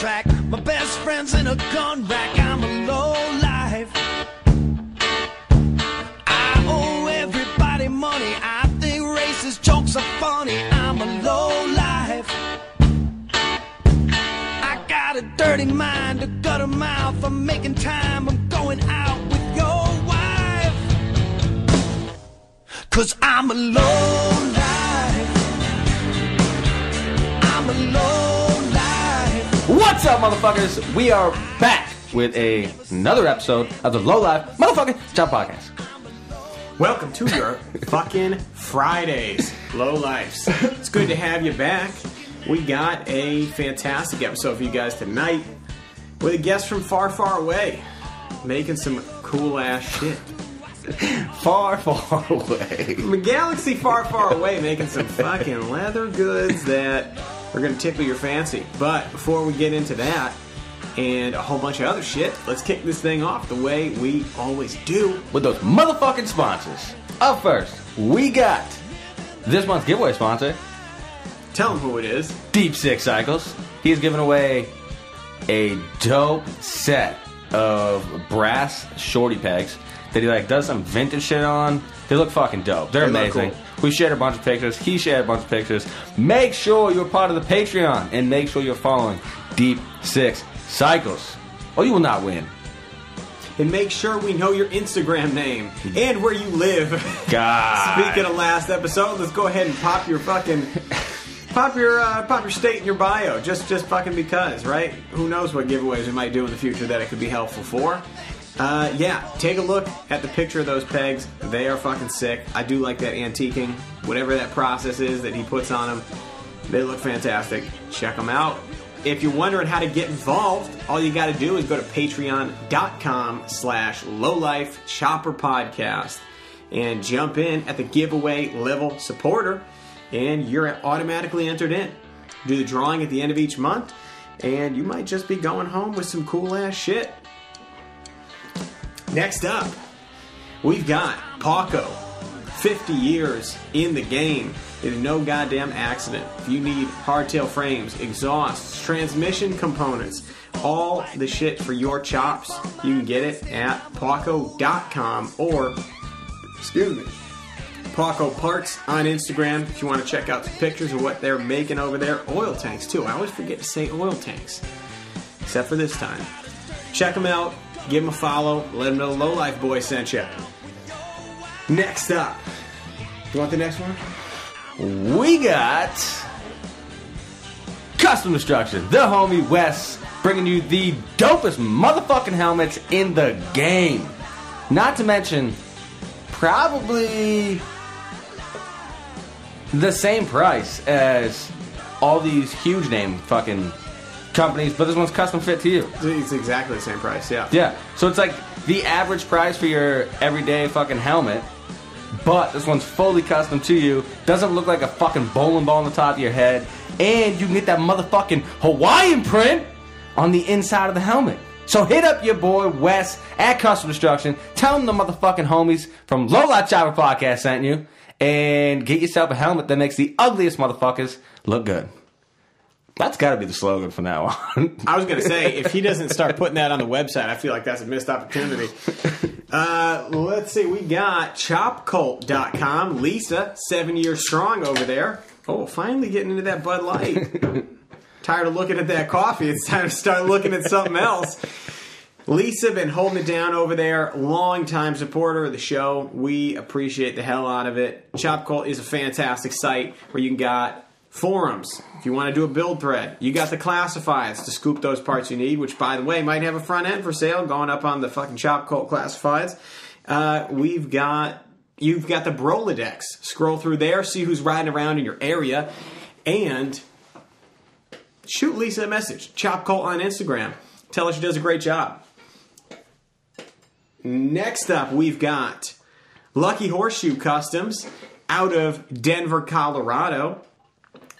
track. My best friend's in a gun rack. I'm a low life. I owe everybody money. I think racist jokes are funny. I'm a low life. I got a dirty mind, a gutter mouth. I'm making time. I'm going out with your wife. Cause I'm a low What's up, motherfuckers? We are back with a, another episode of the Low Life Motherfucking Chop Podcast. Welcome to your fucking Fridays, low lifes. It's good to have you back. We got a fantastic episode for you guys tonight with a guest from far, far away, making some cool ass shit. Far, far away. From a galaxy far, far away, making some fucking leather goods that are gonna tickle your fancy. But before we get into that and a whole bunch of other shit, let's kick this thing off the way we always do. With those motherfucking sponsors. Up first, we got this month's giveaway sponsor, Tell them who it is. Deep Six Cycles. He's giving away a dope set of brass shorty pegs that he like does some vintage shit on. They look fucking dope. They're They amazing. cool. We shared a bunch of pictures. He shared a bunch of pictures. Make sure you're part of the Patreon and make sure you're following Deep Six Cycles. Or you will not win. and make sure we know your Instagram name and where you live. God. Speaking of last episode, let's go ahead and pop your fucking pop your uh, pop your state in your bio. Just just fucking because, right? Who knows what giveaways we might do in the future that it could be helpful for. Uh, yeah, take a look at the picture of those pegs. They are fucking sick. I do like that antiquing, whatever that process is that he puts on them. They look fantastic. Check them out. If you're wondering how to get involved, all you got to do is go to patreon.com slash lowlife chopper podcast and jump in at the giveaway level supporter and you're automatically entered in. Do the drawing at the end of each month and you might just be going home with some cool ass shit. Next up, we've got Paughco. 50 years in the game. It is no goddamn accident. If you need hardtail frames, exhausts, transmission components, all the shit for your chops, you can get it at Paughco.com or, excuse me, Paughco Parts on Instagram if you want to check out some pictures of what they're making over there. Oil tanks, too. I always forget to say oil tanks, except for this time. Check them out, give him a follow, let him know Low Life Boy sent you. Next up, you want the next one? We got Custom Destruction, the homie Wes, bringing you the dopest motherfucking helmets in the game. Not to mention, probably the same price as all these huge name fucking companies, but this one's custom fit to you. It's exactly the same price, yeah. Yeah, so it's like the average price for your everyday fucking helmet, but this one's fully custom to you. Doesn't look like a fucking bowling ball on the top of your head, and you can get that motherfucking Hawaiian print on the inside of the helmet. So hit up your boy Wes at Custom Destruction. Tell him the motherfucking homies from Low Life Chopper Podcast sent you, and get yourself a helmet that makes the ugliest motherfuckers look good. That's got to be the slogan from now on. I was going to say, if he doesn't start putting that on the website, I feel like that's a missed opportunity. Uh, let's see, we got chopcult.com. Lisa, seven years strong over there. Oh, finally getting into that Bud Light. Tired of looking at that coffee. It's time to start looking at something else. Lisa been holding it down over there. Long time supporter of the show. We appreciate the hell out of it. Chopcult is a fantastic site where you can got forums. If you want to do a build thread, you got the classifieds to scoop those parts you need. Which, by the way, might have a front end for sale going up on the fucking Chop Cult classifieds. Uh, we've got you've got the Brolodex. Scroll through there, see who's riding around in your area, and shoot Lisa a message. Chop Cult on Instagram. Tell her she does a great job. Next up, we've got Lucky Horseshoe Customs out of Denver, Colorado.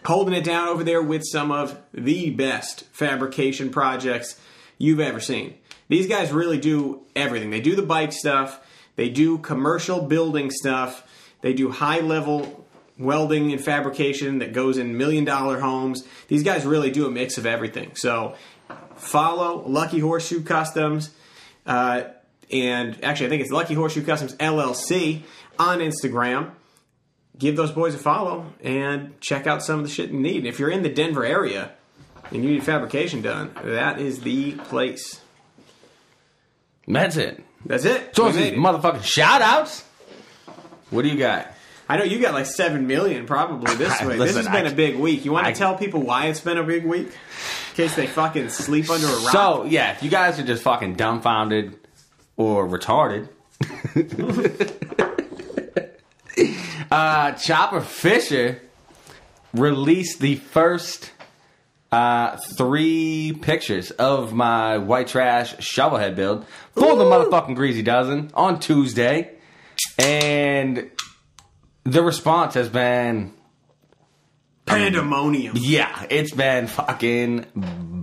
Holding it down over there with some of the best fabrication projects you've ever seen. These guys really do everything. They do the bike stuff, they do commercial building stuff, they do high level welding and fabrication that goes in million dollar homes. These guys really do a mix of everything. So follow Lucky Horseshoe Customs. Uh, and actually, I think it's Lucky Horseshoe Customs LLC on Instagram. Give those boys a follow and check out some of the shit you need. If you're in the Denver area and you need fabrication done, that is the place. That's it. That's it. So it's motherfucking shout outs. What do you got? I know you got like seven million probably this week. this has been I- a big week. You want I- to tell people why it's been a big week? In case they fucking sleep under a rock. So yeah, if you guys are just fucking dumbfounded or retarded, uh, Chopper Fisher released the first uh, three pictures of my white trash shovelhead build for the motherfucking greasy dozen on Tuesday, and the response has been pandemonium. yeah, it's been fucking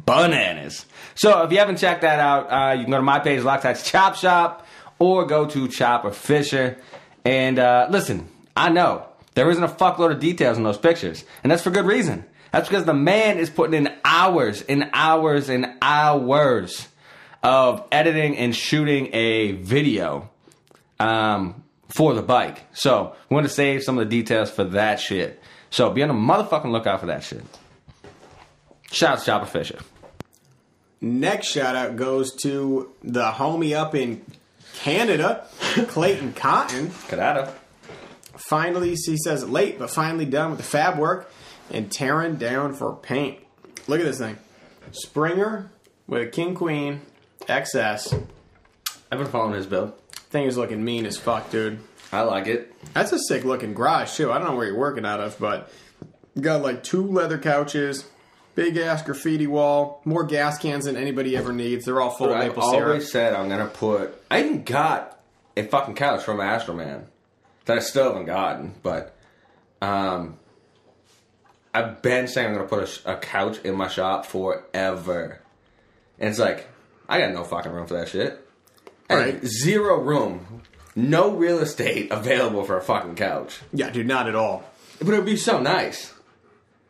bananas. So if you haven't checked that out, uh, you can go to my page, Loctites Chop Shop, or go to Chopper Fisher. And uh, listen, I know there isn't a fuckload of details in those pictures, and that's for good reason. That's because the man is putting in hours and hours and hours of editing and shooting a video um, for the bike. So we want to save some of the details for that shit. So be on the motherfucking lookout for that shit. Shout out to Chopper Fisher. Next shout out goes to the homie up in Canada, Clayton Cotton. Cadata. Finally, he says late, but finally done with the fab work and tearing down for paint. Look at this thing. Springer with a King Queen XS. I've been following his build. Thing is looking mean as fuck, dude. I like it. That's a sick looking garage too. I don't know where you're working out of, but got like two leather couches, big ass graffiti wall, more gas cans than anybody ever needs. They're all full of I've maple always said I'm gonna put. I even got a fucking couch from Astroman that I still haven't gotten, but um, I've been saying I'm gonna put a, a couch in my shop forever, and it's like I got no fucking room for that shit. Right. zero room, no real estate available for a fucking couch. Yeah, dude, not at all. But it'd be so nice.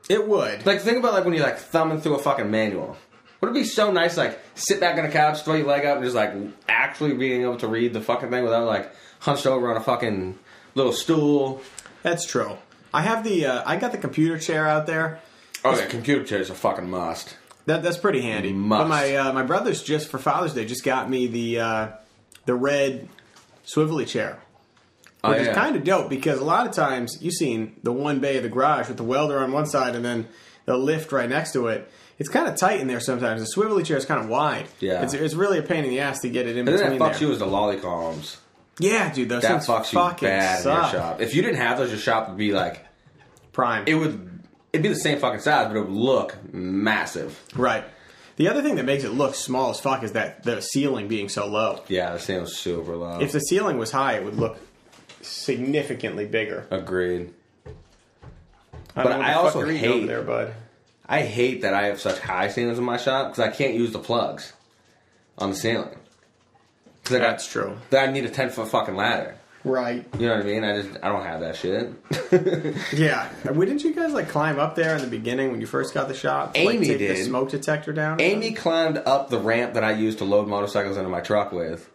It would. Like think about like when you're like thumbing through a fucking manual. Would it be so nice like sit back on a couch, throw your leg up, and just like actually being able to read the fucking thing without like hunched over on a fucking little stool? That's true. I have the uh, I got the computer chair out there. Oh yeah, computer chairs a fucking must. That that's pretty handy. Must. But my uh, my brothers just for Father's Day just got me the uh, the red swivelly chair, Oh which yeah. is kind of dope because a lot of times you've seen the one bay of the garage with the welder on one side and then the lift right next to it. It's kind of tight in there sometimes. The swivelly chair is kind of wide. Yeah. it's, it's really a pain in the ass to get it in and then between that fucks there. you as the lally columns. Yeah, dude, those That things fucks you fucking bad suck. in your shop. If you didn't have those, your shop would be like Prime. it would. It'd be the same fucking size, but it would look massive. right. The other thing that makes it look small as fuck is that the ceiling being so low. Yeah, the was super low. If the ceiling was high, it would look significantly bigger. Agreed. I But don't know what I also hate- there, bud. I hate that I have such high ceilings in my shop because I can't use the plugs on the ceiling. Because I got That's true. that I need a ten foot fucking ladder. Right. You know what I mean? I just I don't have that shit. Yeah. Well, didn't you guys like climb up there in the beginning when you first got the shop? to, like, Amy take the did. smoke detector down. Amy climbed up the ramp that I used to load motorcycles into my truck with,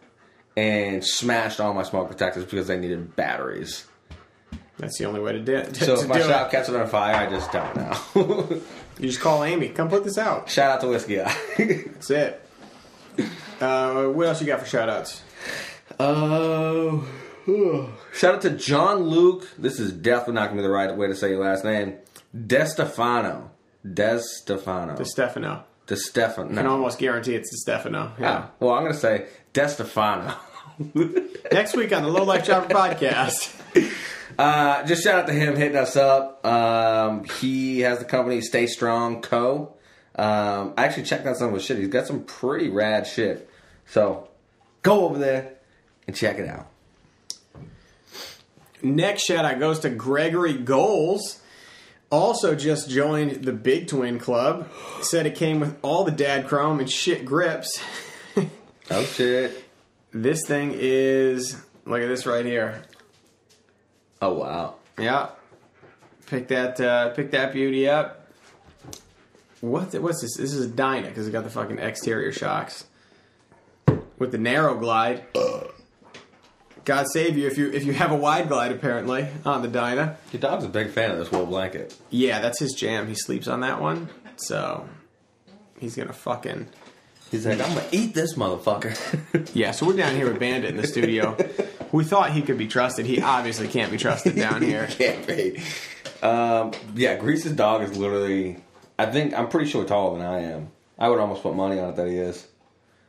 and smashed all my smoke detectors because they needed batteries. That's the only way to do it. To, So if my do shop it. catches on fire, I just don't know. You just call Amy. Come put this out. Shout out to Whiskey Eye. That's it. Uh, what else you got for shout outs? Oh. Shout out to John Luke. This is definitely not going to be the right way to say your last name. DeStefano. DeStefano. The Stefano. DeStefano. I can almost guarantee it's the Stefano. Yeah. Ah, well, I'm going to say DeStefano. Next week on the Low Life Chopper podcast. Uh, just shout out to him hitting us up. Um, he has the company Stay Strong Co. Um, I actually checked out some of his shit. He's got some pretty rad shit. So go over there and check it out. Next shout out goes to Gregory Goals. Also just joined the Big Twin Club. Said it came with all the dad chrome and shit grips. Oh shit! This thing is look at this right here. Oh wow! Yeah. Pick that uh, pick that beauty up. what? The, what's this? This is a Dyna because it's got the fucking exterior shocks with the narrow glide. God save you if you if you have a wide glide apparently on the Dyna. Your dog's a big fan of this wool blanket. Yeah, that's his jam. He sleeps on that one, so he's gonna fucking He's like, I'm gonna eat this motherfucker. yeah. So we're down here with Bandit in the studio. we thought he could be trusted. He obviously can't be trusted down here. Can't be. Um, yeah, Grease's dog is literally. I think I'm pretty sure taller than I am. I would almost put money on it that he is.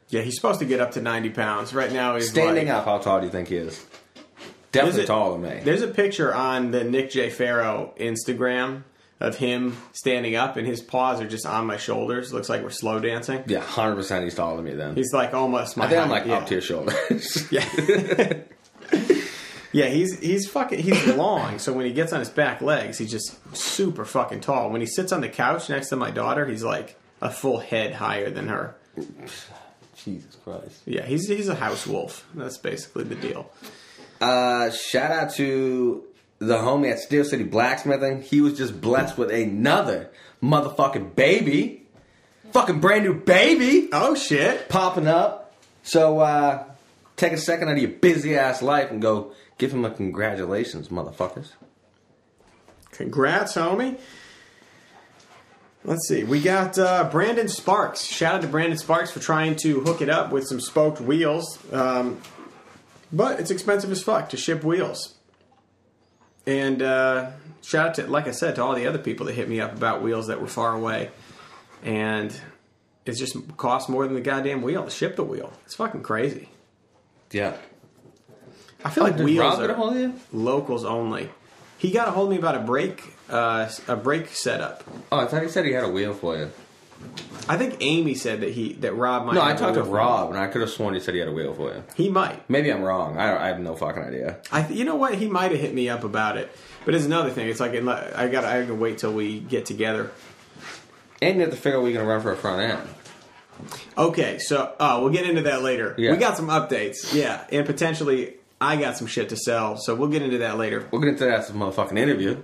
Yeah, he's supposed to get up to ninety pounds. Right now he's Standing like, up, how tall do you think he is? Definitely a- taller than me. There's a picture on the Nick J. Farrow Instagram of him standing up, and his paws are just on my shoulders. Looks like we're slow dancing. Yeah, hundred percent. He's taller than me. Then He's like almost my. I think I'm like yeah. up to your shoulders. Yeah. yeah, he's he's fucking he's long. So when he gets on his back legs, he's just super fucking tall. When he sits on the couch next to my daughter, he's like a full head higher than her. Jesus Christ. Yeah, he's he's a house wolf. That's basically the deal. Uh, shout out to the homie at Steel City Blacksmithing. He was just blessed with another motherfucking baby. Fucking brand new baby Oh shit! popping up. So, uh, take a second out of your busy ass life and go give him a congratulations, motherfuckers. Congrats, homie. Let's see. We got uh, Brandon Sparks. Shout out to Brandon Sparks for trying to hook it up with some spoked wheels. Um, but it's expensive as fuck to ship wheels. And uh, shout out to, like I said, to all the other people that hit me up about wheels that were far away. And it just costs more than the goddamn wheel to ship the wheel. It's fucking crazy. Yeah. I feel like Did wheels Rob are hold of you? locals only. He got a hold of me about a brake, uh, a brake setup. Oh, I thought he said he had a wheel for you. I think Amy said that he that Rob might. No, I have a talked to wheel for Rob, and I could have sworn he said he had a wheel for you. He might. Maybe I'm wrong. I, I have no fucking idea. I. Th- you know what? He might have hit me up about it. But it's another thing. It's like unle- I got. I to wait till we get together. And you have to figure out what you're gonna run for a front end. Okay, so uh, we'll get into that later. Yeah. We got some updates. Yeah, and potentially I got some shit to sell. So we'll get into that later. We'll get into that as a motherfucking interview.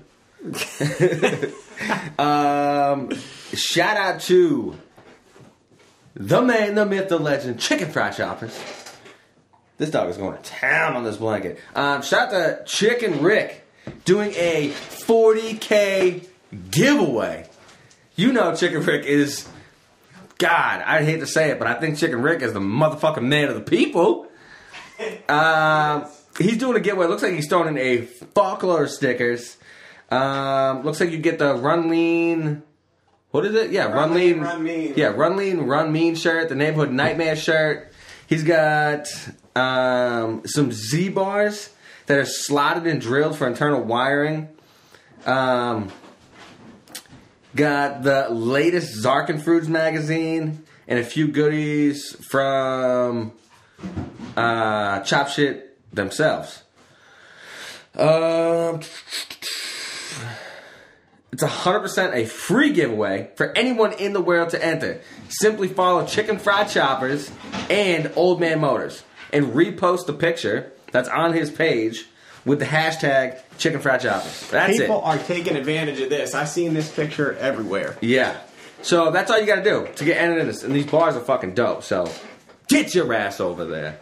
Um, shout out to the man, the myth, the legend, Chicken Fried Choppers. This dog is going to town on this blanket. Um, shout out to Chicken Rick doing a 40k giveaway. You know, Chicken Rick is God. I hate to say it, but I think Chicken Rick is the motherfucking man of the people. Um, he's doing a giveaway. Looks like he's throwing in a fuckload of stickers. Um, looks like you get the Run Lean. What is it? Yeah, Run, Run Lean. Lean, Run Mean. Yeah, Run Lean, Run Mean shirt. The Neighborhood Nightmare shirt. He's got um, some Z bars that are slotted and drilled for internal wiring. Um, got the latest Zarkin Fruits magazine and a few goodies from uh, Chop Shit themselves. Um, it's 100% a free giveaway for anyone in the world to enter. Simply follow Chicken Fried Choppers and Old Man Motors and repost the picture that's on his page with the hashtag Chicken Fried Choppers. That's People it. are taking advantage of this. I've seen this picture everywhere. Yeah. So that's all you gotta do to get entered in this. And these bars are fucking dope. So get your ass over there.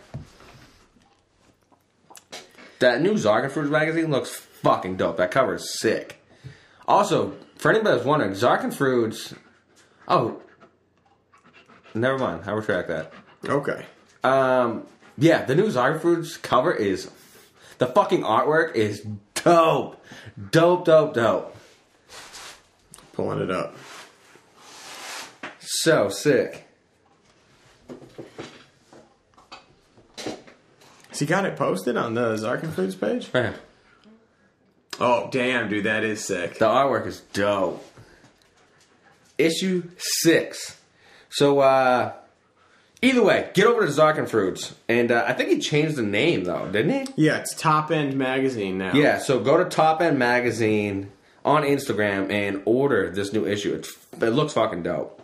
That new Zarkin Fruits magazine looks fucking dope. That cover is sick. Also, for anybody that's wondering, Zarkin Fruits. Oh, never mind. I retract that. Okay. Um, yeah, the new Zarkin Fruits cover is the fucking artwork is dope, dope, dope, dope. Pulling it up. So sick. So you got it posted on the Zarkin Foods page? Man, Oh, damn, dude, that is sick. The artwork is dope. Issue six. So, uh, either way, get over to Zarkin Fruits. And uh, I think he changed the name, though, didn't he? Yeah, it's Top End Magazine now. Yeah, so go to Top End Magazine on Instagram and order this new issue. It's, it looks fucking dope.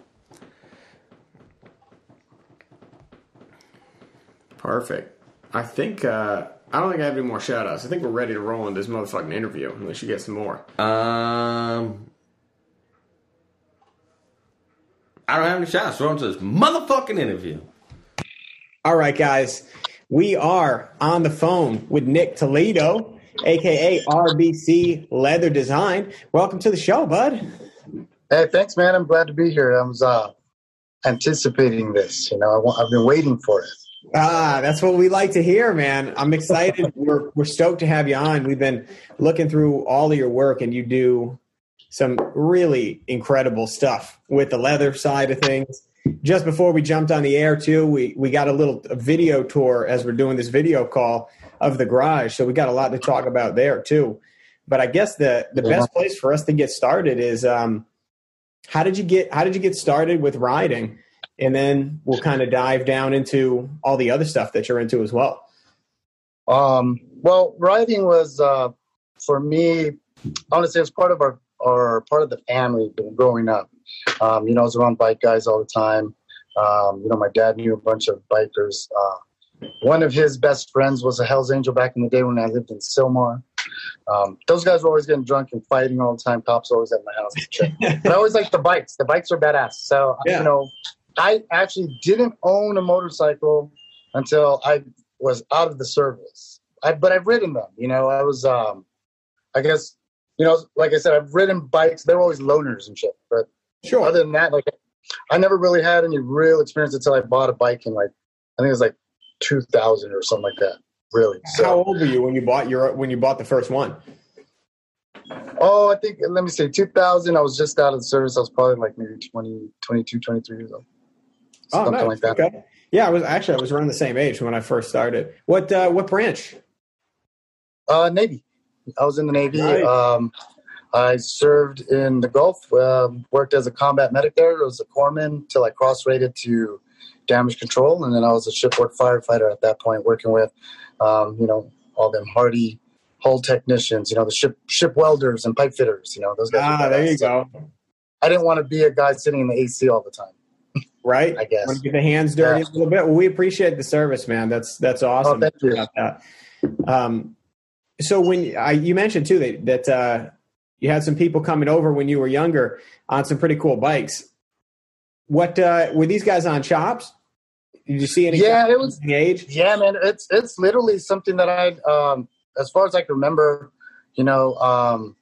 Perfect. I think, uh, I don't think I have any more shout outs. I think we're ready to roll in this motherfucking interview unless you get some more. Um, I don't have any shots. Throw into this motherfucking interview. All right, guys. We are on the phone with Nick Toledo, aka RBC Leather Design. Welcome to the show, bud. Hey, thanks, man. I'm glad to be here. I was uh, anticipating this. You know, I want, I've been waiting for it. Ah, that's what we like to hear, man. I'm excited. we're we're stoked to have you on. We've been looking through all of your work, and you do some really incredible stuff with the leather side of things. Just before we jumped on the air, too, we we got a little video tour as we're doing this video call of the garage, so we got a lot to talk about there too. But I guess the the best place for us to get started is um, how did you get how did you get started with riding? And then we'll kind of dive down into all the other stuff that you're into as well. Um, well, riding was uh, for me. Honestly, it's part of our or part of the family growing up. Um, you know, I was around bike guys all the time. Um, you know, my dad knew a bunch of bikers. Uh, one of his best friends was a Hell's Angel back in the day when I lived in Sylmar. Um, those guys were always getting drunk and fighting all the time. Cops always at my house. but I always liked the bikes. The bikes were badass. So Yeah. you know, I actually didn't own a motorcycle until I was out of the service. I, but I've ridden them. You know, I was, um, I guess, you know, like I said, I've ridden bikes. They were always loners and shit. But Sure. other than that, like, I never really had any real experience until I bought a bike in like, I think it was like 2000 or something like that. Really. So, How old were you when you bought your when you bought the first one? oh, I think, let me say 2000, I was just out of the service. I was probably like maybe 20, 22, 23 years old. Oh, Something nice. like that. Okay. Yeah, I was actually I was around the same age when I first started. What uh, what branch? Uh, Navy. I was in the Navy. Nice. Um, I served in the Gulf. Um, worked as a combat medic there. I was a corpsman till I cross-rated to damage control, and then I was a shipboard firefighter at that point, working with, um, you know, all them hardy hull technicians. You know, the ship ship welders and pipe fitters. You know, those guys. Ah, there you go. I didn't want to be a guy sitting in the AC all the time. Right. I guess. Want to get the hands dirty Yeah. a little bit. Well, we appreciate the service, man. That's that's awesome. Oh, thank. About that. Um, so when I, you mentioned too that that uh, you had some people coming over when you were younger on some pretty cool bikes. What uh, were these guys on chops? Did you see any? Yeah, it was- age. Yeah, man, it's it's literally something that I, um, as far as I can remember, you know, um,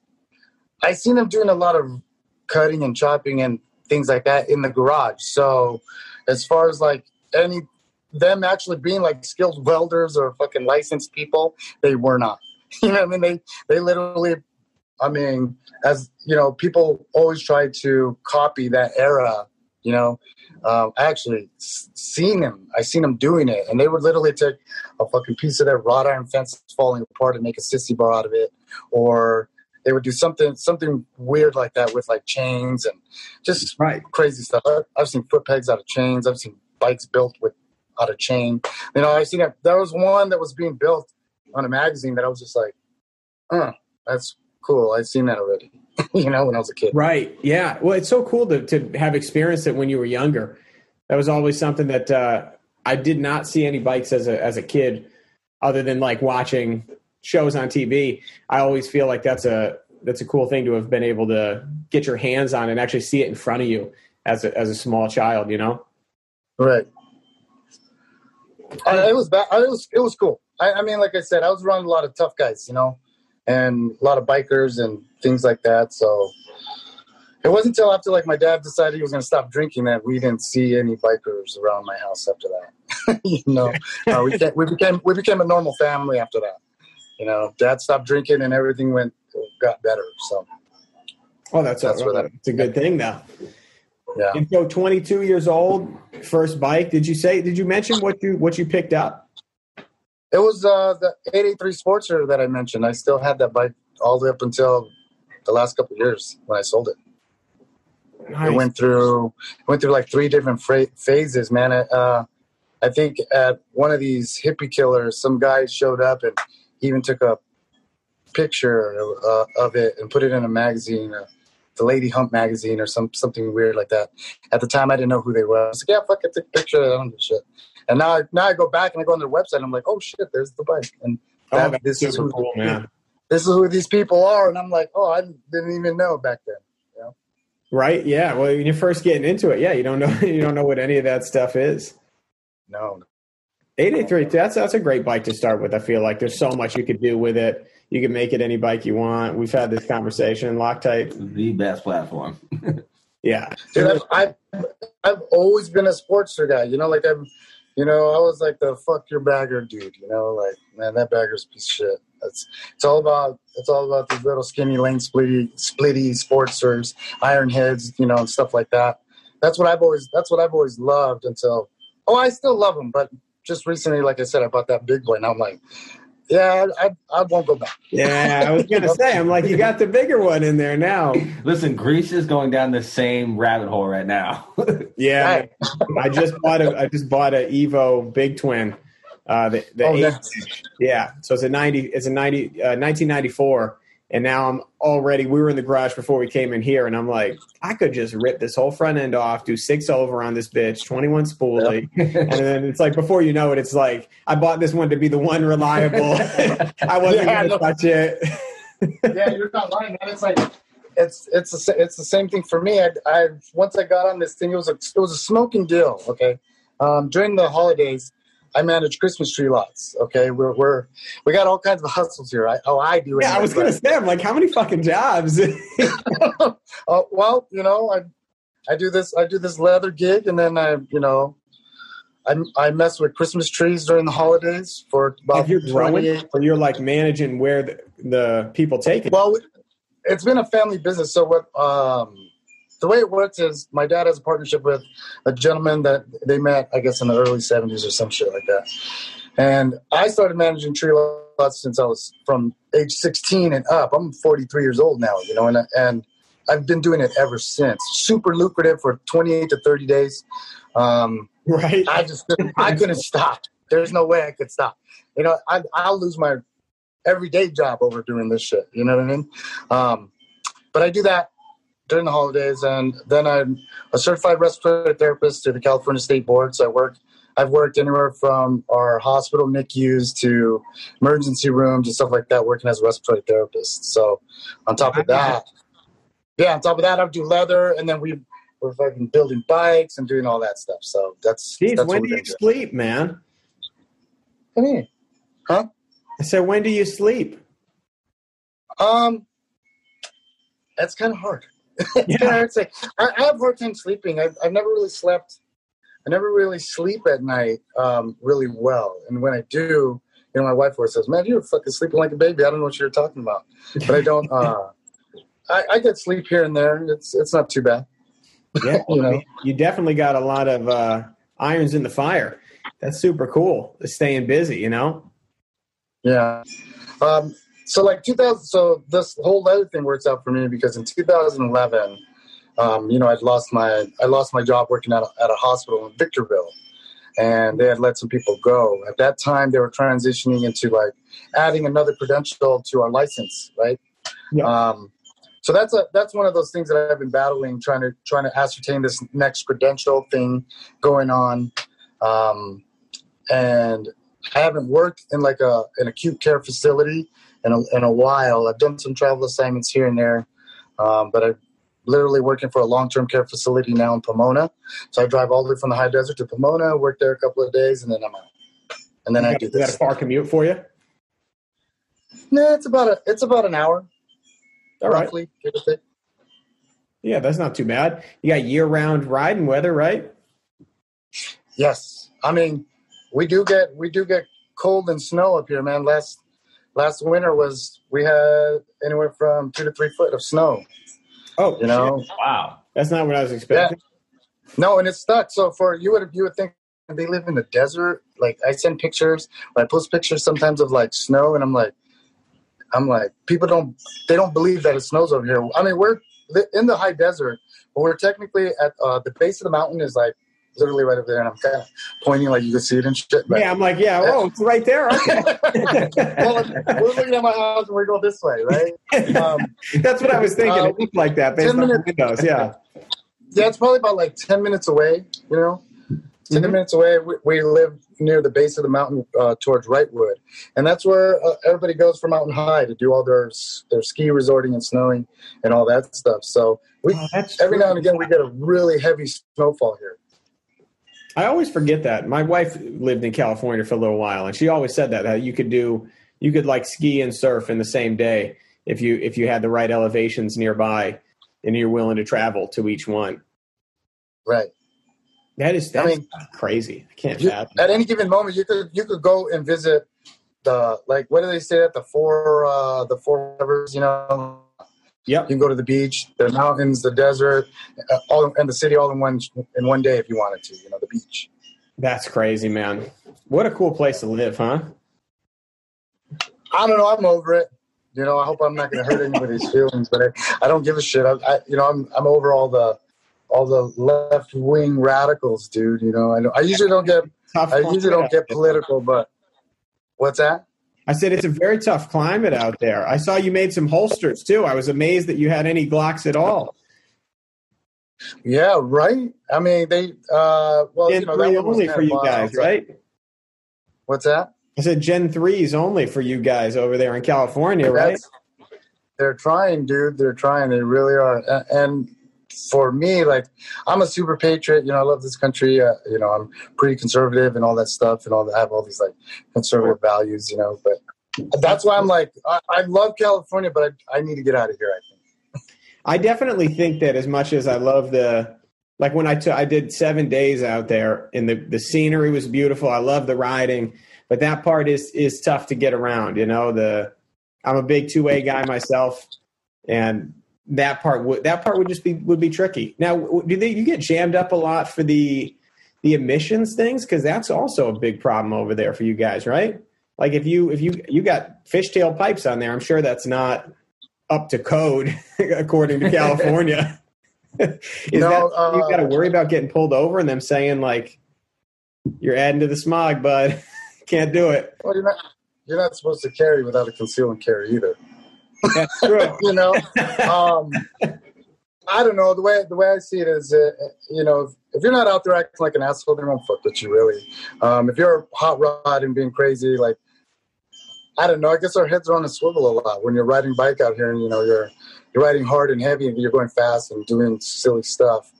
I seen them doing a lot of cutting and chopping and things like that in the garage. So, as far as like any them actually being like skilled welders or fucking licensed people, they were not. You know, what I mean, they they literally, I mean, as you know, people always try to copy that era. You know, uh, I actually seen them. I seen them doing it, and they would literally take a fucking piece of their wrought iron fence falling apart and make a sissy bar out of it, or they would do something something weird like that with like chains and just Right. crazy stuff. I've seen foot pegs out of chains. I've seen bikes built with out of chain. You know, I seen that. There was one that was being built on a magazine that I was just like, "Uh, that's cool. I've seen that already." you know, when I was a kid. Right. Yeah. Well, it's so cool to, to have experienced it when you were younger. That was always something that uh, I did not see any bikes as a as a kid, other than like watching shows on TV. I always feel like that's a that's a cool thing to have been able to get your hands on and actually see it in front of you as a as a small child. You know. Right. Uh, it was bad. It was it was cool. I, I mean, like I said, I was around a lot of tough guys, you know, and a lot of bikers and things like that. So it wasn't until after like my dad decided he was going to stop drinking that we didn't see any bikers around my house after that. you know, uh, we, became, we became we became a normal family after that. You know, dad stopped drinking and everything went got better. So Oh, that's, That's a, where that- a good thing now. yeah. And so, 22 years old, first bike. Did you say? Did you mention what you what you picked up? It was uh, the 883 Sportster that I mentioned. I still had that bike all the way up until the last couple years when I sold it. Nice. It went through went through like three different fra- phases, man. Uh, I think at one of these hippie killers, some guy showed up and even took a picture uh, of it and put it in a magazine, uh, the Lady Hump magazine or some something weird like that. At the time, I didn't know who they were. I was like, yeah, fuck it, take a picture. I don't give a shit. And now, I- now I go back and I go on their website. and I'm like, oh shit, there's the bike. And Oh, that, that's this is who cool, man. this is who these people are. And I'm like, oh, I didn't even know back then. Right? Yeah. Well, when you're first getting into it, yeah, you don't know you don't know what any of that stuff is. No, Eight eight three. That's that's a great bike to start with. I feel like there's so much you could do with it. You can make it any bike you want. We've had this conversation. Loctite. The best platform. Yeah. Dude, I've, I've, I've always been a Sportster guy. You know, like I'm, you know, I was like the fuck your bagger dude. You know, like man, that bagger's a piece of shit. That's it's all about it's all about these little skinny lane splitty splitty Sportsters, iron heads, you know, and stuff like that. That's what I've always that's what I've always loved until oh I still love them, but just recently, like I said, I bought that big boy, and I'm like, yeah, I I won't go back. Yeah. I was gonna say. I'm like, you got the bigger one in there now. Listen, Grease is going down the same rabbit hole right now. Yeah. Right. I just bought a I just bought a Evo Big Twin. Uh, the the Oh, eight yeah. Yeah, so it's a ninety. It's a 90, uh, 1994, and now I'm already. We were in the garage before we came in here, and I'm like, I could just rip this whole front end off, do six over on this bitch, 21 spoolie, and then it's like before you know it, it's like I bought this one to be the one reliable. I wasn't Yeah, gonna no. touch it. yeah, you're not lying, man. It's like it's it's the it's the same thing for me. I, I once I got on this thing, it was a it was a smoking deal. Okay, um, during the holidays, I manage Christmas tree lots. Okay, we're we're we got all kinds of hustles here. I, oh, I do. yeah, I was gonna say, I'm like, how many fucking jobs? Oh well, you know, I I do this I do this leather gig, and then I you know. I, I mess with Christmas trees during the holidays for about If you're growing, or you're like managing where the, the people take it. Well, it's been a family business. So what? Um, the way it works is my dad has a partnership with a gentleman that they met, I guess, in the early '70s or some shit like that. And I started managing tree lots since I was from age 16 and up. I'm 43 years old now, you know, and and I've been doing it ever since. Super lucrative for 28 to 30 days. Um, right? I just couldn't, I couldn't stop. There's no way I could stop. You know, I, I'll lose my everyday job over doing this shit. You know what I mean? Um, but I do that during the holidays, and then I'm a certified respiratory therapist to the California State Board. So I work. I've worked anywhere from our hospital NICUs to emergency rooms and stuff like that, working as a respiratory therapist. So, on top of that, yeah, on top of that, I do leather, and then we we're fucking building bikes and doing all that stuff. So that's Jeez, that's when do you doing. sleep, man? You mean? Huh? I said, when do you sleep? Um, that's kind of hard. It's kinda hard to say. I, I have a hard time sleeping. I've, I've never really slept. I never really sleep at night um, really well. And when I do, you know, my wife always says, "Man, you're fucking sleeping like a baby." I don't know what you're talking about, but I don't. Uh, I, I get sleep here and there. It's it's not too bad. Yeah, You know. You definitely got a lot of uh, irons in the fire. That's super cool. Staying busy, you know. Yeah. Um, so like 2000, so this whole leather thing works out for me because in 2011, um, you know, I'd lost my, I lost my job working at a, at a hospital in Victorville and they had let some people go. At that time, they were transitioning into like adding another credential to our license, right? Yeah. Um, so that's a that's one of those things that I've been battling, trying to trying to ascertain this next credential thing going on, um, and I haven't worked in like a an acute care facility in a, in a while. I've done some travel assignments here and there, um, but I'm literally working for a long term care facility now in Pomona. So I drive all the way from the high desert to Pomona, work there a couple of days, and then I'm out. And then You I got, do you got this. a far commute for you. Nah, it's about a it's about an hour, All right. roughly. or. Yeah, that's not too bad. You got year-round riding weather, right? Yes, I mean we do get we do get cold and snow up here, man. Last last winter was we had anywhere from two to three foot of snow. Oh, You know, wow. that's not what I was expecting. Yeah. no, and it's stuck. So for you would you would think they live in the desert. Like I send pictures, I post pictures sometimes of like snow, and I'm like, I'm like, people don't they don't believe that it snows over here. I mean, we're in the high desert, but we're technically at uh, the base of the mountain is like literally right over there, and I'm kind of pointing like you can see it and shit. But, Yeah, I'm like, yeah, oh, it's right there. Okay. well, we're looking at my house and we go this way, right? Um, that's what I was thinking. Uh, it looked like that based 10 on the minutes. windows. Yeah. yeah, it's probably about like ten minutes away. You know, 10 Mhm. minutes away. We, we live near the base of the mountain uh, towards Wrightwood, and that's where uh, everybody goes for Mountain High to do all their their ski resorting and snowing and all that stuff. So we Oh, every true. now and again we get a really heavy snowfall here. I always forget that. My wife lived in California for a little while, and she always said that, that you could do, you could like ski and surf in the same day if you if you had the right elevations nearby, and you're willing to travel to each one. Right. That is I mean, crazy. I can't You, at any given moment, you could you could go and visit the like what do they say at the four uh, the four rivers? You know, Yep. you can go to the beach, the mountains, the desert, uh, all and the city all in one in one day if you wanted to. You know, the beach. That's crazy, man. What a cool place to live, huh? I don't know. I'm over it. You know, I hope I'm not going to hurt anybody's feelings, but I, I don't give a shit. I, I, you know, I'm I'm over all the all the left wing radicals, dude. You know, I, know- I usually don't get I usually don't get political, but what's that? I said it's a very tough climate out there. I saw you made some holsters too. I was amazed that you had any Glocks at all. Yeah, right. I mean, they. uh Well, Gen you know, that only for you guys, right? What's that? I said Gen threes only for you guys over there in California, right? That's- They're trying, dude. They're trying. They really are. And for me, like, I'm a super patriot. You know, I love this country. Uh, you know, I'm pretty conservative and all that stuff, and all that. I have all these like conservative values. You know, but that's why I'm like, I, I love California, but I, I need to get out of here. I think. I definitely think that as much as I love the like when I took I did seven days out there and the the scenery was beautiful. I love the riding, but that part is is tough to get around. You know the I'm a big 2A guy myself, and that part would that part would just be would be tricky. Now, do they you get jammed up a lot for the the emissions things because that's also a big problem over there for you guys, right? Like if you if you you got fishtail pipes on there, I'm sure that's not up to code according to California. Is No, that you uh, got to worry about getting pulled over and them saying like you're adding to the smog, bud? Can't do it. Well, you're not. You're not supposed to carry without a conceal and carry either. That's true. you know? Um i don't know. The way the way i see it is uh, you know if, if you're not out there acting like an asshole they won't fuck with you really. Um if you're hot rod and being crazy like i don't know. I guess our heads are on a swivel a lot when you're riding bike out here and you know you're you're riding hard and heavy and you're going fast and doing silly stuff.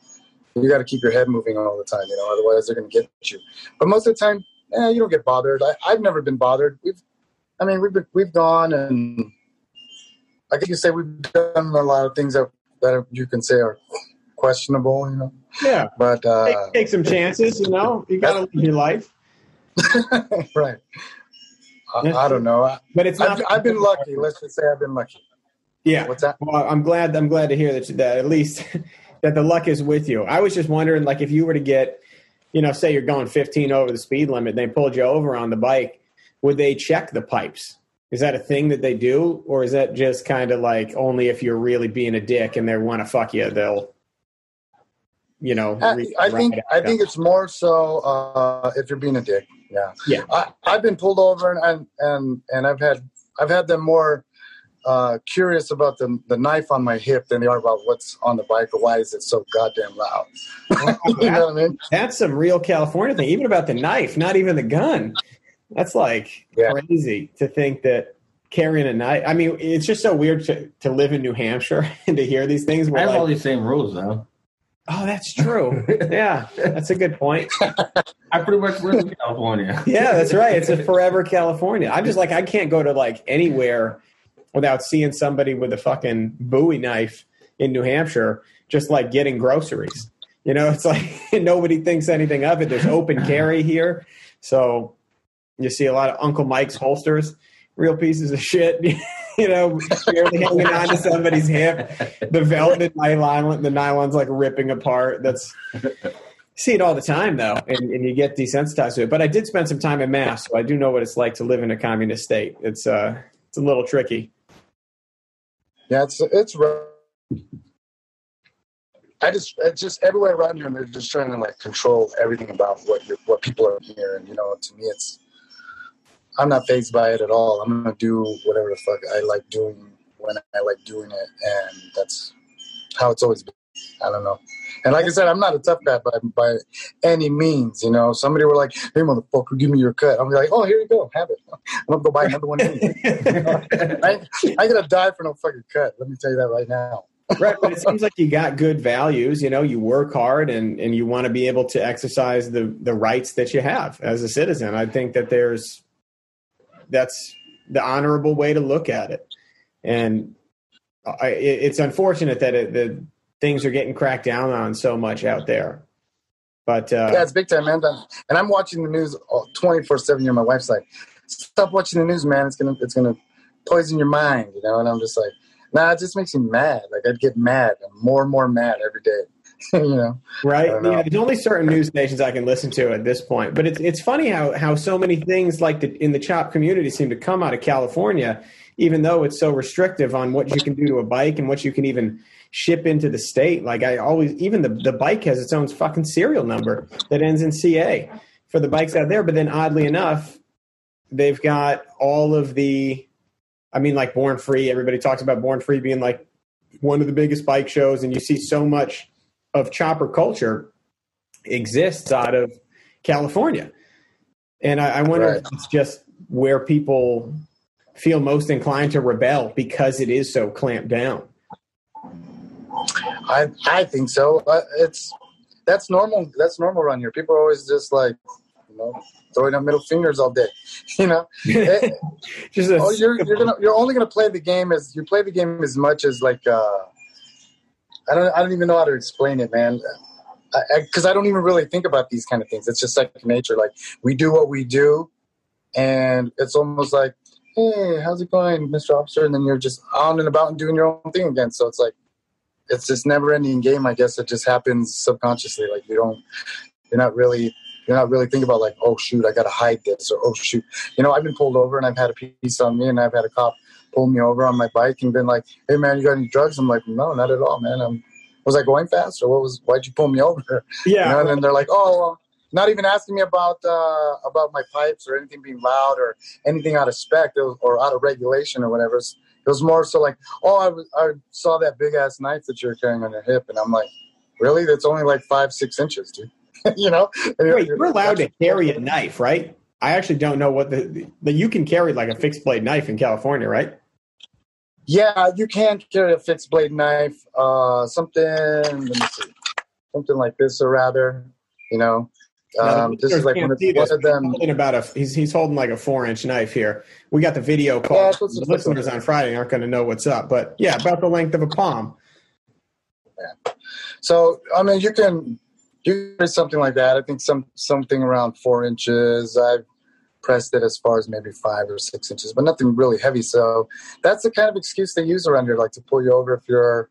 You got to keep your head moving all the time you know otherwise they're going to get you. But most of the time eh, you don't get bothered. I, i've never been bothered. We've i mean we've been, we've gone and I guess you say we've done a lot of things that that you can say are questionable, you know. Yeah. But uh, Take, take some chances, you know. You got to live your life, right, I, I don't know. I, but it's not. I've, I've been lucky. Let's just say I've been lucky. Yeah. What's that? Well, I'm glad. I'm glad to hear that. That at least that the luck is with you. I was just wondering, like, if you were to get, you know, say you're going 15 over the speed limit, and they pulled you over on the bike, would they check the pipes? Is that a thing that they do, or is that just kind of like only if you're really being a dick and they want to fuck you, they'll, you know? I, I think I think it's more so uh, if you're being a dick. Yeah. Yeah. I, I've been pulled over and, and and and I've had I've had them more uh, curious about the the knife on my hip than they are about what's on the bike or why is it so goddamn loud. you know what I mean? That's some real California thing. Even about the knife, not even the gun. That's like Yeah. crazy to think that carrying a knife. I mean, it's just so weird to, to live in New Hampshire and to hear these things. I Where have like, all these same rules though. oh, that's true. yeah, that's a good point. I pretty much live in California. Yeah, that's right. It's a forever California. I'm just like I can't go to like anywhere without seeing somebody with a fucking Bowie knife in New Hampshire, just like getting groceries. You know, it's like nobody thinks anything of it. There's open carry here, so you see a lot of Uncle Mike's holsters, real pieces of shit. you know, barely hanging on to somebody's hip. The velvet nylon, the nylon's like ripping apart. That's see it all the time though, and, and you get desensitized to it. But I did spend some time in Mass, so I do know what it's like to live in a communist state. It's uh, it's a little tricky. Yeah, it's it's rough. I just it's just everywhere around here, they're just trying to like control everything about what what people are here. And you know, to me, it's I'm not phased by it at all. I'm gonna do whatever the fuck I like doing when I like doing it, and that's how it's always been. I don't know. And like I said, I'm not a tough guy by by any means. You know, somebody were like, "Hey, motherfucker, give me your cut." I'm like, "Oh, here you go, have it." I'm gonna go buy another one. anyway. I, I gotta die for no fucking cut. Let me tell you that right now. right, but it seems like you got good values. You know, you work hard and and you want to be able to exercise the the rights that you have as a citizen. I think that there's that's the honorable way to look at it, and I, it, it's unfortunate that it, that things are getting cracked down on so much out there. But uh, Yeah, it's big time, man. And I'm watching the news 24 seven. You're my wife's like, stop watching the news, man. It's gonna it's gonna poison your mind, you know. And I'm just like, nah, it just makes me mad. Like I'd get mad, and more and more mad every day. you know, right? Know. Yeah, there's only certain news stations I can listen to at this point. But it's it's funny how how so many things like the, in the chop community seem to come out of California, even though it's so restrictive on what you can do to a bike and what you can even ship into the state. Like I always, even the the bike has its own fucking serial number that ends in CA for the bikes out there. But then oddly enough, they've got all of the. I mean, like Born Free. Everybody talks about Born Free being like one of the biggest bike shows, and you see so much of chopper culture exists out of California. And I, I wonder if it's just where people feel most inclined to rebel because it is so clamped down. I I think so. Uh, it's that's normal. That's normal around here. People are always just like, you know, throwing up middle fingers all day. You know, just oh, you're you're gonna you're only gonna play the game as you play the game as much as like uh, I don't I don't even know how to explain it, man. Because I, I don't even really think about these kind of things. It's just second nature. Like we do what we do, and it's almost like, hey, how's it going, Mr. Officer? And then you're just on and about and doing your own thing again. So it's like it's this never ending game. I guess it just happens subconsciously. Like you don't, you're not really, you're not really thinking about like, oh shoot, I gotta hide this, or oh shoot, you know, I've been pulled over and I've had a piece on me, and I've had a cop pull me over on my bike and been like, hey man, you got any drugs? I'm like, no, not at all, man. I'm, was I going fast, or what was? Why'd you pull me over? You yeah. know, and then they're like, oh, well, not even asking me about uh, about my pipes or anything being loud or anything out of spec or, or out of regulation or whatever. It's- It was more so like, oh, I, was- I saw that big ass knife that you're carrying on your hip, and I'm like, really? That's only like five, six inches, dude. you know? Wait, you're allowed to carry a knife, right? I actually don't know what the, the you can carry like a fixed blade knife in California, right? Yeah, you can carry a fixed blade knife, uh, something. Let me see, something like this, or rather, you know, Now, um, this is like one of, one of but he's them. holding about a he's he's holding like a four inch knife here. We got the video call. Yeah, the listeners on Friday aren't going to know what's up, but yeah, about the length of a palm. Yeah. So I mean, you can do something like that. I think some something around four inches. I've pressed it as far as maybe five or six inches, but nothing really heavy. So that's the kind of excuse they use around here, like to pull you over if you're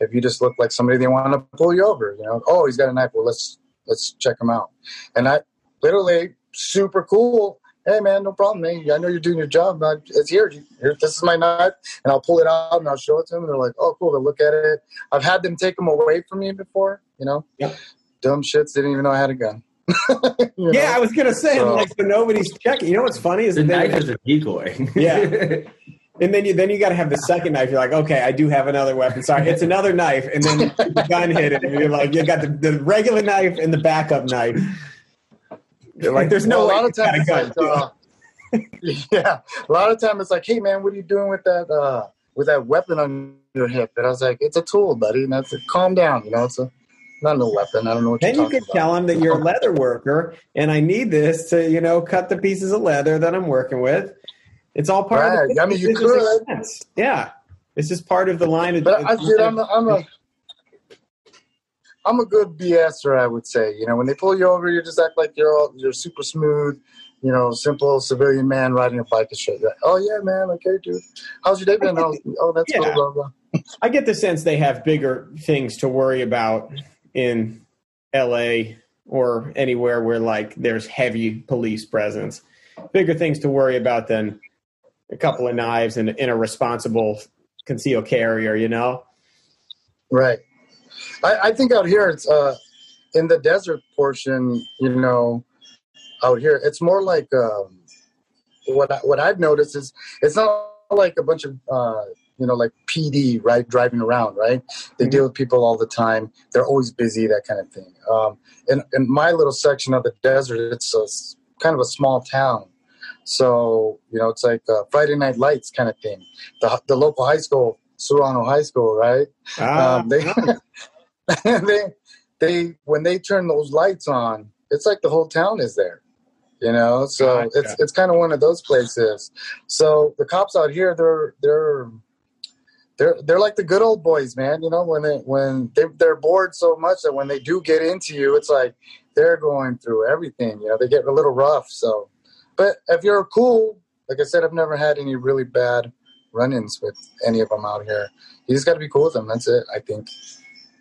if you just look like somebody they want to pull you over. You know, oh, he's got a knife. Well, let's let's check him out. And I literally super cool. Hey man, no problem, man. I know you're doing your job. But it's here. here. This is my knife, and I'll pull it out and I'll show it to them. And they're like, "Oh, cool." They look at it. I've had them take them away from me before. You know, Yep. dumb shits didn't even know I had a gun. You Yeah, know? I was going to say So- like so nobody's checking. You know what's funny is The that then- knife is a decoy. Yeah. And then you then you got to have the second knife. You're like, okay, I do have another weapon. Sorry, it's another knife. And then the gun hit it, and you're like, you got the, the regular knife and the backup knife. You're like, there's no Well, a lot of times, a it's gun. like, uh, yeah, a lot of time it's like, hey man, what are you doing with that uh, with that weapon on your hip? And I was like, it's a tool, buddy. And that's it. Calm down. You know, it's a not no weapon. I don't know what then you could tell about. him that you're a leather worker, and I need this to, you know, cut the pieces of leather that I'm working with. It's all part of Right. the I mean, you could. expense. Yeah, it's just part of the line. Of, But I, dude, I'm a, I'm a I'm a good BSer, I would say. You know, when they pull you over, you just act like you're all, you're super smooth, you know, simple civilian man riding a bike shit. You're like, oh yeah, man, okay, dude. How's your day been? Oh, oh that's Yeah. cool, blah blah. I get the sense they have bigger things to worry about in LA or anywhere where like there's heavy police presence. Bigger things to worry about than a couple of knives and in a responsible concealed carrier, you know? Right. I, I think out here it's uh in the desert portion, you know, out here it's more like um what I, what I've noticed is it's not like a bunch of uh you know, like PD, right? Driving around, right? They Mhm. deal with people all the time. They're always busy, that kind of thing. Um, in, in my little section of the desert, it's a, kind of a small town. So, you know, it's like uh, Friday Night Lights kind of thing. The, the local high school, Serrano High School, right? Ah, um, they, they, they, when they turn those lights on, it's like the whole town is there, you know. So Gotcha. it's it's kind of one of those places. So the cops out here, they're they're they're they're like the good old boys, man. You know, when they when they they're bored so much that when they do get into you, it's like they're going through everything. You know, they get a little rough. So, but if you're cool, like I said, I've never had any really bad run-ins with any of them out here. You just got to be cool with them. That's it. I think.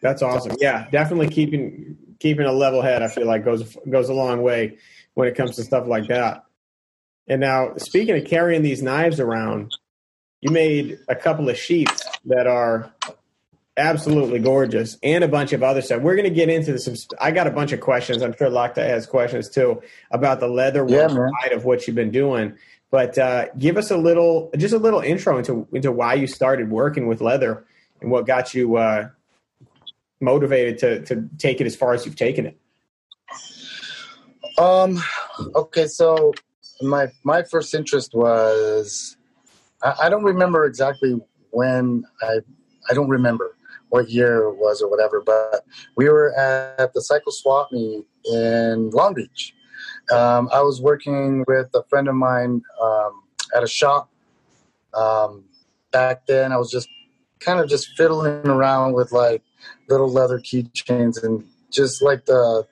That's awesome. Yeah, definitely keeping keeping a level head. I feel like goes goes a long way when it comes to stuff like that. And now, speaking of carrying these knives around, you made a couple of sheaths that are absolutely gorgeous, and a bunch of other stuff. We're going to get into this. I got a bunch of questions. I'm sure Loctite has questions too about the leather Yeah, side of what you've been doing. But uh, give us a little, just a little intro into into why you started working with leather and what got you uh, motivated to to take it as far as you've taken it. Um. Okay, so my my first interest was I, don't remember exactly when I I don't remember what year it was or whatever, but we were at the Cycle Swap meet in Long Beach. Um, I was working with a friend of mine um, at a shop. Um, back then, I was just kind of just fiddling around with like little leather keychains and just like the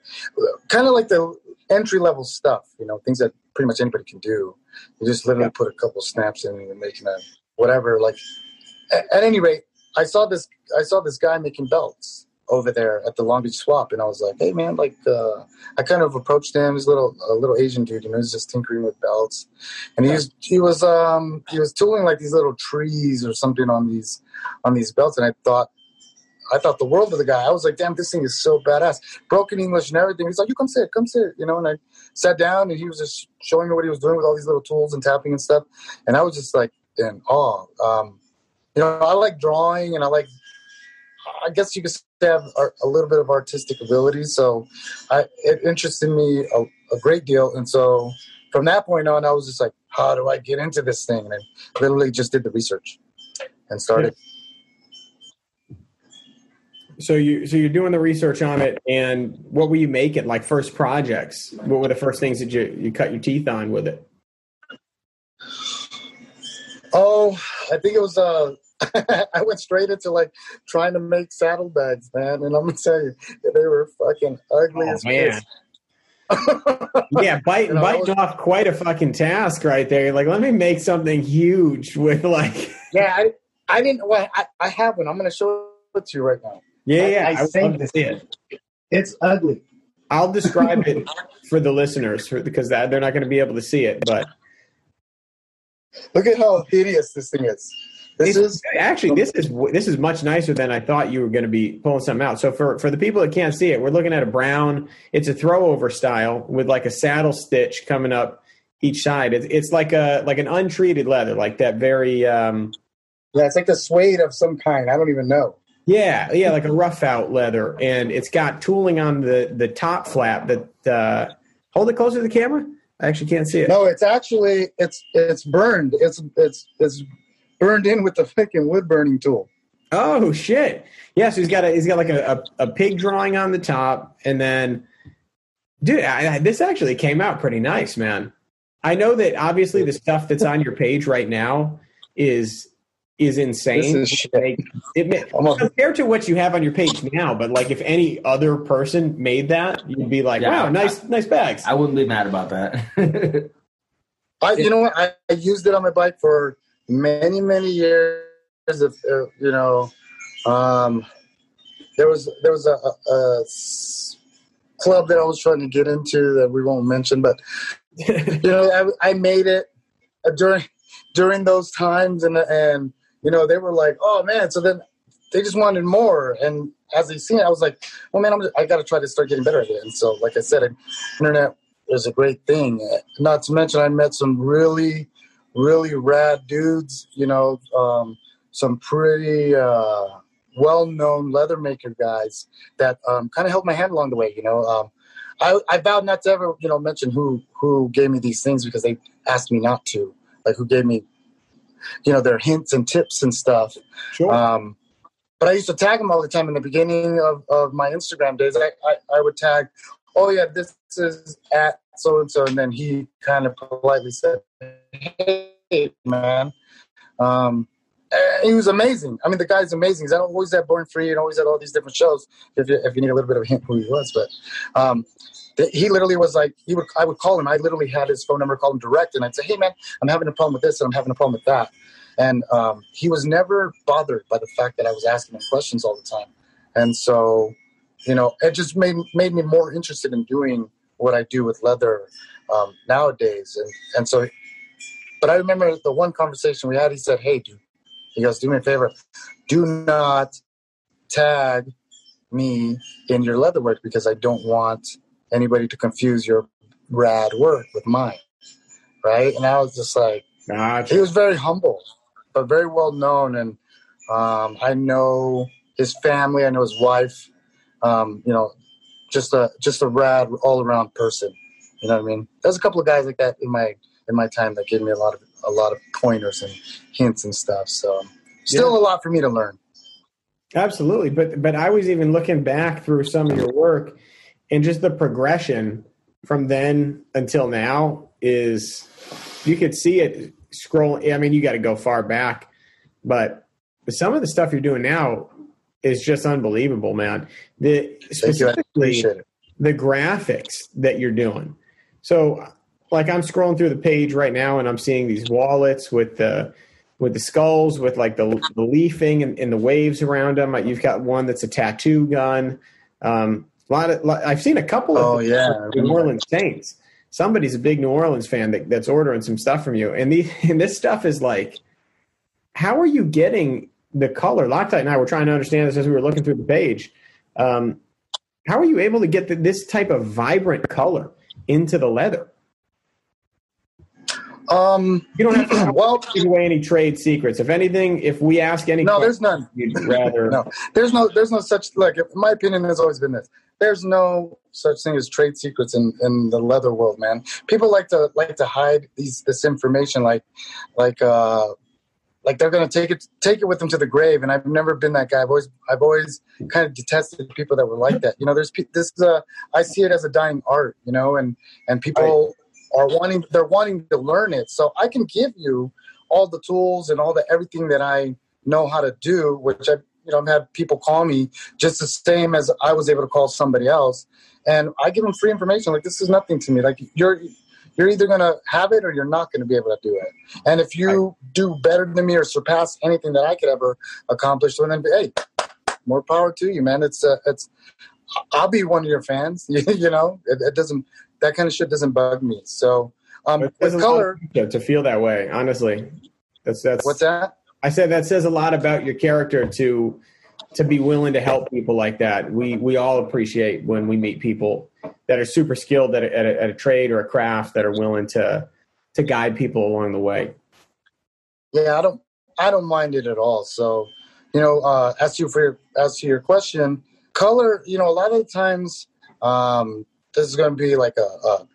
kind of like the entry level stuff, you know, things that pretty much anybody can do. You just literally put a couple snaps in and you're making a whatever. Like at, at any rate, I saw this I saw this guy making belts over there at the Long Beach Swap, and I was like, hey man, like uh, I kind of approached him. He's a little a little Asian dude, you know, he's just tinkering with belts, and he was he was um he was tooling like these little trees or something on these on these belts, and I thought. I thought the world of the guy. I was like, damn, this thing is so badass. Broken English and everything. He's like, you come sit, come sit, you know. And I sat down, and he was just showing me what he was doing with all these little tools and tapping and stuff. And I was just like in awe. Um, you know, I like drawing, and I like. I guess you could have a, little bit of artistic ability, so I, it interested me a, a great deal. And so from that point on, I was just like, how do I get into this thing? And I literally just did the research and started. So you so you're doing the research on it, and what were you making? Like first projects? What were the first things that you you cut your teeth on with it? Oh, I think it was. Uh, I went straight into like trying to make saddlebags, man. And I'm gonna tell you, they were fucking ugly Oh, as man. Yeah, biting You know, biting was- off quite a fucking task right there. You're like, let me make something huge with like, yeah, I, I didn't. Well, I, I have one. I'm gonna show it to you right now. Yeah, I- yeah. I I, would think- love to see it. It's ugly. I'll describe it for the listeners because that, they're not going to be able to see it. But Look at how hideous this thing is. This It's- is actually this is this is much nicer than I thought you were going to be pulling something out. So for for the people that can't see it, we're looking at a brown. It's a throwover style with like a saddle stitch coming up each side. It's it's like a like an untreated leather, like that very um yeah, it's like the suede of some kind. I don't even know. Yeah yeah like a rough out leather, and it's got tooling on the the top flap that uh, hold it closer to the camera. I actually can't see it. No, it's actually it's it's burned. It's it's it's burned in with the freaking wood burning tool. Oh shit! Yeah, so he's got a he's got like a, a, a pig drawing on the top, and then, dude, I, I- this actually came out pretty nice, man. I know that obviously the stuff that's on your page right now is is insane. This is shit. Like, it ma- compared to what you have on your page now, but like if any other person made that, you'd be like, Yeah. wow, nice nice bags. I wouldn't be mad about that. I, you know? I, I used it on my bike for many, many years. Of, uh, you know, um, there was there was a club that I was trying to get into that we won't mention, but you know, I, I made it uh, during during those times, and and you know, they were like, "Oh man!" So then they just wanted more, and as they seen it, I was like, "Well, man, I'm I got to try to start getting better at it." And so, like I said, internet is a great thing. Not to mention, I met some really, really rad dudes. You know, um, some pretty uh, well-known leather maker guys that um, kind of held my hand along the way. You know, um, I, I vowed not to ever, you know, mention who who gave me these things because they asked me not to. Like who gave me, you know, their hints and tips and stuff. Sure. Um, but I used to tag them all the time in the beginning of, of my Instagram days. I, I, I would tag, oh yeah, this is at so and so, and then he kind of politely said, "Hey, man." Um, he was amazing. I mean, the guy's amazing. He's always at Born Free and always at all these different shows. If you, if you need a little bit of a hint who he was, but um, he literally was like, he would I would call him. I literally had his phone number, call him direct, and I'd say, "Hey, man, I'm having a problem with this, and I'm having a problem with that." And um, he was never bothered by the fact that I was asking him questions all the time. And so, you know, it just made made me more interested in doing what I do with leather um, nowadays. And and so, but I remember the one conversation we had. He said, "Hey, dude," he goes, "Do me a favor, do not tag me in your leather work because I don't want anybody to confuse your rad work with mine." Right? And I was just like, Gotcha. he was very humble, but very well known. And um, I know his family. I know his wife. Um, you know, just a just a rad all around person. You know what I mean? There's a couple of guys like that in my in my time that gave me a lot of a lot of pointers and hints and stuff. So still a lot for me to learn. Absolutely, but but I was even looking back through some of your work, and just the progression from then until now is you could see it scroll. I mean, you got to go far back, but some of the stuff you're doing now is just unbelievable, man. The Thank you. I specifically the graphics that you're doing. So, like, I'm scrolling through the page right now, and I'm seeing these wallets with the with the skulls, with like the, the leafing and, and the waves around them. You've got one that's a tattoo gun. Um, a lot of lot, I've seen a couple of Oh, yeah. New Orleans Saints. Somebody's a big New Orleans fan that, that's ordering some stuff from you, and the and this stuff is like, how are you getting the color? Loctite and I were trying to understand this as we were looking through the page. Um, how are you able to get the, this type of vibrant color into the leather? Um, You don't have to well, give away any trade secrets. If anything, if we ask any, no, there's none. You'd rather. No, there's no, there's no such. Look, my opinion has always been this: there's no such thing as trade secrets in, in the leather world, man. People like to like to hide these this information, like like uh like they're gonna take it take it with them to the grave. And I've never been that guy. I've always I've always kind of detested people that were like that. You know, there's this is a I see it as a dying art. You know, and and people are wanting they're wanting to learn it. So I can give you all the tools and all the everything that I know how to do, which I you know I've had people call me just the same as I was able to call somebody else, and I give them free information. Like this is nothing to me. Like you're you're either gonna have it or you're not gonna be able to do it. And if you do better than me or surpass anything that I could ever accomplish, then hey, more power to you, man. It's uh, it's I'll be one of your fans. you know, it, it doesn't that kind of shit doesn't bug me. So um, with color, to, feel that way. Honestly, that's that's what's that? I said that says a lot about your character to to be willing to help people like that. We we all appreciate when we meet people that are super skilled at a, at a, at a trade or a craft that are willing to to guide people along the way. Yeah, I don't I don't mind it at all. So, you know, uh, as to for your, as to your question, color, you know, a lot of the times, um, this is going to be like a, a,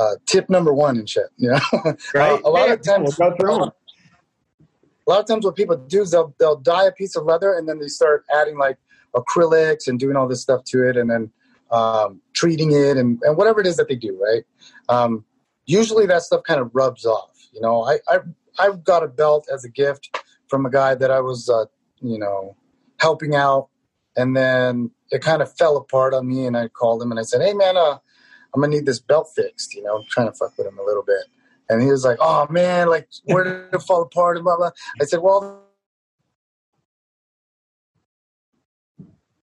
a tip number one and shit. You know, Right? a lot Yeah, of times, we'll go through 'em. a lot of times, what people do is they'll they'll dye a piece of leather and then they start adding like acrylics and doing all this stuff to it, and then um, treating it and, and whatever it is that they do, right? Um, usually, that stuff kind of rubs off. You know, I I I got a belt as a gift from a guy that I was, uh, you know, helping out, and then it kind of fell apart on me, and I called him and I said, "Hey, man, uh, I'm gonna need this belt fixed." You know, trying to fuck with him a little bit. And he was like, "Oh man, like where did it fall apart?" And blah blah. I said, "Well,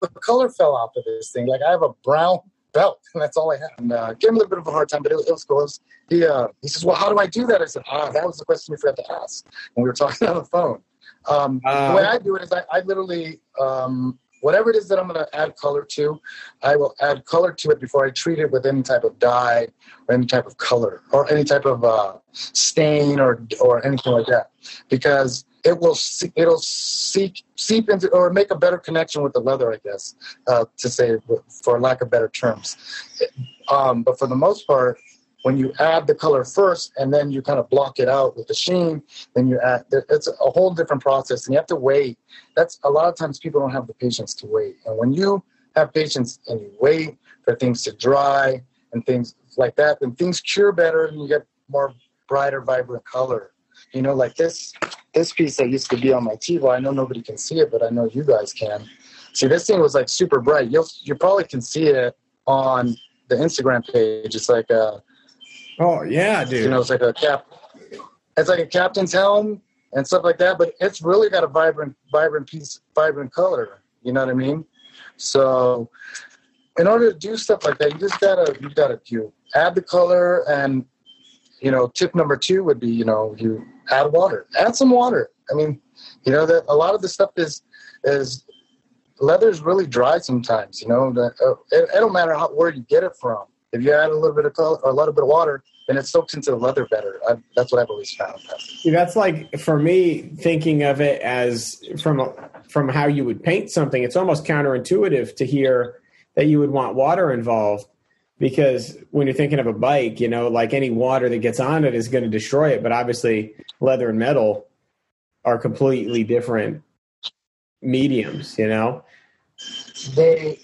the color fell off of this thing. Like I have a brown belt, and that's all I have." And uh, gave him a little bit of a hard time, but it, it was cool. It was- he uh, he says, "Well, how do I do that?" I said, "Ah, that was the question you forgot to ask when we were talking on the phone." Um, Uh, the way I do it is I, I literally um, whatever it is that I'm going to add color to, I will add color to it before I treat it with any type of dye or any type of color or any type of uh, stain or or anything like that. Because it will se- it'll seep seep into or make a better connection with the leather, I guess, uh, to say for lack of better terms. Um, but for the most part, when you add the color first and then you kind of block it out with the sheen, then you add. It's a whole different process, and you have to wait. That's a lot of times people don't have the patience to wait, and when you have patience and you wait for things to dry and things like that, then things cure better and you get more brighter, vibrant color. You know, like this this piece that used to be on my TiVo. I know nobody can see it, but I know you guys can. See, this thing was like super bright. You'll you probably can see it on the Instagram page. It's like a Oh yeah, dude. you know, it's like a cap. It's like a captain's helm and stuff like that. But it's really got a vibrant, vibrant piece, vibrant color. You know what I mean? So, in order to do stuff like that, you just gotta you gotta you add the color and you know tip number two would be you know you add water add some water i mean you know that a lot of the stuff is is leather's really dry sometimes you know that uh, it, it don't matter how, where you get it from if you add a little bit of color or a little bit of water then it soaks into the leather better I, that's what i've always found See, that's like for me thinking of it as from from how you would paint something. It's almost counterintuitive to hear that you would want water involved because when you're thinking of a bike, you know, like any water that gets on it is going to destroy it. But obviously, leather and metal are completely different mediums. You know, they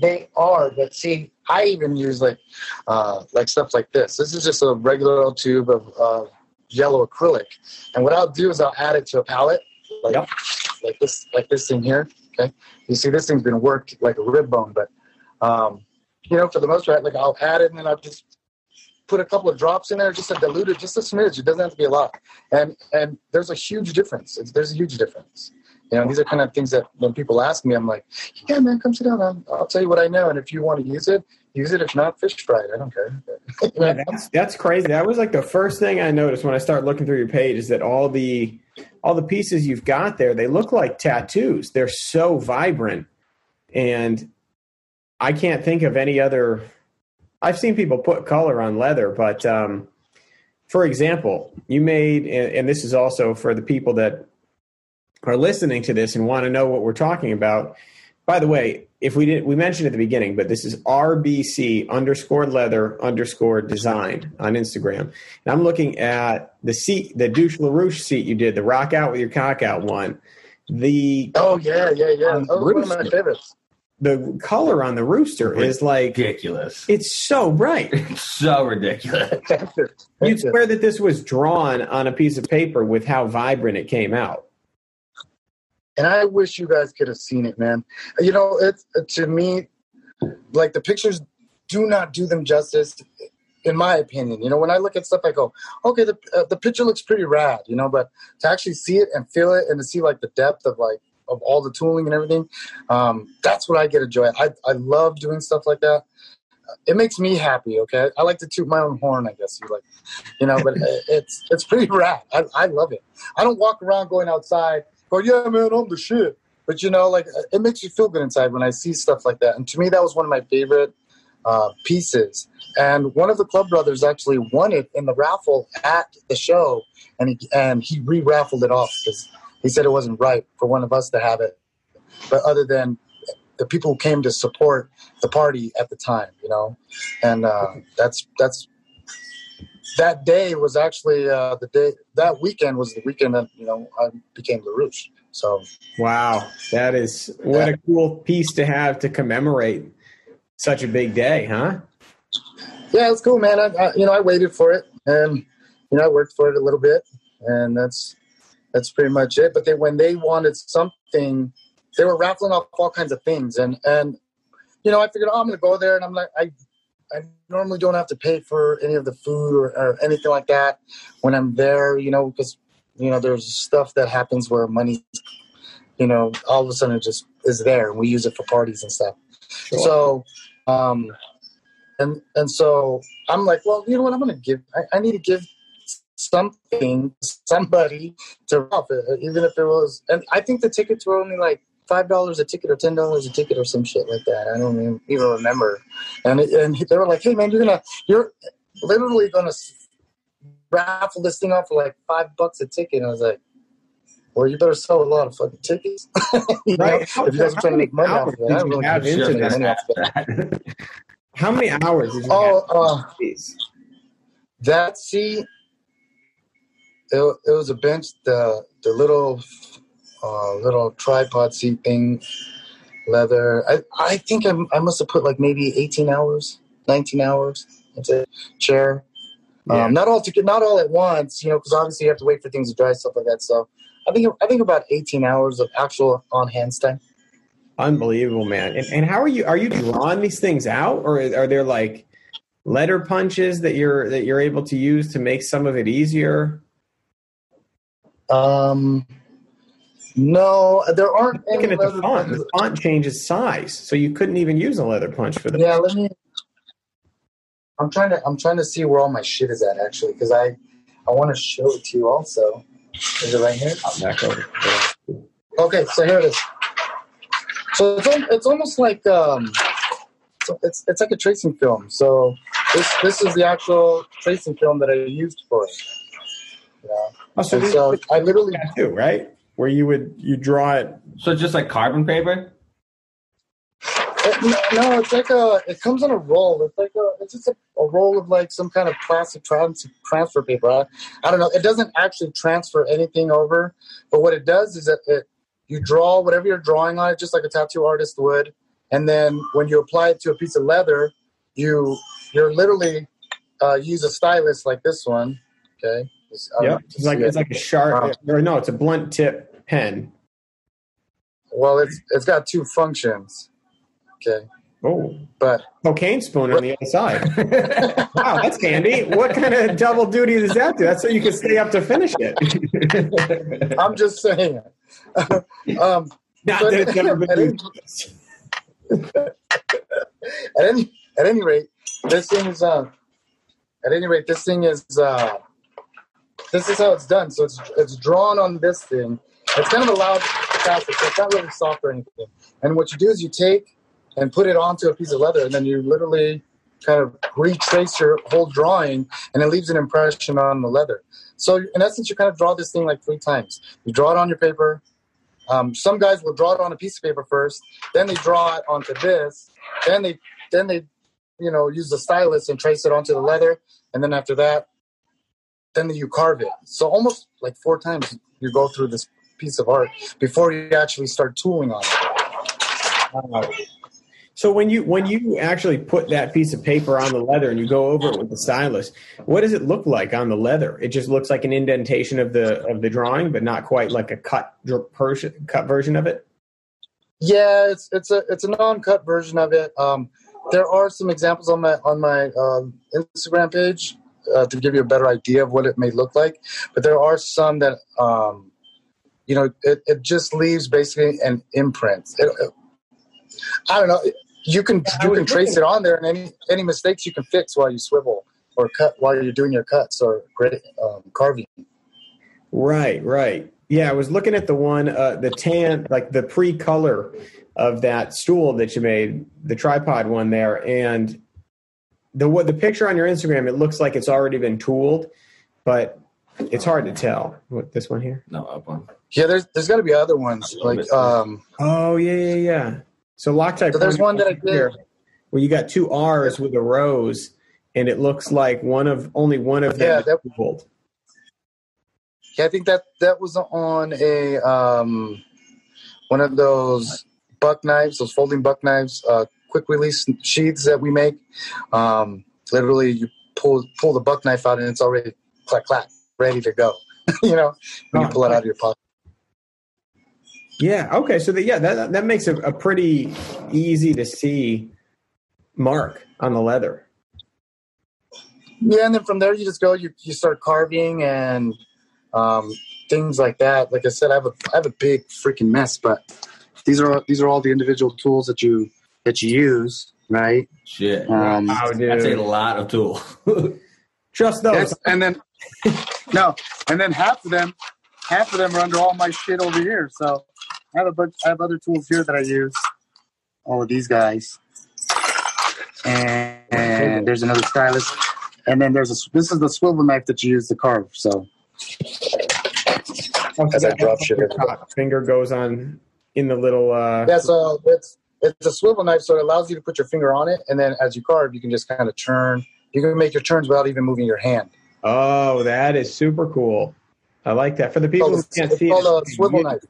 they are but see i even use like uh like stuff like this. This is just a regular old tube of uh yellow acrylic. And what i'll do is i'll add it to a palette like Yep. like this like this thing here okay? You see this thing's been worked like a rib bone but um you know for the most part like i'll add it and then i'll just put a couple of drops in there just to dilute it just a smidge. It doesn't have to be a lot. And and there's a huge difference. It's, there's a huge difference you know these are kind of things that when people ask me i'm like yeah man come sit down I'll, I'll tell you what i know and if you want to use it use it if not fish fry it i don't care Yeah, that's that's crazy. That was like the first thing I noticed when I started looking through your page is that all the all the pieces you've got there they look like tattoos. They're so vibrant, and I can't think of any other. I've seen people put color on leather, but um, for example, you made, and, and this is also for the people that are listening to this and want to know what we're talking about. By the way, if we didn't, we mentioned at the beginning, but this is RBC underscore leather underscore design on Instagram. And I'm looking at the seat, the douche LaRouche seat you did, the rock out with your cock out one. The oh yeah yeah yeah that oh, was one of my favorites the color on the rooster is like Ridiculous. it's so bright. It's so ridiculous. You. You'd swear that this was drawn on a piece of paper with how vibrant it came out. And I wish you guys could have seen it, man. You know, it's to me, like the pictures do not do them justice, in my opinion. You know, when I look at stuff, I go, okay, the uh, the picture looks pretty rad, you know, but to actually see it and feel it and to see like the depth of like of all the tooling and everything, um, that's what I get a joy. I I love doing stuff like that. It makes me happy. Okay, I like to toot my own horn. I guess you like, you know, but it's it's pretty rad. I I love it. I don't walk around going outside go, yeah, man, I'm the shit. But you know, like it makes you feel good inside when I see stuff like that. And to me, that was one of my favorite uh, pieces. And one of the club brothers actually won it in the raffle at the show, and he and he re-raffled it off because he said it wasn't right for one of us to have it. But other than the people who came to support the party at the time, you know, and uh, that's that's that day was actually uh, the day that weekend was the weekend that you know I became LaRouche. So Wow, that is what a cool piece to have to commemorate such a big day, huh? yeah, it's cool, man. I, I, you know I waited for it, and you know I worked for it a little bit, and that's that's pretty much it. But they when they wanted something, they were raffling off all kinds of things, and and you know I figured oh, I'm gonna go there, and I'm like I. I normally don't have to pay for any of the food or, or anything like that when I'm there, you know, because you know there's stuff that happens where money, you know, all of a sudden it just is there, and we use it for parties and stuff. So, um, and and so I'm like, well, you know what? I'm gonna give. I, I need to give something somebody to rob it, even if it was. And I think the tickets were only like five dollars a ticket or ten dollars a ticket or some shit like that. I don't even, even remember. And it- and they were like, hey man, you're gonna you're literally gonna raffle this thing off for like five bucks a ticket. And I was like, Well, you better sell a lot of fucking tickets. You know, Right. How- If you guys are trying to make money how off of it, many I hours really did you have make into money off of it. How many hours did you Oh, have? uh, Jeez. that see, it, it was a bench, the the little uh, little tripod seat thing, leather. I I think I, I must have put like maybe eighteen hours, nineteen hours. That's it. Chair. Yeah. Um, not all to, not all at once, you know, because obviously you have to wait for things to dry, stuff like that. So I think I think about eighteen hours of actual on hands time. Unbelievable, man. And, and how are you? Are you drawing these things out, or are there like letter punches that you're that you're able to use to make some of it easier? Um, no, there aren't any. Looking at the font, punches. the font changes size, so you couldn't even use a leather punch for the. Yeah, let me. I'm trying to. I'm trying to see where all my shit is at actually, because I, I want to show it to you also. Is it right here? Back over. Okay, so here it is. So it's it's almost like um, so it's it's like a tracing film. So this this is the actual tracing film that I used for it. Yeah. Oh, so so I literally do right? Where you would you draw it. So just like carbon paper? It- no, it's like a. It comes on a roll. It's like a. It's just a, a roll of like some kind of plastic trans, transfer paper. I, I don't know. It doesn't actually transfer anything over, but what it does is that it you draw whatever you're drawing on it, just like a tattoo artist would, and then when you apply it to a piece of leather, you you're literally uh, use a stylus like this one. Okay. Just- I don't know Yeah, it's like it's it. like a sharp. Or no, it's a blunt tip pen. well, it's it's got two functions. Okay, Oh, but cocaine spoon on the other side. wow, that's handy. What kind of double duty does that do? That's so you can stay up to finish it. I'm just saying. um, Not that it's never been at any- used. at any at any rate, this thing is uh at any rate this thing is uh this is how it's done. So it's it's drawn on this thing. It's kind of a loud plastic, so it's not really soft or anything. And what you do is you take and put it onto a piece of leather, and then you literally kind of retrace your whole drawing, and it leaves an impression on the leather. So in essence, you kind of draw this thing like three times. You draw it on your paper. Um, some guys will draw it on a piece of paper first, then they draw it onto this, then they then they you know use the stylus and trace it onto the leather, and then after that, then you carve it. So almost like four times you go through this piece of art before you actually start tooling on it. So when you when you actually put that piece of paper on the leather and you go over it with the stylus, what does it look like on the leather? It just looks like an indentation of the of the drawing, but not quite like a cut version cut version of it. Yeah, it's it's a it's a non-cut version of it. Um, there are some examples on my on my um, Instagram page uh, to give you a better idea of what it may look like. But there are some that um, you know it, it just leaves basically an imprint. It, it- I don't know. You can you can trace it on there, and any any mistakes you can fix while you swivel or cut while you're doing your cuts or great um, carving. Right, right. Yeah, I was looking at the one, uh, the tan, like the pre color of that stool that you made, the tripod one there, and the what the picture on your Instagram, it looks like it's already been tooled, but it's hard to tell. What this one here? No, up one. Yeah, there's there's got to be other ones like um, Oh yeah, yeah, yeah. So Loctite. So there's one that I out here did. where you got two R's with a rose, and it looks like one of only one of them Yeah, is that- tooled. Yeah, I think that that was on a um, one of those buck knives, those folding buck knives, uh, quick release sheaths that we make. Um, literally, you pull pull the buck knife out and it's already clack clack, ready to go. you know, when you pull it out of your pocket. Yeah. Okay. So that yeah, that that makes a, a pretty easy to see mark on the leather. Yeah, and then from there you just go. You you start carving and um, things like that. Like I said, I have a I have a big freaking mess, but these are these are all the individual tools that you that you use, right? Shit. Um, Wow, dude. That's a lot of tools. Trust those. Yes, and then no, and then half of them, half of them are under all my shit over here. So I have a bunch. I have other tools here that I use. All of these guys, and, and there's another stylus, and then there's a. This is the swivel knife that you use to carve. So as I drop shit. Finger goes on in the little. Uh, Yeah, so it's it's a swivel knife, so it allows you to put your finger on it, and then as you carve, you can just kind of turn. You can make your turns without even moving your hand. Oh, that is super cool. I like that. For the people who can't see it's it, it's a a swivel U. knife.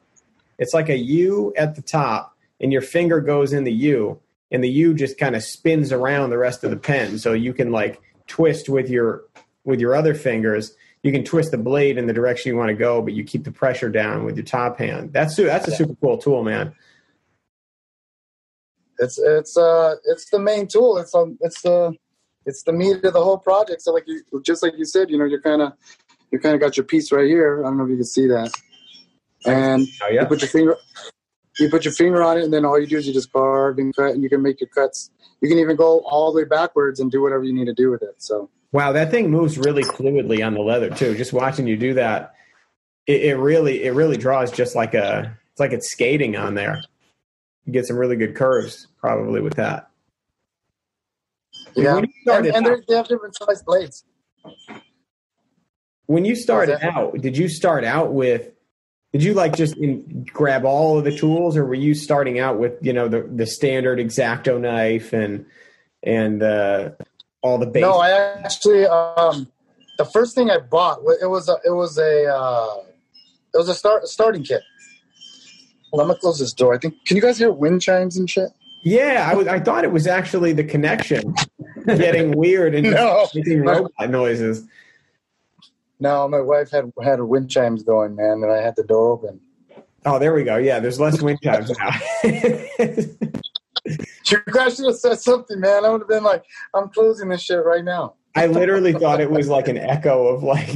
It's like a U at the top, and your finger goes in the U, and the U just kind of spins around the rest of the pen, so you can like twist with your with your other fingers. You can twist the blade in the direction you want to go, but you keep the pressure down with your top hand. That's that's a super cool tool, man. It's it's uh it's the main tool. It's um it's the it's the meat of the whole project. So like you just like you said, you know, you're kind of you kind of got your piece right here. I don't know if you can see that. And Oh yeah. you put your finger you put your finger on it, and then all you do is you just carve and cut, and you can make your cuts. You can even go all the way backwards and do whatever you need to do with it. So Wow, that thing moves really fluidly on the leather too. Just watching you do that, it, it really it really draws just like a it's like it's skating on there. You get some really good curves probably with that. yeah, When you and, started and they have different size blades. When you started out, did you start out with? Did you like just in, grab all of the tools, or were you starting out with you know the the standard exacto knife and and uh, all the basic? No, I actually um, the first thing I bought it was a, it was a uh, it was a start a starting kit. Well, I'm gonna close this door. I think. Can you guys hear wind chimes and shit? yeah, I was. I thought it was actually the connection getting weird and No. making robot noises. No, my wife had had her wind chimes going, man, and I had the door open. Oh, there we go. Yeah, there's less wind chimes now. You guys should have said something, man. I would have been like, I'm closing this shit right now. I literally thought it was like an echo of like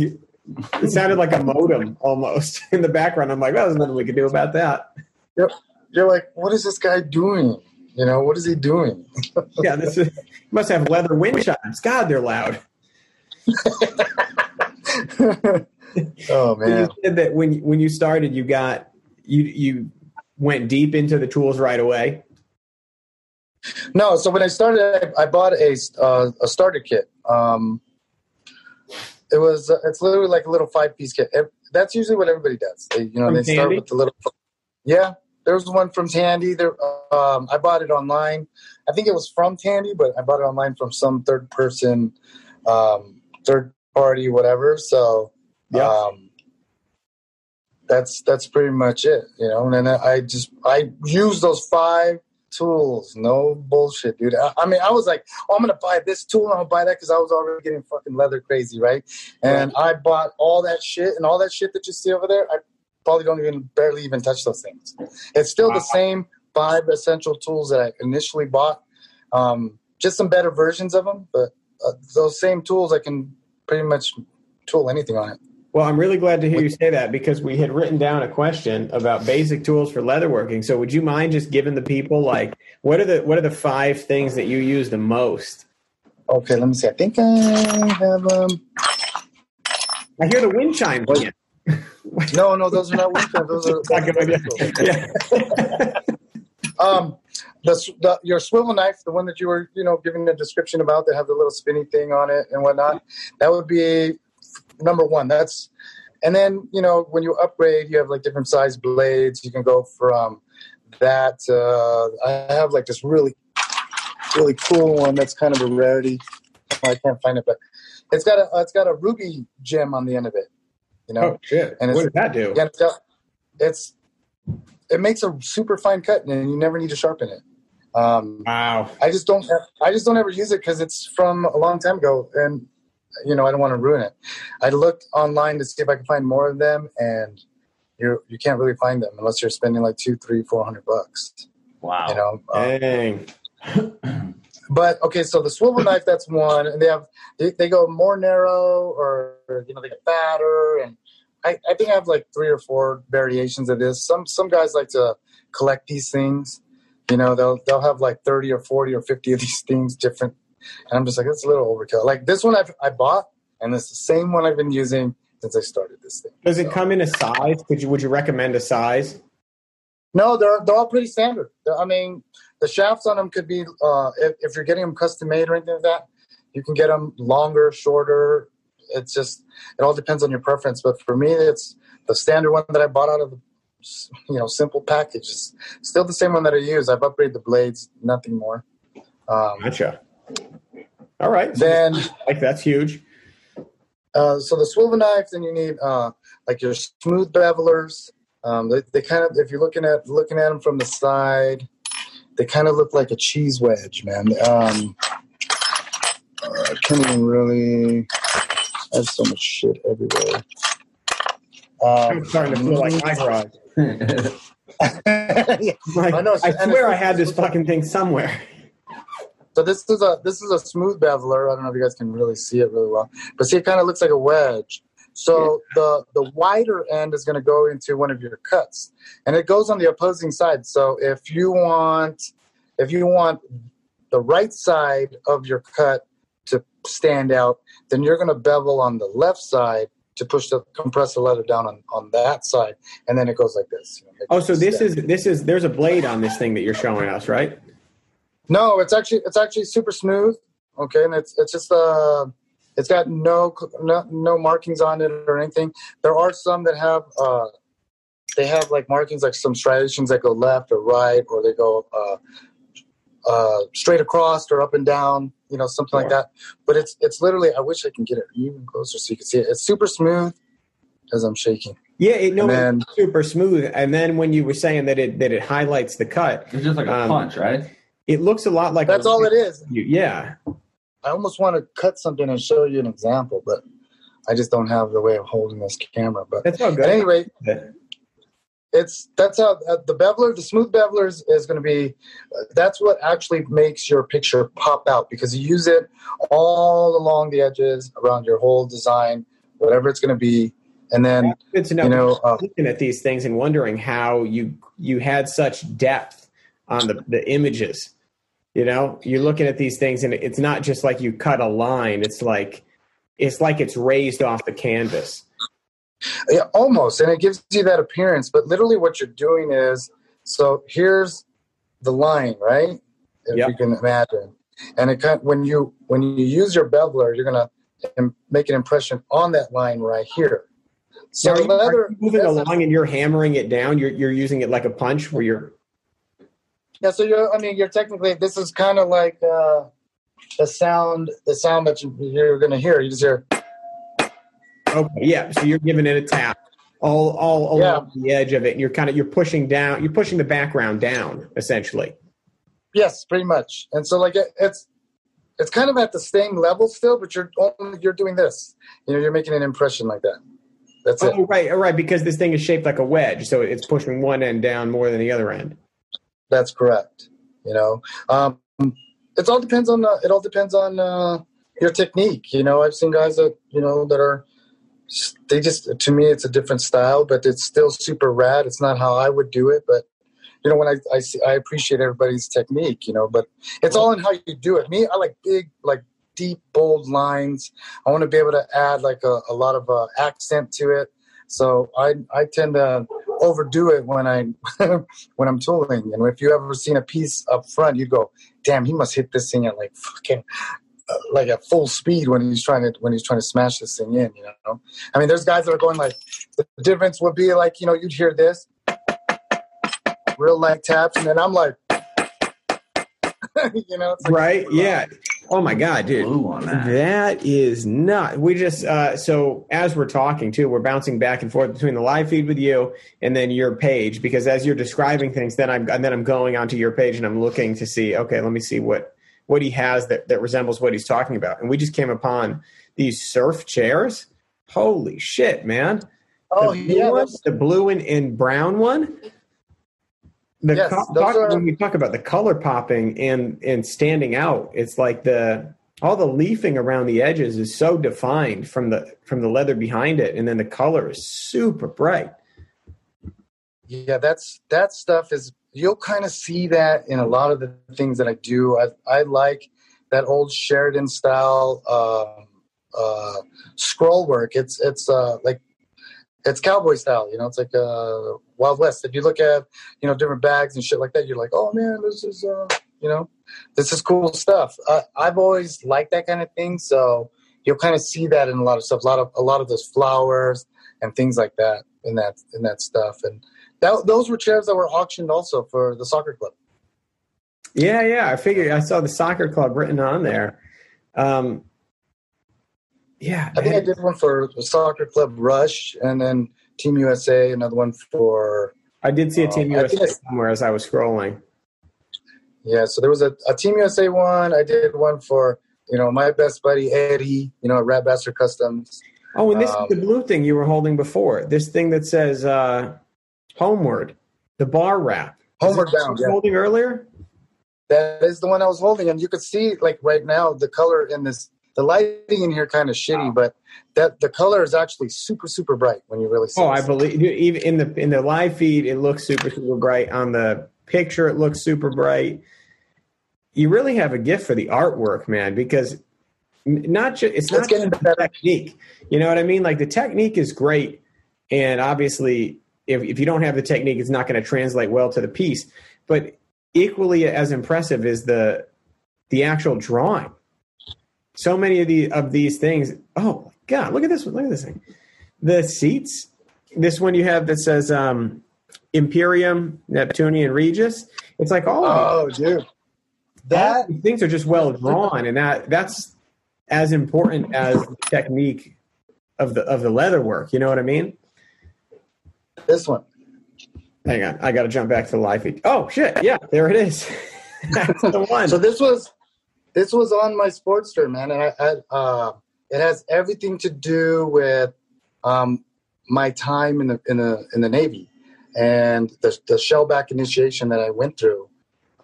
it sounded like a modem almost in the background. I'm like, well, there's nothing we can do about that. Yep. You're like, what is this guy doing? You know, what is he doing? Yeah, this is must have leather wind chimes. God, they're loud. oh man. You said that when when you started, you got you you went deep into the tools right away. No, so when I started, I, I bought a uh, a starter kit. Um, it was uh, it's literally like a little five piece kit. Ev- That's usually what everybody does. They, you know, From they start with the little. Yeah, there was one from Tandy. There, um, I bought it online. I think it was from Tandy, but I bought it online from some third person, um, third party, whatever. So, Yeah. um, that's that's pretty much it, you know. And then I just I use those five tools. No bullshit, dude. I, I mean, I was like, oh, I'm gonna buy this tool and I'll buy that because I was already getting fucking leather crazy, right? And I bought all that shit and all that shit that you see over there. I probably don't even barely even touch those things. It's still Wow. the same five essential tools that I initially bought. Um, just some better versions of them, but uh, those same tools I can pretty much tool anything on it. Well, I'm really glad to hear you say that because we had written down a question about basic tools for leatherworking. So, would you mind just giving the people like what are the what are the five things that you use the most? Okay, let me see. I think I have um. I hear the wind chimes. again. No, no, those are not wind chimes. Those are. Not good idea. Yeah. um, the, the your swivel knife, the one that you were, you know, giving the description about, that have the little spinny thing on it and whatnot. That would be number one. That's, and then you know, when you upgrade, you have like different size blades. You can go from that. Uh, I have like this really, really cool one. That's kind of a rarity. I can't find it, but it's got a it's got a ruby gem on the end of it. You know, Oh shit! And what does that do? yeah, it's, got, it's it makes a super fine cut, and you never need to sharpen it. Um, Wow. I just don't. I just don't ever use it because it's from a long time ago, and you know I don't want to ruin it. I looked online to see if I could find more of them, and you you can't really find them unless you're spending like two, three, four hundred bucks. Wow. You know. Um, Dang. but okay, so the swivel knife that's one, and they have they, they go more narrow, or you know they get fatter, and I, I think I have like three or four variations of this. Some some guys like to collect these things. You know, they'll they'll have like thirty or forty or fifty of these things different, and I'm just like that's a little overkill. Like this one I've, I bought, and it's the same one I've been using since I started this thing. Does it So- come in a size? Could you would you recommend a size? No, they're they're all pretty standard. They're- I mean, the shafts on them could be uh, if, if you're getting them custom made or anything like that, you can get them longer, shorter. It's just it all depends on your preference. But for me, it's the standard one that I bought out of the you know simple package is still the same one that I use. I've upgraded the blades, nothing more. Um, Gotcha. All right. So then like that's huge. Uh, so the swivel knife, then you need uh, like your smooth bevelers. Um, they, they kind of, if you're looking at looking at them from the side, they kind of look like a cheese wedge, man. Um, uh, I can't even really. I have so much shit everywhere. Um, I'm starting to feel like my garage. yeah. Like, I know, I swear I had this fucking thing somewhere. So this is a this is a smooth beveler. I don't know if you guys can really see it really well, but see, it kind of looks like a wedge. So the the wider end is going to go into one of your cuts, and it goes on the opposing side. So if you want if you want the right side of your cut to stand out, then you're going to bevel on the left side to push the compress the leather down on, on that side, and then it goes like this. you know, Oh, so this stand. is this is there's a blade on this thing that you're showing us, right? No, it's actually it's actually super smooth. Okay, and it's it's just uh it's got no no no markings on it or anything. There are some that have uh they have like markings like some striations that go left or right or they go uh uh straight across or up and down, you know, something like that. But it's it's literally I wish I can get it even closer so you can see it. It's super smooth as I'm shaking. Yeah, it, no, then- it's super smooth. And then when you were saying that it that it highlights the cut, It's just like a Um, punch, right? It looks a lot like That's a- all it is. You- Yeah, I almost want to cut something and show you an example, but I just don't have the way of holding this camera. But that's all good. at any rate, it's that's how uh, the beveler the smooth beveler is, is going to be uh, that's what actually makes your picture pop out because you use it all along the edges around your whole design whatever it's going to be and then Good to know. you know, uh, looking at these things and wondering how you you had such depth on the, the images. You know, you're looking at these things and it's not just like you cut a line. It's like it's like it's raised off the canvas. yeah, almost and it gives you that appearance but literally what you're doing is so here's the line right if Yep. you can imagine and it kind of, when you when you use your beveler you're going to make an impression on that line right here so are, you, are you moving along and you're hammering it down? You're you're using it like a punch where you're Yeah, so you're. I mean, you're technically. This is kind of like uh, the sound. The sound that you, you're going to hear. You just hear. okay, yeah. So you're giving it a tap all all along the edge of it. And you're kind of you're pushing down. You're pushing the background down essentially. Yes, pretty much. And so, like, it, it's it's kind of at the same level still, but you're only you're doing this. You know, you're making an impression like that. That's it. Oh, right, right. Because this thing is shaped like a wedge, so it's pushing one end down more than the other end. That's correct. You know, um, it all depends on uh, it all depends on uh, your technique. You know, I've seen guys that you know that are they just to me it's a different style, but it's still super rad. It's not how I would do it, but you know when I I, see, I appreciate everybody's technique. You know, but it's all in how you do it. Me, I like big like deep bold lines. I want to be able to add like a, a lot of uh, accent to it. So I I tend to overdo it when I when I'm tooling. And if you ever seen a piece up front, you go, "Damn, he must hit this thing at like fucking uh, like at full speed when he's trying to when he's trying to smash this thing in." You know, I mean, there's guys that are going like the difference would be like you know you'd hear this real light taps, and then I'm like, you know, like, Right? Yeah. Oh my god, dude. Blue that. That is not. We just uh, so as we're talking too, we're bouncing back and forth between the live feed with you and then your page because as you're describing things, then I'm and then I'm going onto your page and I'm looking to see. Okay, let me see what what he has that that resembles what he's talking about. And we just came upon these surf chairs. Holy shit, man! oh the blue yeah, one, the blue and, and brown one. The Yes, co- talk, are- when we talk about the color popping and and standing out, it's like the all the leafing around the edges is so defined from the from the leather behind it, and then the color is super bright. Yeah, that's that stuff is you'll kind of see that in a lot of the things that I do. I I like that old Sheridan style um, uh, scroll work. It's it's uh, like it's cowboy style. You know, it's like uh, Wild West. If you look at you know different bags and shit like that, you're like, oh man, this is uh, you know, this is cool stuff. Uh, I've always liked that kind of thing, so you'll kind of see that in a lot of stuff. A lot of a lot of those flowers and things like that. in that in that stuff. And that those were chairs that were auctioned also for the soccer club. Yeah, yeah. I figured I saw the soccer club written on there. Um, yeah, I think I did one for the soccer club Rush, and then Team USA. Another one for I did see a Team Um, USA somewhere as I was scrolling. yeah. So there was a, a Team USA one. I did one for you know my best buddy Eddie. You know at Rat Bastard Customs. Oh, and this Um, is the blue thing you were holding before. This thing that says uh, "Homeward," the bar wrap. Homeward Bound, yeah. Holding earlier. That is the one I was holding, and you could see like right now the color in this. The lighting in here kind of shitty, but that the color is actually super super bright when you really see. Oh, it. Oh, I believe even in the in the live feed, it looks super super bright. On the picture, it looks super bright. You really have a gift for the artwork, man, because not just it's not It's getting just better. technique. You know what I mean? Like the technique is great, and obviously, if if you don't have the technique, it's not going to translate well to the piece. But equally as impressive is the the actual drawing. So many of the of these things. Oh my god! Look at this one. Look at this thing. The seats. This one you have that says um, Imperium, Neptunian, Regis. It's like all of Oh, dude, that these things are just well drawn, and that that's as important as the technique of the of the leather work. You know what I mean? this one. Hang on, I got to jump back to the live feed. Oh shit! Yeah, there it is. that's the one. So this was this was on my Sportster, man, and I had uh, it has everything to do with um, my time in the in the in the Navy and the the shellback initiation that I went through.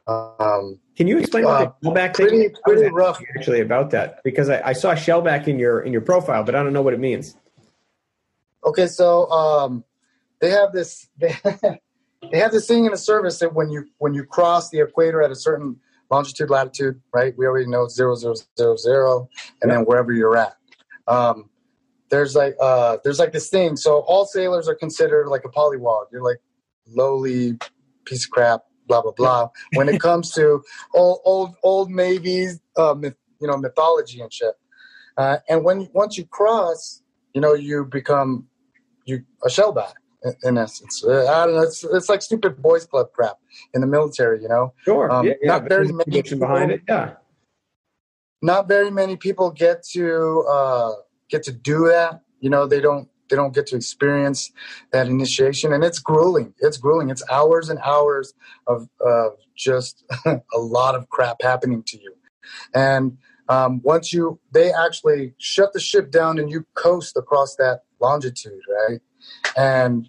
Um, Can you explain uh, the shellback pretty- thing? Pretty rough. actually about that because I, I saw shellback in your in your profile, but I don't know what it means. Okay, so um, they have this they, they have this thing in the service that when you when you cross the equator at a certain longitude latitude, right? We already know zero zero zero zero, and then wherever you're at. Um, there's like uh, there's like this thing. So all sailors are considered like a polywog. You're like lowly piece of crap, blah blah blah. When it comes to old old old navies, uh, myth, you know, mythology and shit. Uh, and when once you cross, you know, you become you a shellback in, essence. Uh, I don't know. It's it's like stupid boys club crap in the military. You know, Sure, Um, yeah, yeah, not very many conviction behind it. people- Yeah, not very many people get to uh, get to do that. You know, they don't they don't get to experience that initiation, and it's grueling. It's grueling. It's hours and hours of of just a lot of crap happening to you, and um, once you they actually shut the ship down and you coast across that longitude, right? And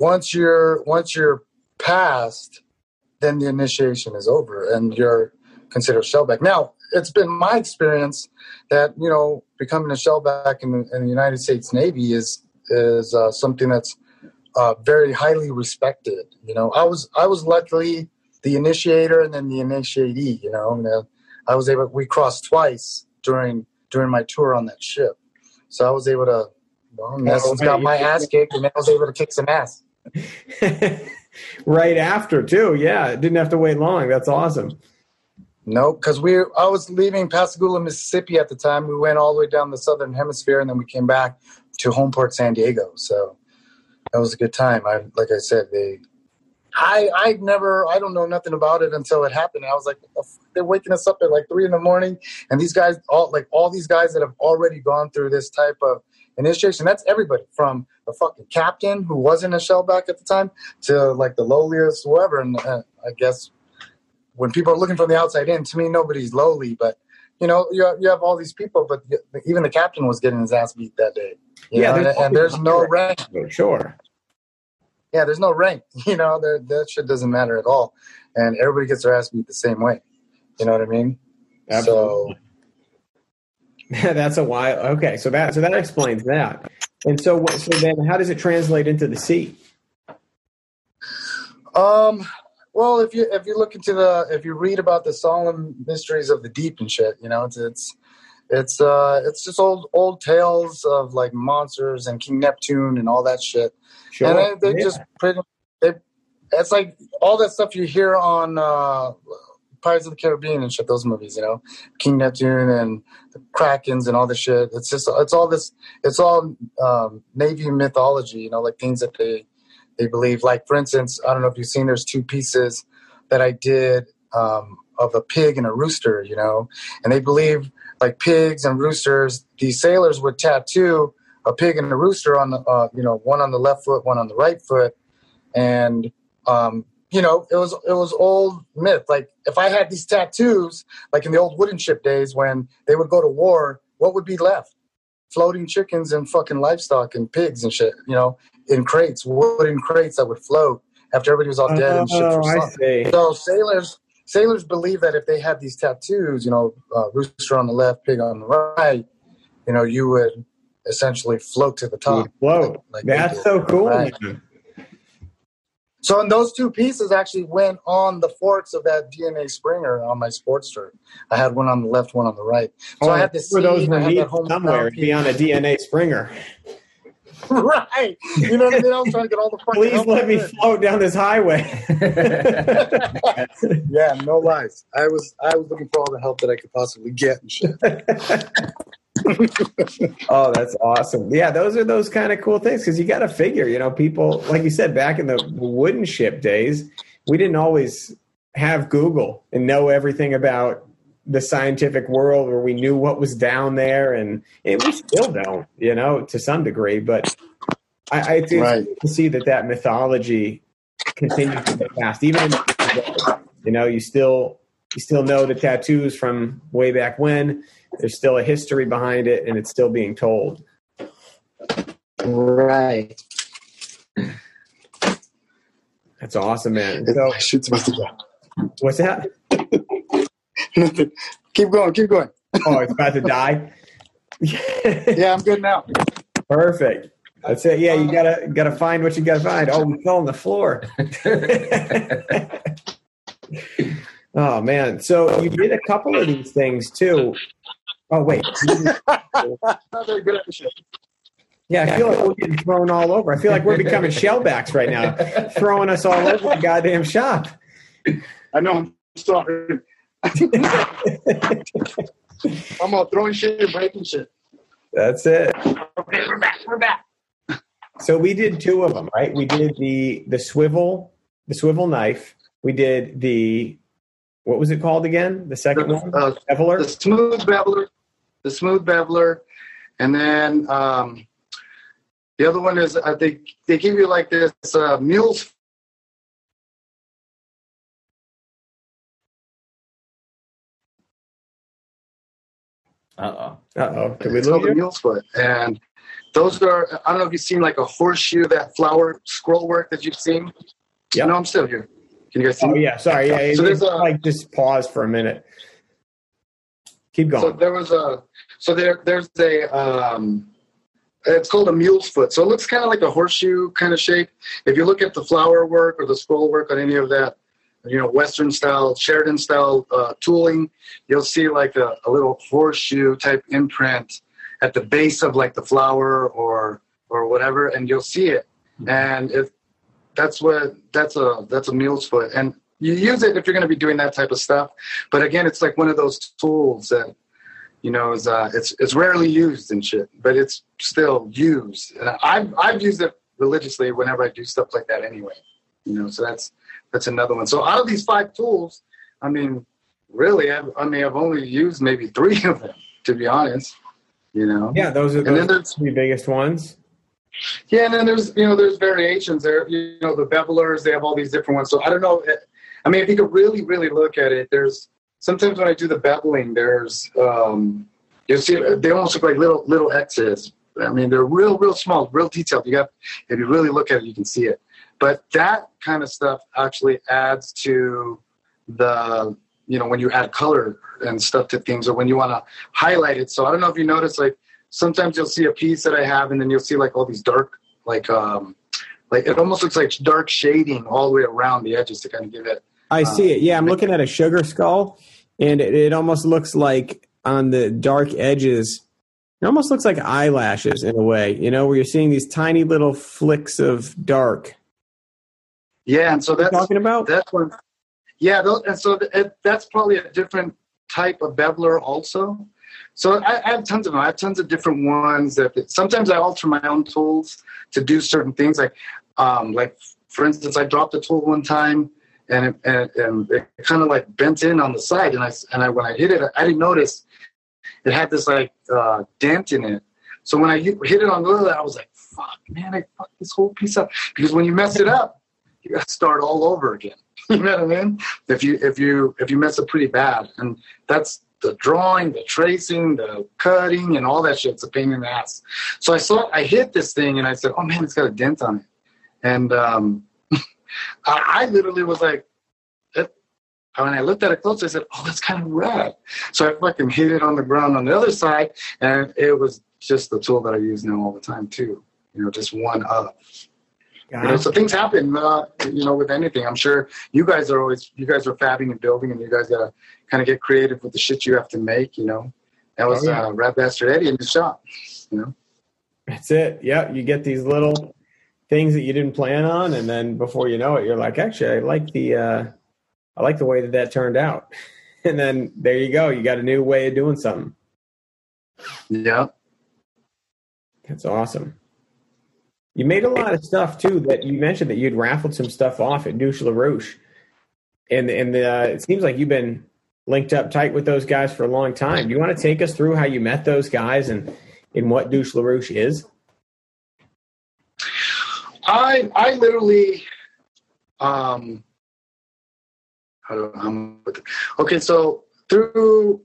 once you're once you're past, then the initiation is over, and you're considered shellback. Now, it's been my experience that you know becoming a shellback in, the- in the United States Navy is is uh, something that's uh, very highly respected. You know, I was I was luckily the initiator and then the initiatee. You know, and, uh, I was able. We crossed twice during during my tour on that ship, so I was able to. Well, in Oh, got my ass kicked, and I was able to kick some ass. right after too. Yeah, didn't have to wait long. That's awesome. No, because we I was leaving Pascagoula, Mississippi at the time. We went all the way down the southern hemisphere, and then we came back to Homeport, San Diego. So that was a good time. I like I said, they I I never I don't know nothing about it until it happened. I was like, the they're waking us up at like three in the morning, and these guys all like all these guys that have already gone through this type of initiation. That's everybody from the fucking captain who wasn't a shellback at the time to like the lowliest whoever. And uh, I guess when people are looking from the outside in, to me nobody's lowly, but you know you have, you have all these people, but even the captain was getting his ass beat that day. You Yeah, know, there's and, and there's no rank. Sure. Yeah, there's no rank. You know, there, that shit doesn't matter at all, and everybody gets their ass beat the same way. You know what I mean? Absolutely. That's a while. Okay, so that so that explains that. And so, what- so then, how does it translate into the sea? Um, well, if you if you look into the if you read about the solemn mysteries of the deep and shit, you know, it's it's it's uh it's just old old tales of like monsters and King Neptune and all that shit. Sure. and they, they Yeah. just pretty they it's like all that stuff you hear on uh Pirates of the Caribbean and shit. Those movies, you know, King Neptune and the Krakens and all this shit. It's just it's all this. It's all um, Navy mythology, you know, like things that they they believe. Like for instance, I don't know if you've seen. There's two pieces that I did um, of a pig and a rooster, you know, and they believe like pigs and roosters. These sailors would tattoo a pig and a rooster on the, uh, you know, one on the left foot, one on the right foot, and um, you know, it was it was old myth. Like if I had these tattoos, like in the old wooden ship days when they would go to war, what would be left? Floating chickens and fucking livestock and pigs and shit. You know, in crates, wooden crates that would float after everybody was all dead and shit. Oh, For I see. So sailors sailors believe that if they had these tattoos, you know, uh, rooster on the left, pig on the right, you know, you would essentially float to the top. Whoa, like they that's so cool. Right. So, and those two pieces actually went on the forks of that DNA Springer on my Sportster. I had one on the left, one on the right. So Oh, I had this for those seed, I were that home somewhere. It'd be on a DNA Springer. right. You know what I mean? I was trying to get all the fucking Please let me in. float down this highway. Yeah, no lies. I was I was looking for all the help that I could possibly get and shit. oh, that's awesome. Yeah, those are those kind of cool things because you got to figure, you know, people, like you said, back in the wooden ship days, we didn't always have Google and know everything about the scientific world where we knew what was down there. And, and we still don't, you know, to some degree. But I, I think Right. see that that mythology continues to get passed, even in, you know, you still you still know the tattoos from way back when. There's still a history behind it, and it's still being told. Right. That's awesome, man. So, shit's supposed to go. what's that? keep going, keep going. Oh, it's about to die. Yeah, I'm good now. Perfect. That's it. Yeah, you gotta gotta find what you gotta find. Oh, we fell on the floor. oh man. So you did a couple of these things too. Oh wait. Not very good at the shit. Yeah, I feel like we're getting thrown all over. I feel like we're becoming shellbacks right now, throwing us all over the goddamn shop. I know. I'm sorry. I'm all throwing shit and breaking shit. That's it. Okay, we're back. We're back. So we did two of them, right? We did the the swivel, the swivel knife. We did the what was it called again? The second one, Uh, beveler. the smooth beveler, the smooth beveler, and then um, the other one is I think they give you like this uh, mule's Uh oh. Uh oh, Can we it's lose the mule's foot, and those are I don't know if you've seen like a horseshoe that flower scroll work that you've seen. Yeah. No, I'm still here. Can you guys see? Oh me? yeah, sorry. Yeah, So there's a- like just pause for a minute. Keep going. So there was a so there there's a um it's called a mule's foot. So it looks kind of like a horseshoe kind of shape. If you look at the flower work or the scroll work on any of that, you know, Western style, Sheridan style uh, tooling, you'll see like a, a little horseshoe type imprint at the base of like the flower or or whatever, and you'll see it. And if that's what that's a that's a mule's foot, and you use it if you're going to be doing that type of stuff. But again, it's like one of those tools that you know is uh, it's it's rarely used and shit, but it's still used. And I've I've used it religiously whenever I do stuff like that anyway. You know, so that's that's another one. So out of these five tools, I mean, really, I've, I mean, I've only used maybe three of them to be honest. You know. Yeah, those are there's three biggest ones. yeah, and then there's you know there's variations there. You know the bevelers, they have all these different ones. So I don't know. I mean, if you could really really look at it, there's sometimes when I do the beveling, there's um, you see they almost look like little little X's. I mean, they're real real small, real detailed. You got if you really look at it, you can see it. But that kind of stuff actually adds to the you know when you add color and stuff to things or when you want to highlight it. So I don't know if you notice like sometimes you'll see a piece that I have, and then you'll see like all these dark, like um, like it almost looks like dark shading all the way around the edges to kind of give it. I see it. Yeah, I'm looking at a sugar skull, and it, it almost looks like on the dark edges, it almost looks like eyelashes in a way. You know, where you're seeing these tiny little flicks of dark. Yeah, and so that's talking about? that's one. Yeah, and so it, that's probably a different type of beveler also. So I, I have tons of them. I have tons of different ones. That sometimes I alter my own tools to do certain things. Like, um, like for instance, I dropped a tool one time and it, and, and it kind of like bent in on the side, and I and I when I hit it, I didn't notice it had this like uh, dent in it. So when I hit, hit it on the other, I was like, "Fuck, man! I fucked this whole piece up." Because when you mess it up, you got to start all over again. you know what I mean? If you if you if you mess up pretty bad, and that's the drawing, the tracing, the cutting, and all that shit's a pain in the ass. So I saw I hit this thing, and I said, "Oh man, it's got a dent on it," and um, I, I literally was like, it, when I looked at it close, I said, "Oh, that's kind of red." So I fucking hit it on the ground on the other side, and it was just the tool that I use now all the time too. You know, just one up. You know, so things happen, uh, you know, with anything. I'm sure you guys are always, you guys are fabbing and building, and you guys gotta kind of get creative with the shit you have to make. You know, that was Oh, yeah. uh, Rat Bastard Eddie in the shop. You know, That's it. Yeah, you get these little things that you didn't plan on, and then before you know it, you're like, actually, I like the, uh, I like the way that that turned out, and then there you go. You got a new way of doing something. yeah. That's awesome. You made a lot of stuff too. That you mentioned that you'd raffled some stuff off at Douche LaRouche, and and uh, it seems like you've been linked up tight with those guys for a long time. Do you want to take us through how you met those guys and in what Douche LaRouche is? I I literally um how do I'm okay so through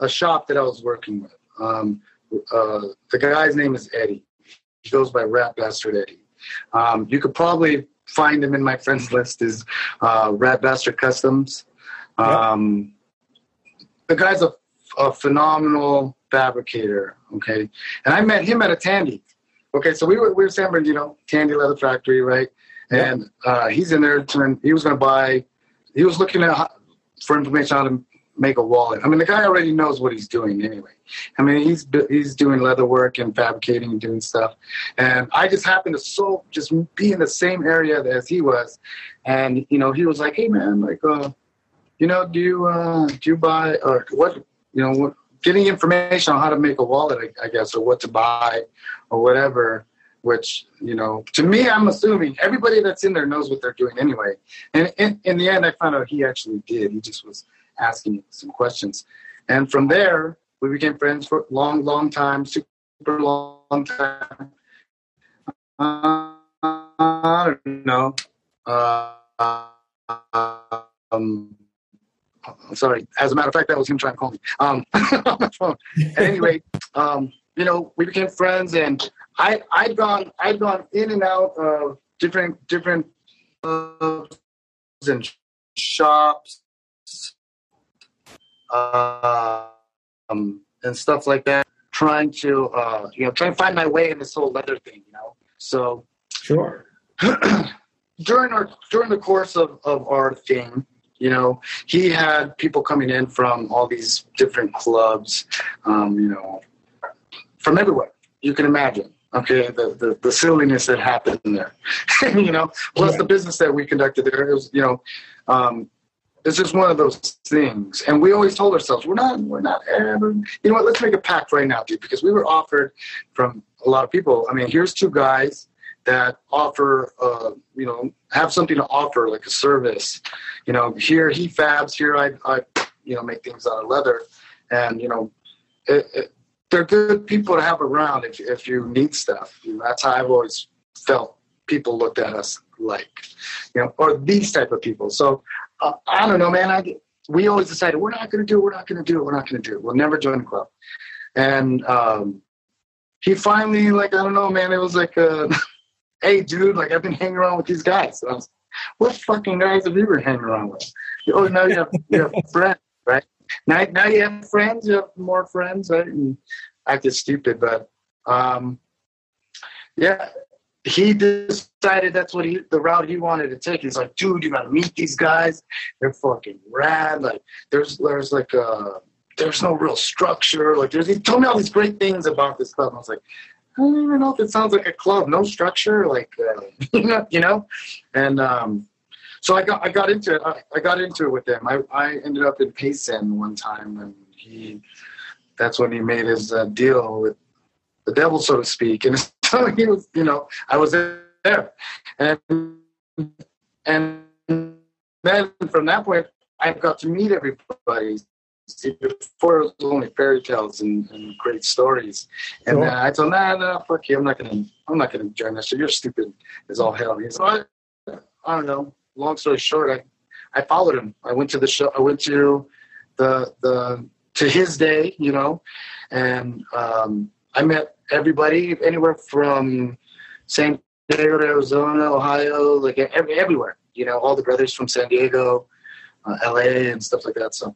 a shop that I was working with um uh the guy's name is Eddie. He goes by Rat Bastard Eddie. Um you could probably find him in my friends list is uh Rat Bastard Customs. Um the guy's a, a phenomenal fabricator okay? And I met him at a Tandy Okay, so we were we were San Bernardino, Tandy Leather Factory, right? And uh, he's in there. Turn, he was going to buy. He was looking at for information on how to make a wallet. I mean, the guy already knows what he's doing anyway. I mean, he's he's doing leather work and fabricating and doing stuff. And I just happened to so just be in the same area as he was, and you know, he was like, "Hey, man, like, uh, you know, do you uh, do you buy or what? You know, what, getting information on how to make a wallet, I, I guess, or what to buy." or whatever which you know to me i'm assuming everybody that's in there knows what they're doing anyway. And in, in the end i found out he actually did. He just was asking some questions. And from there we became friends for a long long time super long time. Uh, i don't know. Uh, um, I'm sorry. As a matter of fact, that was him trying to call me um, on my phone. At any rate, um, you know, we became friends, and I I'd gone I'd gone in and out of different different clubs and shops, uh, um, and stuff like that, trying to uh, you know trying to find my way in this whole leather thing, you know. So Sure. during our during the course of, of our thing, you know, he had people coming in from all these different clubs, um, you know, from everywhere you can imagine. Okay, the, the, the silliness that happened there, you know, plus Yeah. the business that we conducted there. It was, you know, um, it's just one of those things. And we always told ourselves, we're not, we're not ever, you know what, let's make a pact right now, dude, because we were offered from a lot of people. I mean, here's two guys that offer, uh, you know, have something to offer, like a service. You know, here he fabs, here I, I you know, make things out of leather. And, you know, it, it, they're good people to have around if, if you need stuff. You know, that's how I've always felt people looked at us like, you know, or these type of people. So uh, I don't know, man. I, we always decided we're not going to do it. We're not going to do it. We're not going to do it. We'll never join the club. And um, he finally, like, I don't know, man. It was like, uh, hey, dude, like I've been hanging around with these guys. I was, what fucking guys have you been hanging around with? Oh, now you have, you have friends, right? Now, now you have friends. You have more friends, right? And acted stupid, but um, yeah, he decided that's what he the route he wanted to take. He's like, dude, you gotta meet these guys. They're fucking rad. Like, there's there's like uh there's no real structure. Like, there's he told me all these great things about this club. And I was like, I don't even know if it sounds like a club. No structure, like uh, you know, and um, so I got I got into it. I, I got into it with them. I, I ended up in Payson one time, and he that's when he made his uh, deal with the devil, so to speak. And so he was, you know, I was there, and and then from that point, I got to meet everybody. See, before it was only fairy tales and, and great stories, and Sure. then I told him, nah, nah, fuck you, I'm not gonna, I'm not gonna join that shit. You're stupid as all hell. So I, I don't know. Long story short, I, I followed him. I went to the show. I went to the the to his day, you know, and um, I met everybody anywhere from San Diego to Arizona, Ohio, like every, everywhere. You know, all the brothers from San Diego, uh, LA, and stuff like that. So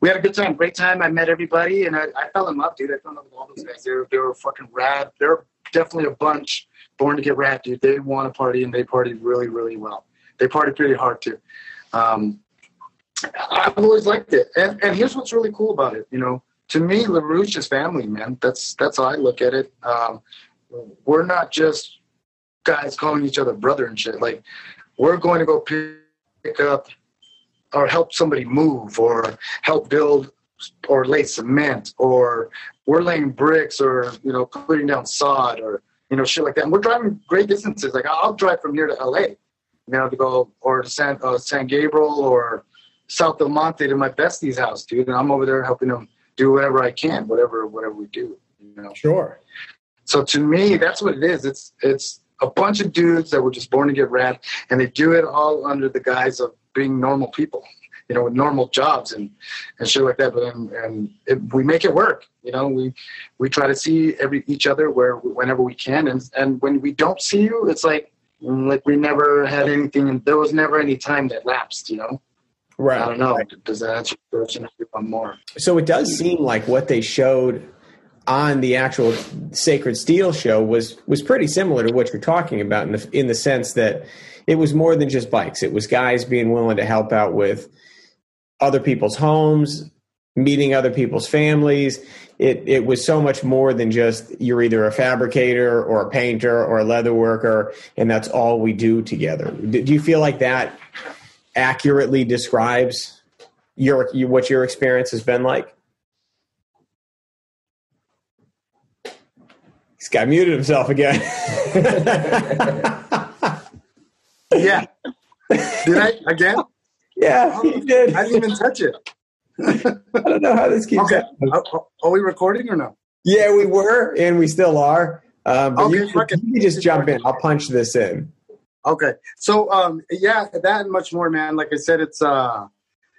we had a good time, great time. I met everybody, and I, I fell in love, dude. I fell in love with all those guys. They were, they were fucking rad. They're definitely a bunch born to get rad, dude. They want to party, and they party really, really well. They party pretty hard too. Um, I've always liked it, and and here's what's really cool about it. You know, to me, LaRouche is family, man. That's that's how I look at it. Um, we're not just guys calling each other brother and shit. Like, we're going to go pick up or help somebody move or help build or lay cement or we're laying bricks or you know putting down sod or you know shit like that. And we're driving great distances. Like I'll drive from here to LA, you know, to go or to San uh, San Gabriel or South El Monte to my bestie's house, dude. And I'm over there helping them do whatever I can, whatever whatever we do. You know. Sure. So to me, that's what it is. It's it's a bunch of dudes that were just born to get rad, and they do it all under the guise of being normal people, you know, with normal jobs and and shit like that. But and, and it, we make it work. You know, we we try to see every each other where whenever we can, and and when we don't see you, it's like like we never had anything, and there was never any time that lapsed. You know, Right. I don't know. Does that answer your question? One more. So it does seem like what they showed on the actual Sacred Steel show was was pretty similar to what you're talking about in the in the sense that it was more than just bikes. It was guys being willing to help out with other people's homes, meeting other people's families. It it was so much more than just you're either a fabricator or a painter or a leather worker, and that's all we do together. Do you feel like that accurately describes your, your what your experience has been like? He's got muted himself again. Yeah. Did I again? yeah, he did. I didn't even touch it. I don't know how this keeps Okay. happening. Are, we recording or no? Yeah, we were, and we still are. Um, but Okay, you, you can just jump in. I'll punch this in. Okay. So um yeah, that and much more, man. Like I said, it's uh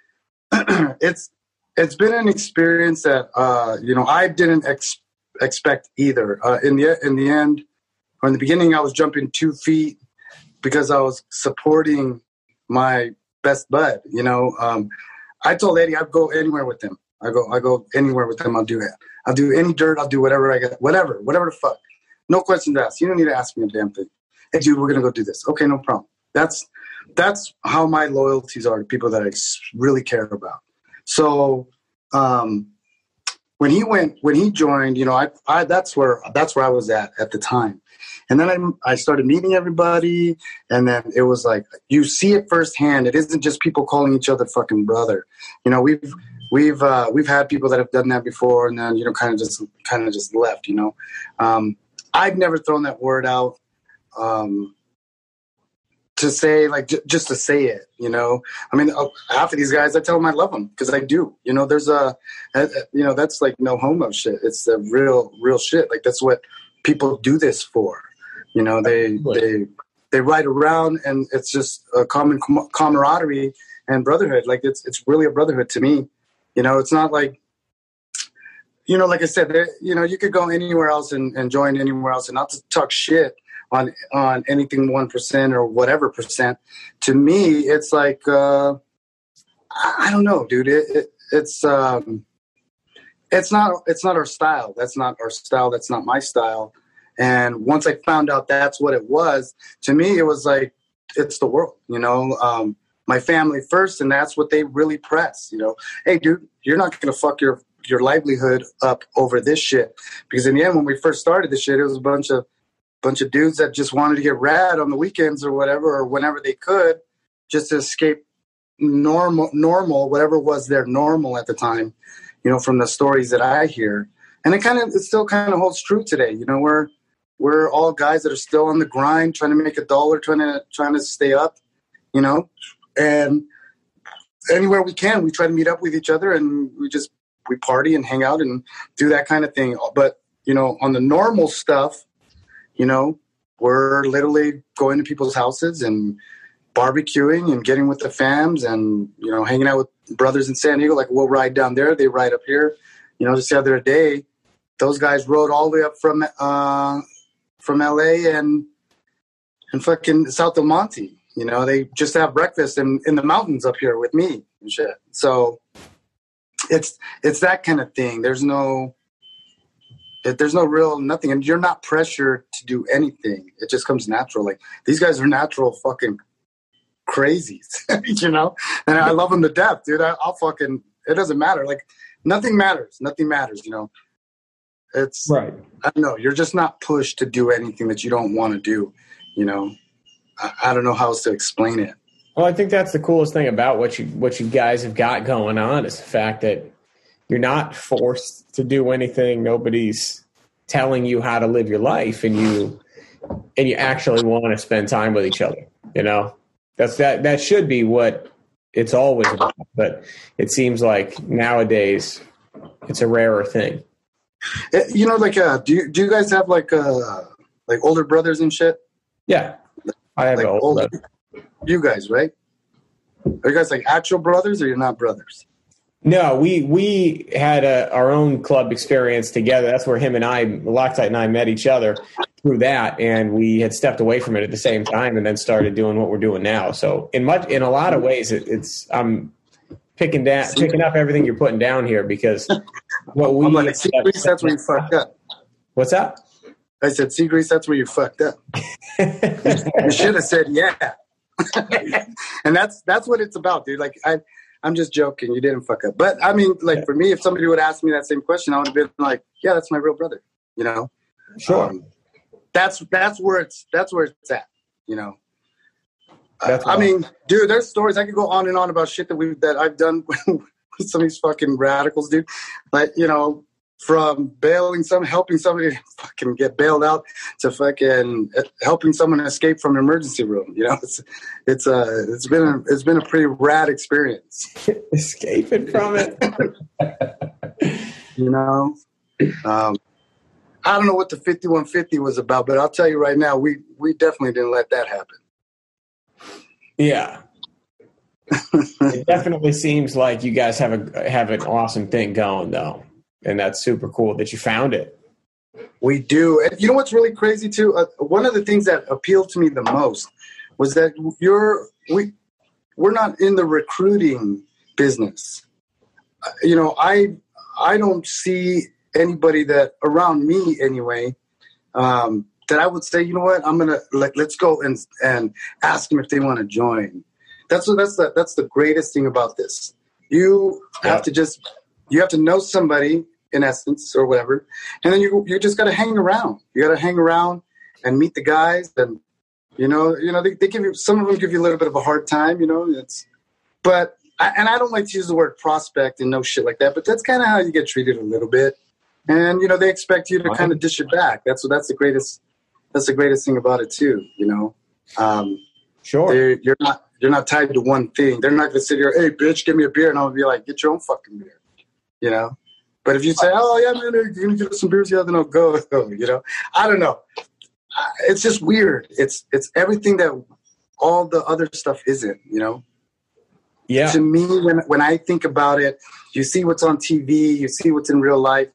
it's it's been an experience that uh you know I didn't ex- expect either. Uh in the in the end or in the beginning I was jumping two feet because I was supporting my best bud, you know. Um I told Eddie I'd go anywhere with him. I go I go anywhere with him, I'll do it. I'll do any dirt, I'll do whatever I get whatever, whatever the fuck. No questions asked. You don't need to ask me a damn thing hey dude we're gonna go do this okay no problem that's that's how my loyalties are to people that I really care about so um when he went when he joined you know i i that's where that's where i was at at the time and then i i started meeting everybody and then it was like you see it firsthand. It isn't just people calling each other fucking brother. You know we've we've uh we've had people that have done that before and then you know kind of just kind of just left you know? Um i've never thrown that word out um, to say like j- just to say it you know? I mean uh, half of these guys i tell them i love them because i do. You know there's a- a- you know that's like no homo shit. It's the real real shit. Like that's what people do this for you know they they they ride around and it's just a common com- camaraderie and brotherhood like it's it's really a brotherhood to me you know it's not like you know like i said there, you know you could go anywhere else and, and join anywhere else and not to talk shit on on anything one percent or whatever percent. To me, it's like uh, I, I don't know, dude. It, it, it's um, it's not it's not our style. That's not our style. That's not my style. And once I found out that's what it was, to me it was like it's the world. You know, um, my family first, and that's what they really press. You know, hey, dude, you're not gonna fuck your your livelihood up over this shit because in the end, when we first started this shit, it was a bunch of bunch of dudes that just wanted to get rad on the weekends or whatever or whenever they could just to escape normal, normal, whatever was their normal at the time, you know, from the stories that I hear. And it kind of, it still kind of holds true today. You know, we're, we're all guys that are still on the grind, trying to make a dollar, trying to, trying to stay up, you know, and anywhere we can, we try to meet up with each other and we just, we party and hang out and do that kind of thing. But, you know, on the normal stuff, you know, we're literally going to people's houses and barbecuing and getting with the fams and you know hanging out with brothers in San Diego. Like we'll ride down there, they ride up here. You know, just the other day, those guys rode all the way up from uh, from LA and and fucking South El Monte. You know, they just have breakfast in in the mountains up here with me and shit. So it's it's that kind of thing. There's no there's no real nothing, and you're not pressured to do anything. It just comes natural. Like these guys are natural fucking crazies, you know. And I love them to death, dude. I, I'll fucking. It doesn't matter. Like nothing matters. Nothing matters. You know. It's Right. I don't know. You're just not pushed to do anything that you don't want to do. You know. I, I don't know how else to explain it. Well, I think that's the coolest thing about what you what you guys have got going on is the fact that you're not forced to do anything. Nobody's telling you how to live your life, and you and you actually want to spend time with each other. You know, that's that that should be what it's always about. But it seems like nowadays it's a rarer thing. Eh, You know, like, uh, do you do you guys have like uh like older brothers and shit? Yeah, I have Like an old older, you guys, right? Are you guys like actual brothers, or you're not brothers? No, we we had a, our own club experience together. That's where him and I, Loctite and I, met each other through that, and we had stepped away from it at the same time, and then started doing what we're doing now. So, in much, in a lot of ways, it, it's I'm picking down, picking up everything you're putting down here because what we I'm like, see, that's where you fucked up. what's that? I said, see, Grease, that's where you fucked up. You should have said, yeah. and that's that's what it's about, dude. Like I, I'm just joking. You didn't fuck up, but I mean, like for me, if somebody would ask me that same question, I would have been like, yeah, that's my real brother. You know, Sure. Um, that's that's where it's that's where it's at. You know. That's I mean, dude, there's stories I could go on and on about shit that we that I've done with some of these fucking radicals, dude. Like, you know, from bailing some, helping somebody fucking get bailed out to fucking helping someone escape from an emergency room. You know, it's it's uh it's been a it's been a pretty rad experience. escaping from it. You know, um, I don't know what the 5150 was about, but I'll tell you right now, we we definitely didn't let that happen. Yeah. it definitely seems like you guys have a have an awesome thing going though, and that's super cool that you found it. We do. And you know what's really crazy too? Uh, one of the things that appealed to me the most was that you're we we're not in the recruiting business. Uh, You know, I I don't see anybody that around me anyway um, that I would say, you know what, I'm gonna like let's go and and ask them if they want to join. That's what that's the that's the greatest thing about this. You Yeah. have to just you have to know somebody in essence or whatever, and then you you just got to hang around. You got to hang around and meet the guys, and you know you know they, they give you some of them give you a little bit of a hard time. You know it's but I, and I don't like to use the word prospect and no shit like that, but that's kind of how you get treated a little bit. And you know they expect you to kind of dish it back. That's what that's the greatest that's the greatest thing about it too. You know. Um, Sure. you're not you're not tied to one thing. They're not gonna sit here, hey bitch, give me a beer, and I'll be like, get your own fucking beer, you know. But if you say, oh yeah, man, you're gonna give us some beers, yeah, then I'll go. You know, I don't know. It's just weird. It's it's everything that all the other stuff isn't. You know, Yeah. to me, when when I think about it, you see what's on TV, you see what's in real life,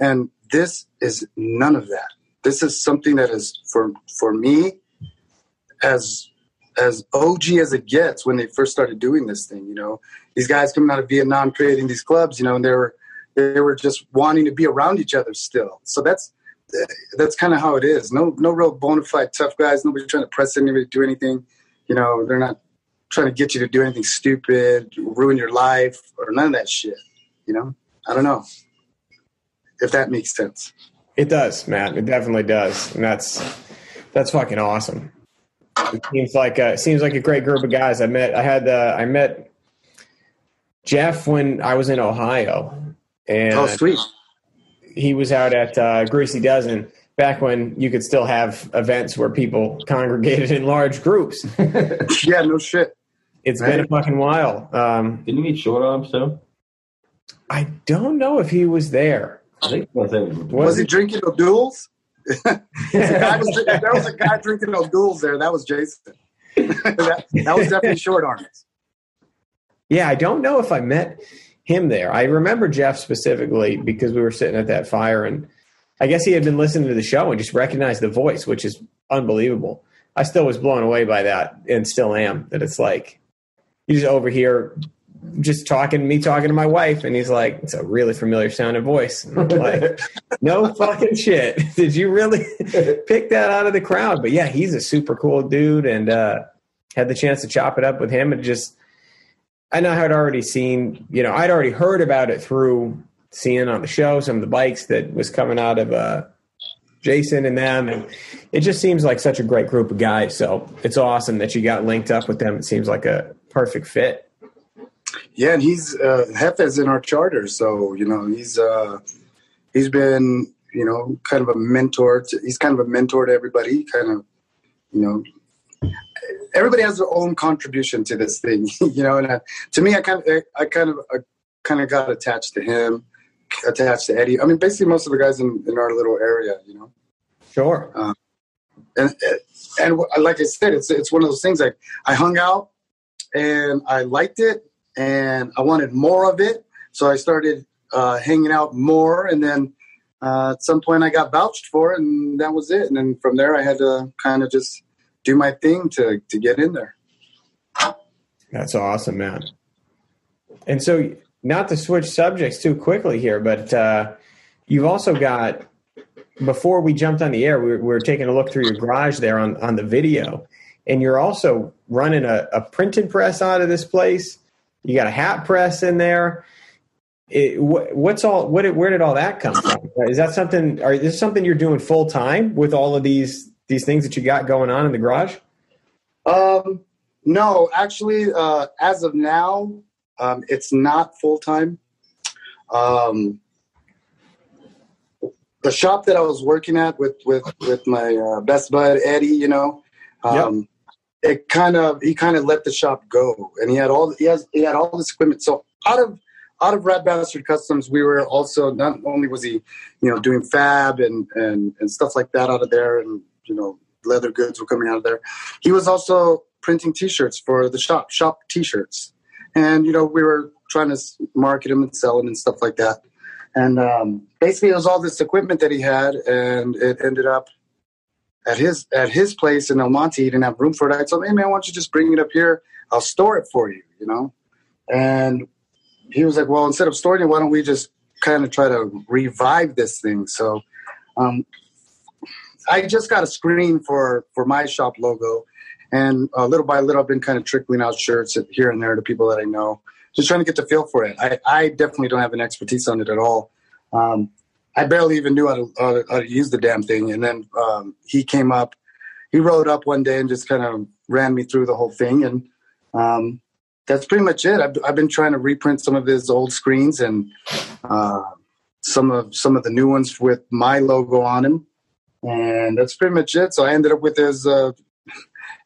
and this is none of that. This is something that is for for me as as OG as it gets when they first started doing this thing. You know, these guys coming out of Vietnam creating these clubs. You know, and they were they were just wanting to be around each other still. So that's that's kind of how it is. No no real bona fide tough guys. Nobody trying to press anybody to do anything. You know, they're not trying to get you to do anything stupid, ruin your life, or none of that shit. You know, I don't know if that makes sense. It does, Matt. It definitely does. And that's that's fucking awesome. It seems like a, seems like a great group of guys. I met. I had. Uh, I met Jeff when I was in Ohio, and Oh, sweet. he was out at uh, Greasy Dozen back when you could still have events where people congregated in large groups. Yeah, no shit. It's been a fucking while. Um, Didn't you meet Short Arms too? I don't know if he was there. I think it. Was he drinking O'Doul's? The guy there was a guy drinking O'Doul's there, that was Jason. that, that was definitely short arms. Yeah, I don't know if I met him there. I remember Jeff specifically because we were sitting at that fire, and I guess he had been listening to the show and just recognized the voice, which is unbelievable. I still was blown away by that, and still am. That it's like you just over here, just talking, me talking to my wife, and he's like, "It's a really familiar sounding voice." And I'm like, no fucking shit. Did you really pick that out of the crowd? But yeah, he's a super cool dude, and uh, had the chance to chop it up with him, and just I know I had already seen, you know, I'd already heard about it through seeing on the show some of the bikes that was coming out of uh, Jason and them, and it just seems like such a great group of guys. So it's awesome that you got linked up with them. It seems like a perfect fit. Yeah, and he's uh, Hefe's in our charter, so you know he's uh, he's been you know kind of a mentor. To, he's kind of a mentor to everybody. Kind of you know everybody has their own contribution to this thing, you know. And I, to me, I kind of I kind of I kind of got attached to him, attached to Eddie. I mean, basically most of the guys in, in our little area, you know. Sure. and and like I said, it's it's one of those things. Like I hung out and I liked it, and I wanted more of it, so I started uh, hanging out more, and then uh, at some point I got vouched for it, and that was it. And then from there, I had to kind of just do my thing to to get in there. That's awesome, man. And so, not to switch subjects too quickly here, but uh, you've also got, before we jumped on the air, we were, we were taking a look through your garage there on, on the video, and you're also running a, a printing press out of this place. You got a hat press in there. It, wh- what's all? What? Where did all that come from? Is that something? Are is this something you're doing full time with all of these these things that you got going on in the garage? Um, no, actually, uh, as of now, um, it's not full time. Um, the shop that I was working at with with with my uh, best bud Eddie, you know, um, it kind of he kind of let the shop go, and he had all he has he had all this equipment. So out of out of Rat Bastard Customs, we were also not only was he, you know, doing fab and and and stuff like that out of there, and you know, leather goods were coming out of there. He was also printing T-shirts for the shop, shop T-shirts, and you know, we were trying to market them and sell them and stuff like that. And um, basically, it was all this equipment that he had, and it ended up at his at his place in El Monte. He didn't have room for it. I told him, "Hey man, why don't you just bring it up here? I'll store it for you." You know, and he was like, "Well, instead of storing it, why don't we just kind of try to revive this thing?" So, um, I just got a screen for for my shop logo, and uh, little by little, I've been kind of trickling out shirts here and there to people that I know, just trying to get the feel for it. I, I definitely don't have an expertise on it at all. Um, I barely even knew how to, how to, how to use the damn thing, and then um, he came up. He rode up one day and just kind of ran me through the whole thing, and um, that's pretty much it. I've, I've been trying to reprint some of his old screens and uh, some of some of the new ones with my logo on them, and that's pretty much it. So I ended up with his uh,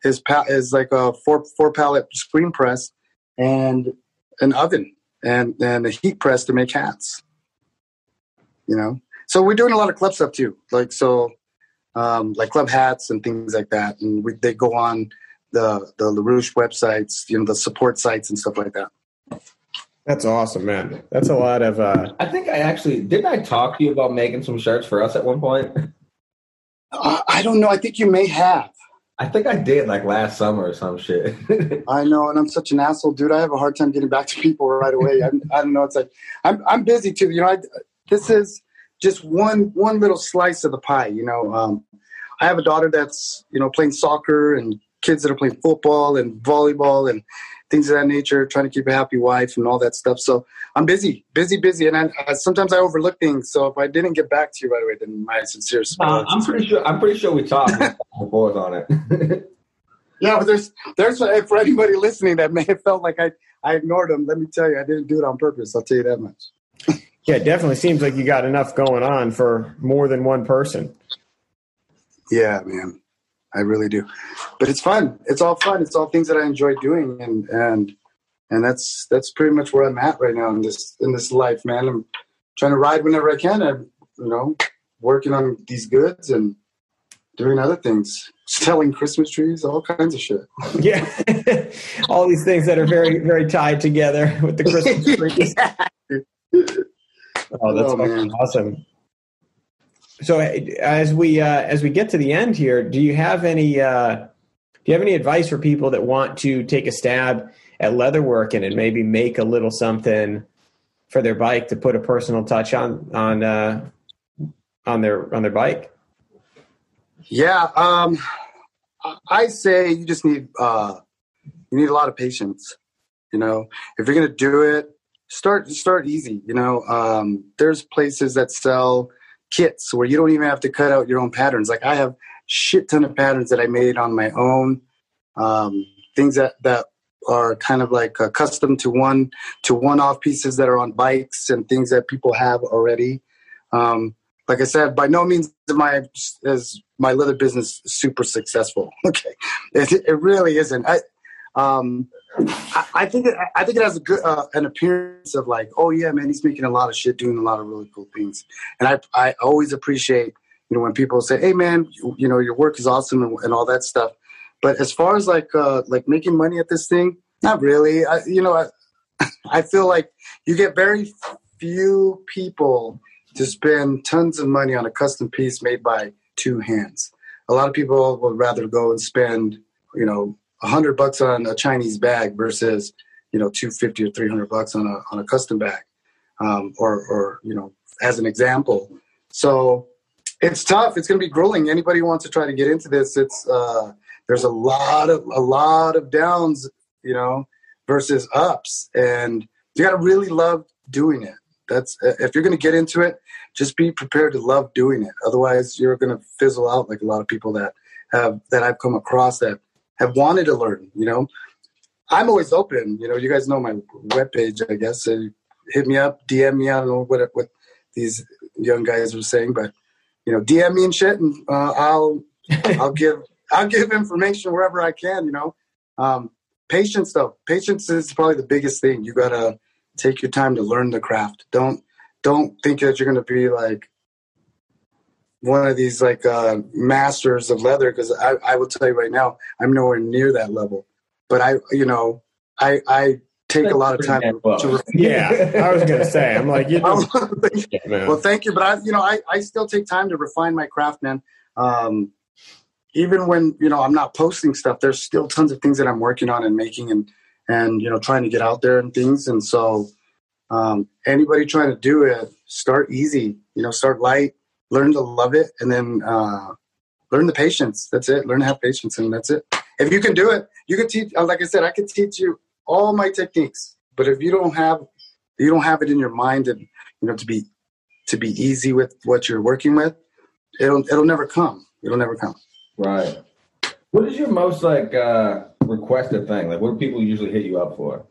his pa- like a four four pallet screen press and an oven and and a heat press to make hats. You know, so we're doing a lot of club stuff too, like so, um, like club hats and things like that, and we, they go on the the LaRouche websites, you know, the support sites and stuff like that. That's awesome, man. That's a lot of. Uh, I think I actually didn't I talk to you about making some shirts for us at one point. Uh, I don't know. I think you may have. I think I did like last summer or some shit. I know, and I'm such an asshole, dude. I have a hard time getting back to people right away. I, I don't know. It's like I'm I'm busy too. You know, I, this is just one one little slice of the pie. You know, um, I have a daughter that's you know playing soccer and kids that are playing football and volleyball and things of that nature. Trying to keep a happy wife and all that stuff. So I'm busy, busy, busy, and I, I, sometimes I overlook things. So if I didn't get back to you right away, then my sincere Uh, I'm pretty sure. I'm pretty sure we talked forth on it. Yeah, but there's there's for anybody listening that may have felt like I I ignored them. Let me tell you, I didn't do it on purpose. I'll tell you that much. Yeah, it definitely seems like you got enough going on for more than one person. Yeah, man, I really do. But it's fun. It's all fun. It's all things that I enjoy doing, and and and that's that's pretty much where I'm at right now in this in this life, man. I'm trying to ride whenever I can. I'm you know working on these goods and doing other things, selling Christmas trees, all kinds of shit. Yeah, all these things that are very very tied together with the Christmas trees. Oh, that's Oh, awesome. So as we uh, as we get to the end here, do you have any uh, do you have any advice for people that want to take a stab at leatherworking and maybe make a little something for their bike to put a personal touch on on uh, on their on their bike? Yeah, um, I- I say you just need uh, you need a lot of patience. You know, if you're gonna do it, start start easy. You know, um, there's places that sell kits where you don't even have to cut out your own patterns. Like I have shit ton of patterns that I made on my own. Um, things that that are kind of like uh, custom to one to one off pieces that are on bikes and things that people have already. Um, like I said, by no means I is my leather business super successful. Okay, it, it really isn't. I, um, I, think it, I think it has a good uh, an appearance of like, oh yeah, man, he's making a lot of shit, doing a lot of really cool things, and I I always appreciate you know when people say, hey man, you, you know your work is awesome and, and all that stuff. But as far as like uh, like making money at this thing, not really. I, you know, I, I feel like you get very few people to spend tons of money on a custom piece made by two hands. A lot of people would rather go and spend, you know, hundred bucks on a Chinese bag versus, you know, two fifty or three hundred bucks on a on a custom bag, um, or or you know, as an example. So it's tough. It's going to be grueling. Anybody who wants to try to get into this, it's uh, there's a lot of a lot of downs, you know, versus ups, and you got to really love doing it. That's if you're going to get into it, just be prepared to love doing it. Otherwise, you're going to fizzle out like a lot of people that have that I've come across that have wanted to learn. You know, I'm always open. You know, you guys know my webpage, I guess. So hit me up, DM me. I don't know what what these young guys are saying, but you know, DM me and shit, and uh, I'll I'll give I'll give information wherever I can. You know, um, patience though. Patience is probably the biggest thing. You gotta take your time to learn the craft. Don't don't think that you're gonna be like one of these like uh, masters of leather because I, I will tell you right now I'm nowhere near that level. But I you know I I take a lot of time to. Refine. Yeah, I was gonna say. I'm like, you know, man. well, thank you, but I, you know, I, I still take time to refine my craft, man. Um, even when you know I'm not posting stuff, there's still tons of things that I'm working on and making and and you know trying to get out there and things. And so, um, anybody trying to do it, start easy. You know, start light, learn to love it, and then uh, learn the patience. That's it. Learn to have patience, and that's it. If you can do it, you can teach. Like I said, I can teach you all my techniques. But if you don't have you don't have it in your mind and you know to be to be easy with what you're working with, it'll it'll never come. It'll never come. Right. What is your most like uh requested thing? Like what do people usually hit you up for?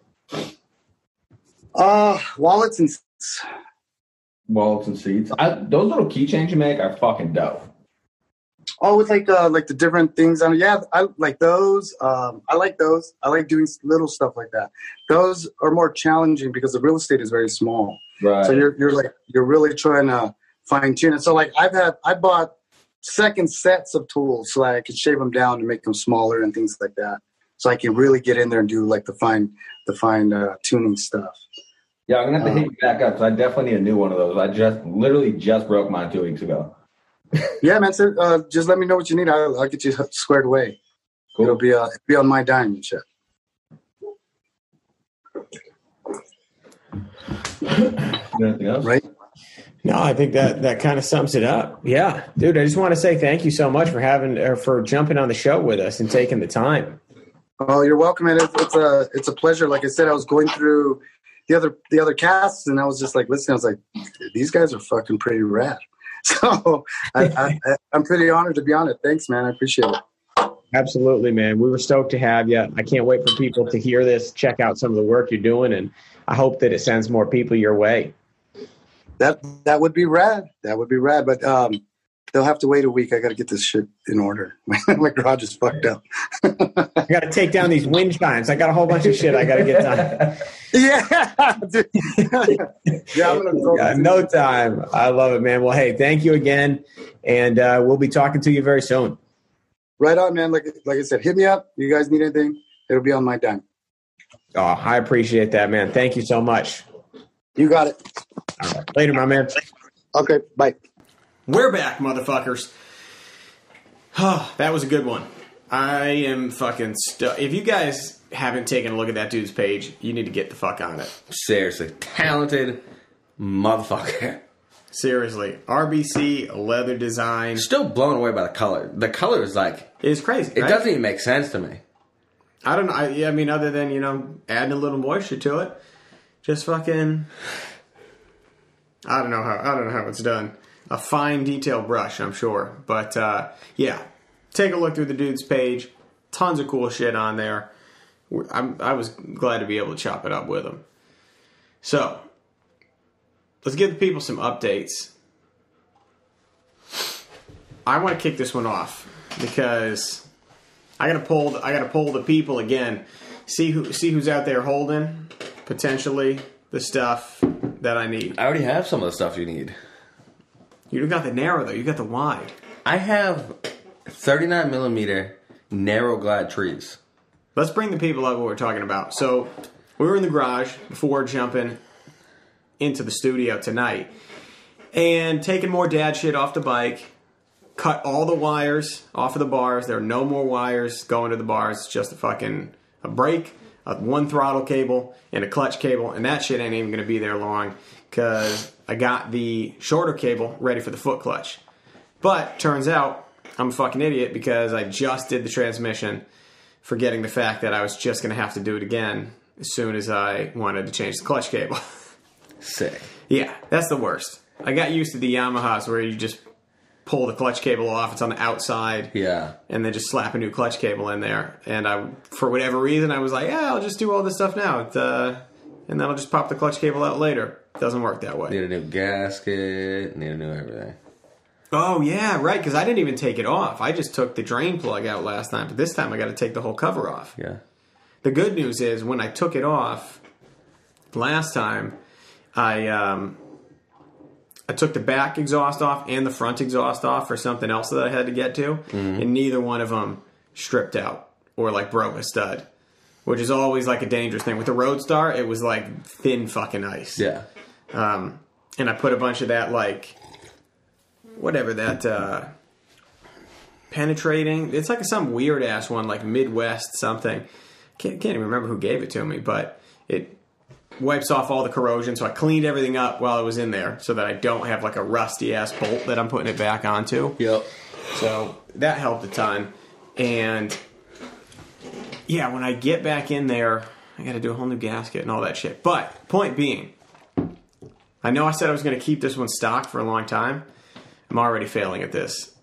Uh wallets and Wallets and seats. I, those little keychains you make are fucking dope. oh with like uh like the different things on it. Yeah, I like those. Um I like those. I like doing little stuff like that. Those are more challenging because the real estate is very small. Right. So you're you're like you're really trying to fine tune it. So like I've had I bought second sets of tools so I could shave them down to make them smaller and things like that. So I can really get in there and do like the fine the fine uh, tuning stuff. Yeah, I'm gonna have to hit you back up because I definitely need a new one of those. I just literally just broke mine two weeks ago. Yeah, man. So uh, just let me know what you need. I'll, I'll get you squared away. It'll be uh, be on my dime and shit. Anything else? Right. No, I think that that kind of sums it up. Yeah, dude, I just want to say thank you so much for having or for jumping on the show with us and taking the time. Oh, you're welcome, man. It's, it's a it's a pleasure. Like I said, I was going through the other the other casts, and I was just like listening. I was like, these guys are fucking pretty rad. So I, I, I'm pretty honored to be on it. Thanks, man. I appreciate it. Absolutely, man. We were stoked to have you. I can't wait for people to hear this, check out some of the work you're doing, and I hope that it sends more people your way. That that would be rad. That would be rad. But um, they'll have to wait a week. I got to get this shit in order. My garage is fucked up. I got to take down these wind chimes. I got a whole bunch of shit I got to get done. yeah, yeah. I'm gonna go. Yeah, no time. I love it, man. Well, hey, thank you again, and uh, we'll be talking to you very soon. Right on, man. Like like I said, hit me up. You guys need anything? It'll be on my dime. Oh, I appreciate that, man. Thank you so much. You got it. All right. Later, my man. Okay, bye. We're back, motherfuckers. Oh, that was a good one. I am fucking stuck. If you guys haven't taken a look at that dude's page, you need to get the fuck on it. Seriously, talented motherfucker. Seriously, RBC leather design Still blown away by the color. The color is like is crazy. it right? doesn't even make sense to me. I don't know. I, yeah, I mean, other than you know adding a little moisture to it, just fucking. I don't know how. I don't know how it's done. A fine detail brush, I'm sure, but uh, yeah, take a look through the dude's page. Tons of cool shit on there. I'm, I was glad to be able to chop it up with him. So, let's give the people some updates. I want to kick this one off because I gotta pull. I gotta pull the people again. See who see who's out there holding potentially the stuff that I need. I already have some of the stuff you need. You don't got the narrow though. You got the wide. I have 39 millimeter narrow glide trees. Let's bring the people up what we're talking about. So we were in the garage before jumping into the studio tonight and taking more dad shit off the bike. Cut all the wires off of the bars. There are no more wires going to the bars. It's just a fucking a brake, a one throttle cable, and a clutch cable, and that shit ain't even gonna be there long because I got the shorter cable ready for the foot clutch. But turns out I'm a fucking idiot because I just did the transmission, forgetting the fact that I was just gonna have to do it again as soon as I wanted to change the clutch cable. Sick. yeah, that's the worst. I got used to the Yamahas where you just pull the clutch cable off, it's on the outside Yeah. and then just slap a new clutch cable in there. And I, for whatever reason, I was like, yeah, I'll just do all this stuff now, It, uh, and then I'll just pop the clutch cable out later. Doesn't work that way. Need a new gasket. Need a new everything. Oh yeah, right. Because I didn't even take it off. I just took the drain plug out last time, but this time I got to take the whole cover off. Yeah. The good news is when I took it off last time, I um, I took the back exhaust off and the front exhaust off for something else that I had to get to, and neither one of them stripped out or like broke a stud, which is always like a dangerous thing. With the Roadstar, it was like thin fucking ice. Yeah. Um, and I put a bunch of that like whatever that uh, penetrating. It's like some weird ass one, like Midwest something. Can't, can't even remember who gave it to me, but it wipes off all the corrosion. So I cleaned everything up while it was in there, so that I don't have like a rusty ass bolt that I'm putting it back onto. Yep. So that helped a ton. And yeah, when I get back in there, I got to do a whole new gasket and all that shit. But point being, I know I said I was going to keep this one stocked for a long time. I'm already failing at this.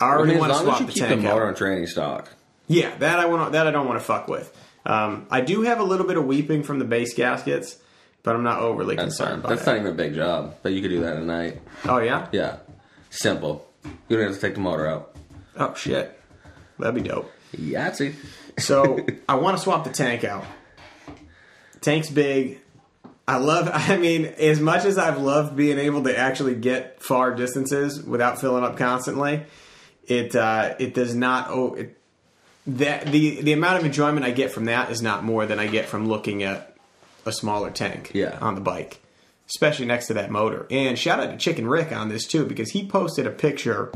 I I already mean, want to swap the keep the tank motor out. on training stock. Yeah, that I want. That I don't want to fuck with. Um, I do have a little bit of weeping from the base gaskets, but I'm not overly That's concerned That's that. not even a big job, but you could do that at night. Oh yeah. Yeah. Simple. You don't have to take the motor out. Oh shit. That'd be dope. Yahtzee. So I want to swap the tank out. Tank's big. I love. I mean, as much as I've loved being able to actually get far distances without filling up constantly, it uh, it does not. Oh, it, that the the amount of enjoyment I get from that is not more than I get from looking at a smaller tank Yeah. on the bike, especially next to that motor. And shout out to Chicken Rick on this too because he posted a picture.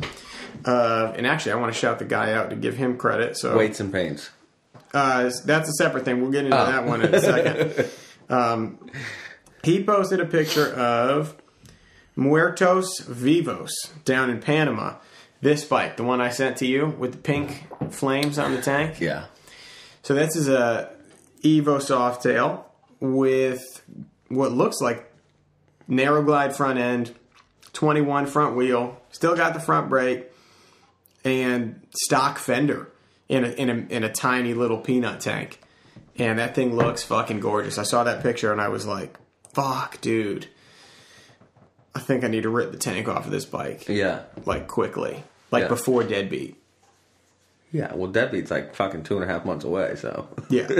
Uh, and actually, I want to shout the guy out to give him credit. So Weights and pains. Uh, that's a separate thing. We'll get into Oh. that one in a second. um, he posted a picture of Muertos Vivos down in Panama. This bike, the one I sent to you with the pink flames on the tank. Yeah. So this is a Evo Softail with what looks like narrow glide front end, 21 front wheel, still got the front brake, and stock fender. In a, in a in a tiny little peanut tank, and that thing looks fucking gorgeous. I saw that picture and I was like, "Fuck, dude." I think I need to rip the tank off of this bike Yeah. like quickly, like Yeah. before deadbeat. Yeah. Well, Deadbeat's like fucking two and a half months away, so. Yeah, so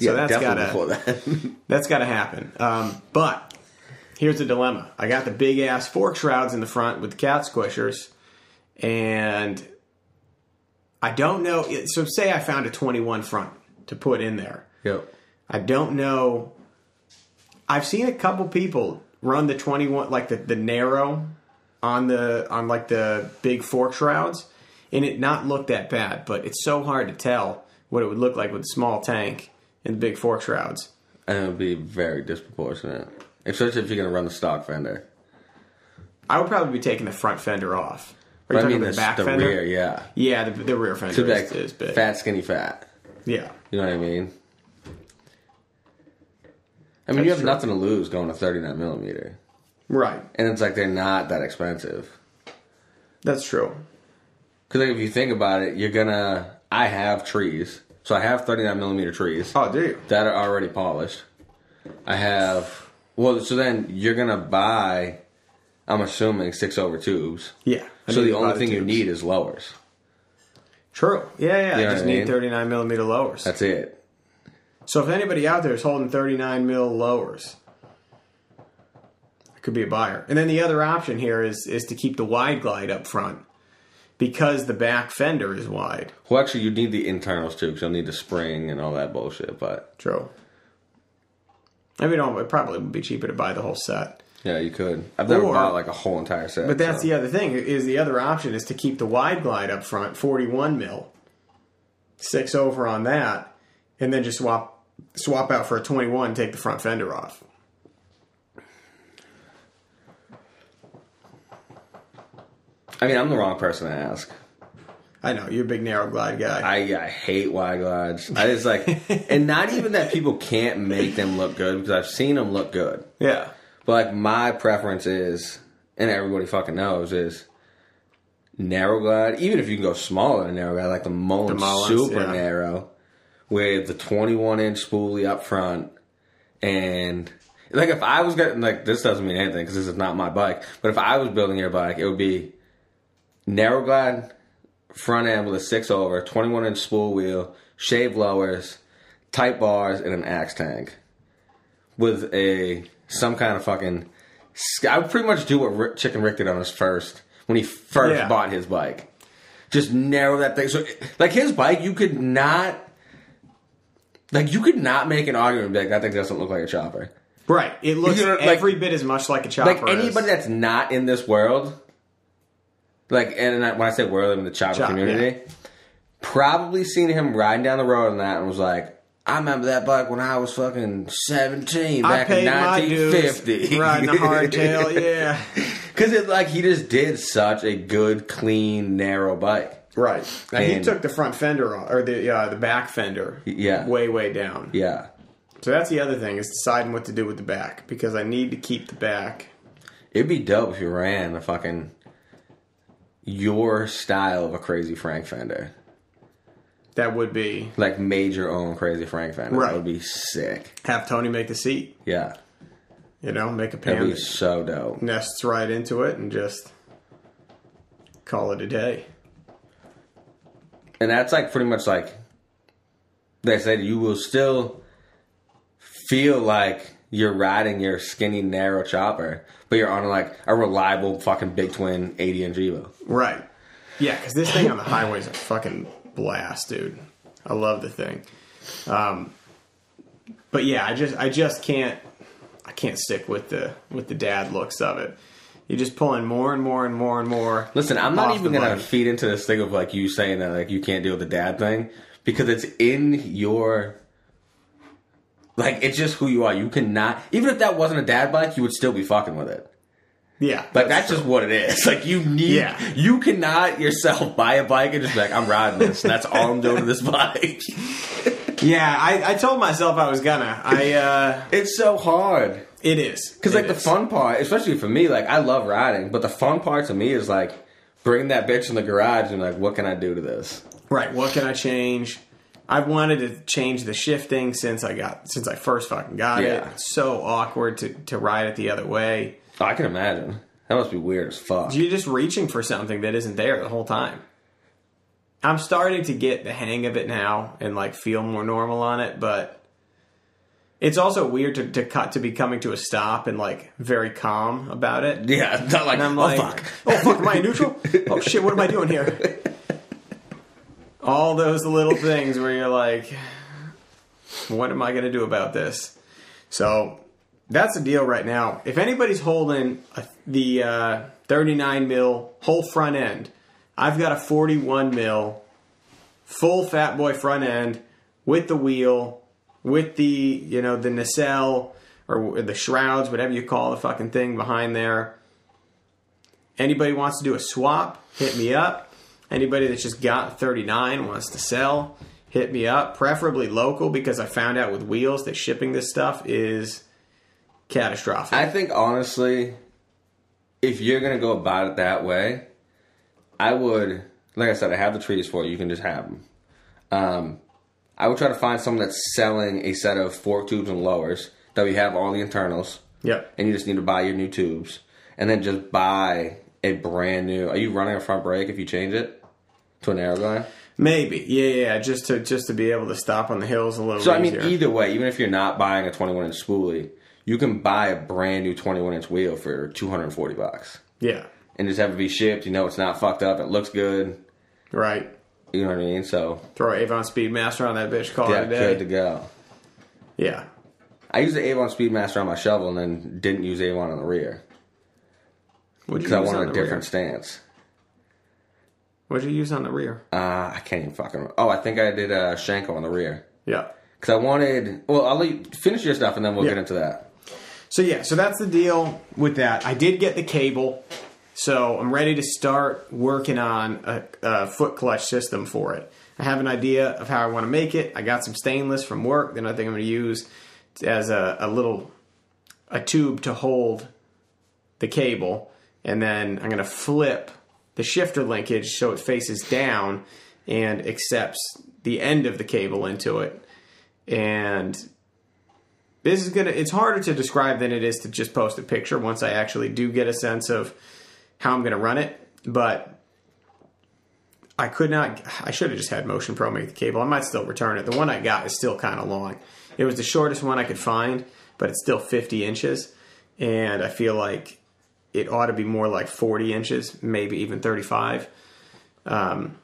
yeah, that's gotta before that. That's got to happen. Um, but here's the dilemma: I got the big ass fork shrouds in the front with the cat squishers, and I don't know. So say I found a 21 front to put in there. yep. I don't know. I've seen a couple people run the 21 like the, the narrow on the on like the big fork shrouds and it not look that bad, but it's so hard to tell what it would look like with a small tank and the big fork shrouds. And it would be very disproportionate. Especially if you're going to run the stock fender. I would probably be taking the front fender off. Are you I mean, the back the fender? rear, yeah. Yeah, the, the rear fender To is, like is big. fat, skinny, fat. Yeah, You know what I mean? I mean, you have true. nothing to lose going to 39 millimeter. right. And it's like they're not that expensive. That's true. Because like, if you think about it, you're gonna. I have trees, so I have 39 millimeter trees Oh, do you? that are already polished. I have. Well, so then you're gonna buy. I'm assuming six over tubes. Yeah. I So the only thing you need is lowers. True. Yeah, yeah. You know I just I need 39 millimeter lowers. That's it. So if anybody out there is holding 39 mil lowers, it could be a buyer. And then the other option here is is to keep the wide glide up front because the back fender is wide. Well, actually, you need the internals too, because you'll need the spring and all that bullshit. But True. Maybe don't. It probably would be cheaper to buy the whole set. Yeah, you could. I've never Or- bought like a whole entire set. But that's so. the other thing. Is the other option is to keep the wide glide up front, 41 mil, six over on that, and then just swap swap out for a 21. Take the front fender off. I mean, I'm the wrong person to ask. I know you're a big narrow glide guy. I, I hate wide glides. I just like, and not even that people can't make them look good because I've seen them look good. yeah. But like my preference is, and everybody fucking knows, is narrow glide. Even if you can go smaller than narrow glide, like the Mullins, super yeah. narrow, with the 21 inch spoolie up front, and like if I was getting like this doesn't mean anything because this is not my bike. But if I was building your bike, it would be narrow glide front end with a six over, 21 inch spool wheel, shaved lowers, tight bars, and an axe tank with a some kind of fucking. I would pretty much do what Rick, Chicken Rick did on his first when he first Yeah. bought his bike. Just narrow that thing. So, like his bike, you could not, like you could not make an argument like that thing doesn't look like a chopper. Right. It looks You know, like- every bit as much like a chopper. Like anybody that's not in this world, like and I- when I say world, I mean the chopper Chop, community, probably seen him riding down the road on that and was like. I remember that bike when I was fucking 17 back in paid my dues 1950. riding a hardtail. Yeah. Because it like he just did such a good, clean, narrow bike. Right. Now, he took the front fender off, or the uh, the back fender. Yeah. Way way down. Yeah. So that's the other thing is deciding what to do with the back because I need to keep the back. It'd be dope if you ran a fucking your style of a crazy Frank fender. That would be Like major own crazy Frank fender. Right. That would be sick. have Tony make the seat. Yeah. You know, make a That'd be so dope. nests right into it and just call it a day. And that's like pretty much like they said you will still feel like you're riding your skinny narrow chopper, but you're on like a reliable fucking big twin 80 inch Evo. Right. Yeah, because this thing on the highway is a fucking blast, dude. I love the thing. Um, but yeah, I just I just can't I can't stick with the with the dad looks of it. You're just pulling more and more and more and more. Listen, I'm not even gonna bike. feed into this thing of like you saying that like you can't deal with the dad thing because it's in your like it's just who you are. You cannot even if that wasn't a dad bike, you would still be fucking with it. Yeah, Like that's, just what it is. Like you need, Yeah. you cannot yourself buy a bike and just be like, I'm riding this. That's all I'm doing to this bike. yeah. I, I told myself I was gonna. I uh, It's so hard it is because like the fun part, especially for me, like I love riding, but the fun part to me is like bringing that bitch in the garage and like, what can I do to this? Right. What can I change? I've wanted to change the shifting since I got since I first fucking got it. It's so awkward to, to ride it the other way. I can imagine. That must be weird as fuck. You're just reaching for something that isn't there the whole time. I'm starting to get the hang of it now and like feel more normal on it, but it's also weird to, to cut to be coming to a stop and like very calm about it. yeah, not like, And I'm oh like, fuck. oh fuck, am I in neutral? Oh shit, what am I doing here? All those little things where you're like, what am I going to do about this? So that's the deal right now. If anybody's holding a, the uh, 39 mil whole front end, I've got a 41 mil full fat boy front end with the wheel, with the you know the nacelle or the shrouds, whatever you call the fucking thing behind there. Anybody wants to do a swap, hit me up. Anybody that's just got 39 wants to sell, hit me up. Preferably local because I found out with wheels that shipping this stuff is catastrophic. I think honestly, if you're gonna go about it that way, I would, like I said, I have the trees for you. You can just have them. Um, I would try to find someone that's selling a set of fork tubes and lowers that we have all the internals, yep. and you just need to buy your new tubes, and then just buy a brand new. Are you running a front brake if you change it to a narrow glide? Maybe. Yeah, yeah, yeah, just to just to be able to stop on the hills a little bit. So I mean, easier. either way, even if you're not buying a 21 inch spoolie, you can buy a brand new 21 inch wheel for 240 bucks. yeah. and just have it be shipped. You know, it's not fucked up. It looks good. Right. You know what I mean? So Throw Avon Speedmaster on that bitch, call yeah, it a day. good to go. Yeah. I used the Avon Speedmaster on my shovel and then didn't use Avon on the rear because I wanted a different rear? stance. What'd you use on the rear? Uh, I can't even fucking. remember. Oh, I think I did a Shinko on the rear Yeah. because I wanted. Well, I'll let you finish your stuff and then we'll Yeah. get into that. So yeah, so that's the deal with that. I did get the cable, so I'm ready to start working on a, a foot clutch system for it. I have an idea of how I want to make it. I got some stainless from work that I think I'm going to use as a, a little a tube to hold the cable, and then I'm going to flip the shifter linkage so it faces down and accepts the end of the cable into it, and this is gonna it's harder to describe than it is to just post a picture once i actually do get a sense of how i'm gonna run it but i could not i should have just had motion pro make the cable. I might still return it. The one i got is still kind of long. It was the shortest one i could find but it's still 50 inches and i feel like it ought to be more like 40 inches maybe even 35 um,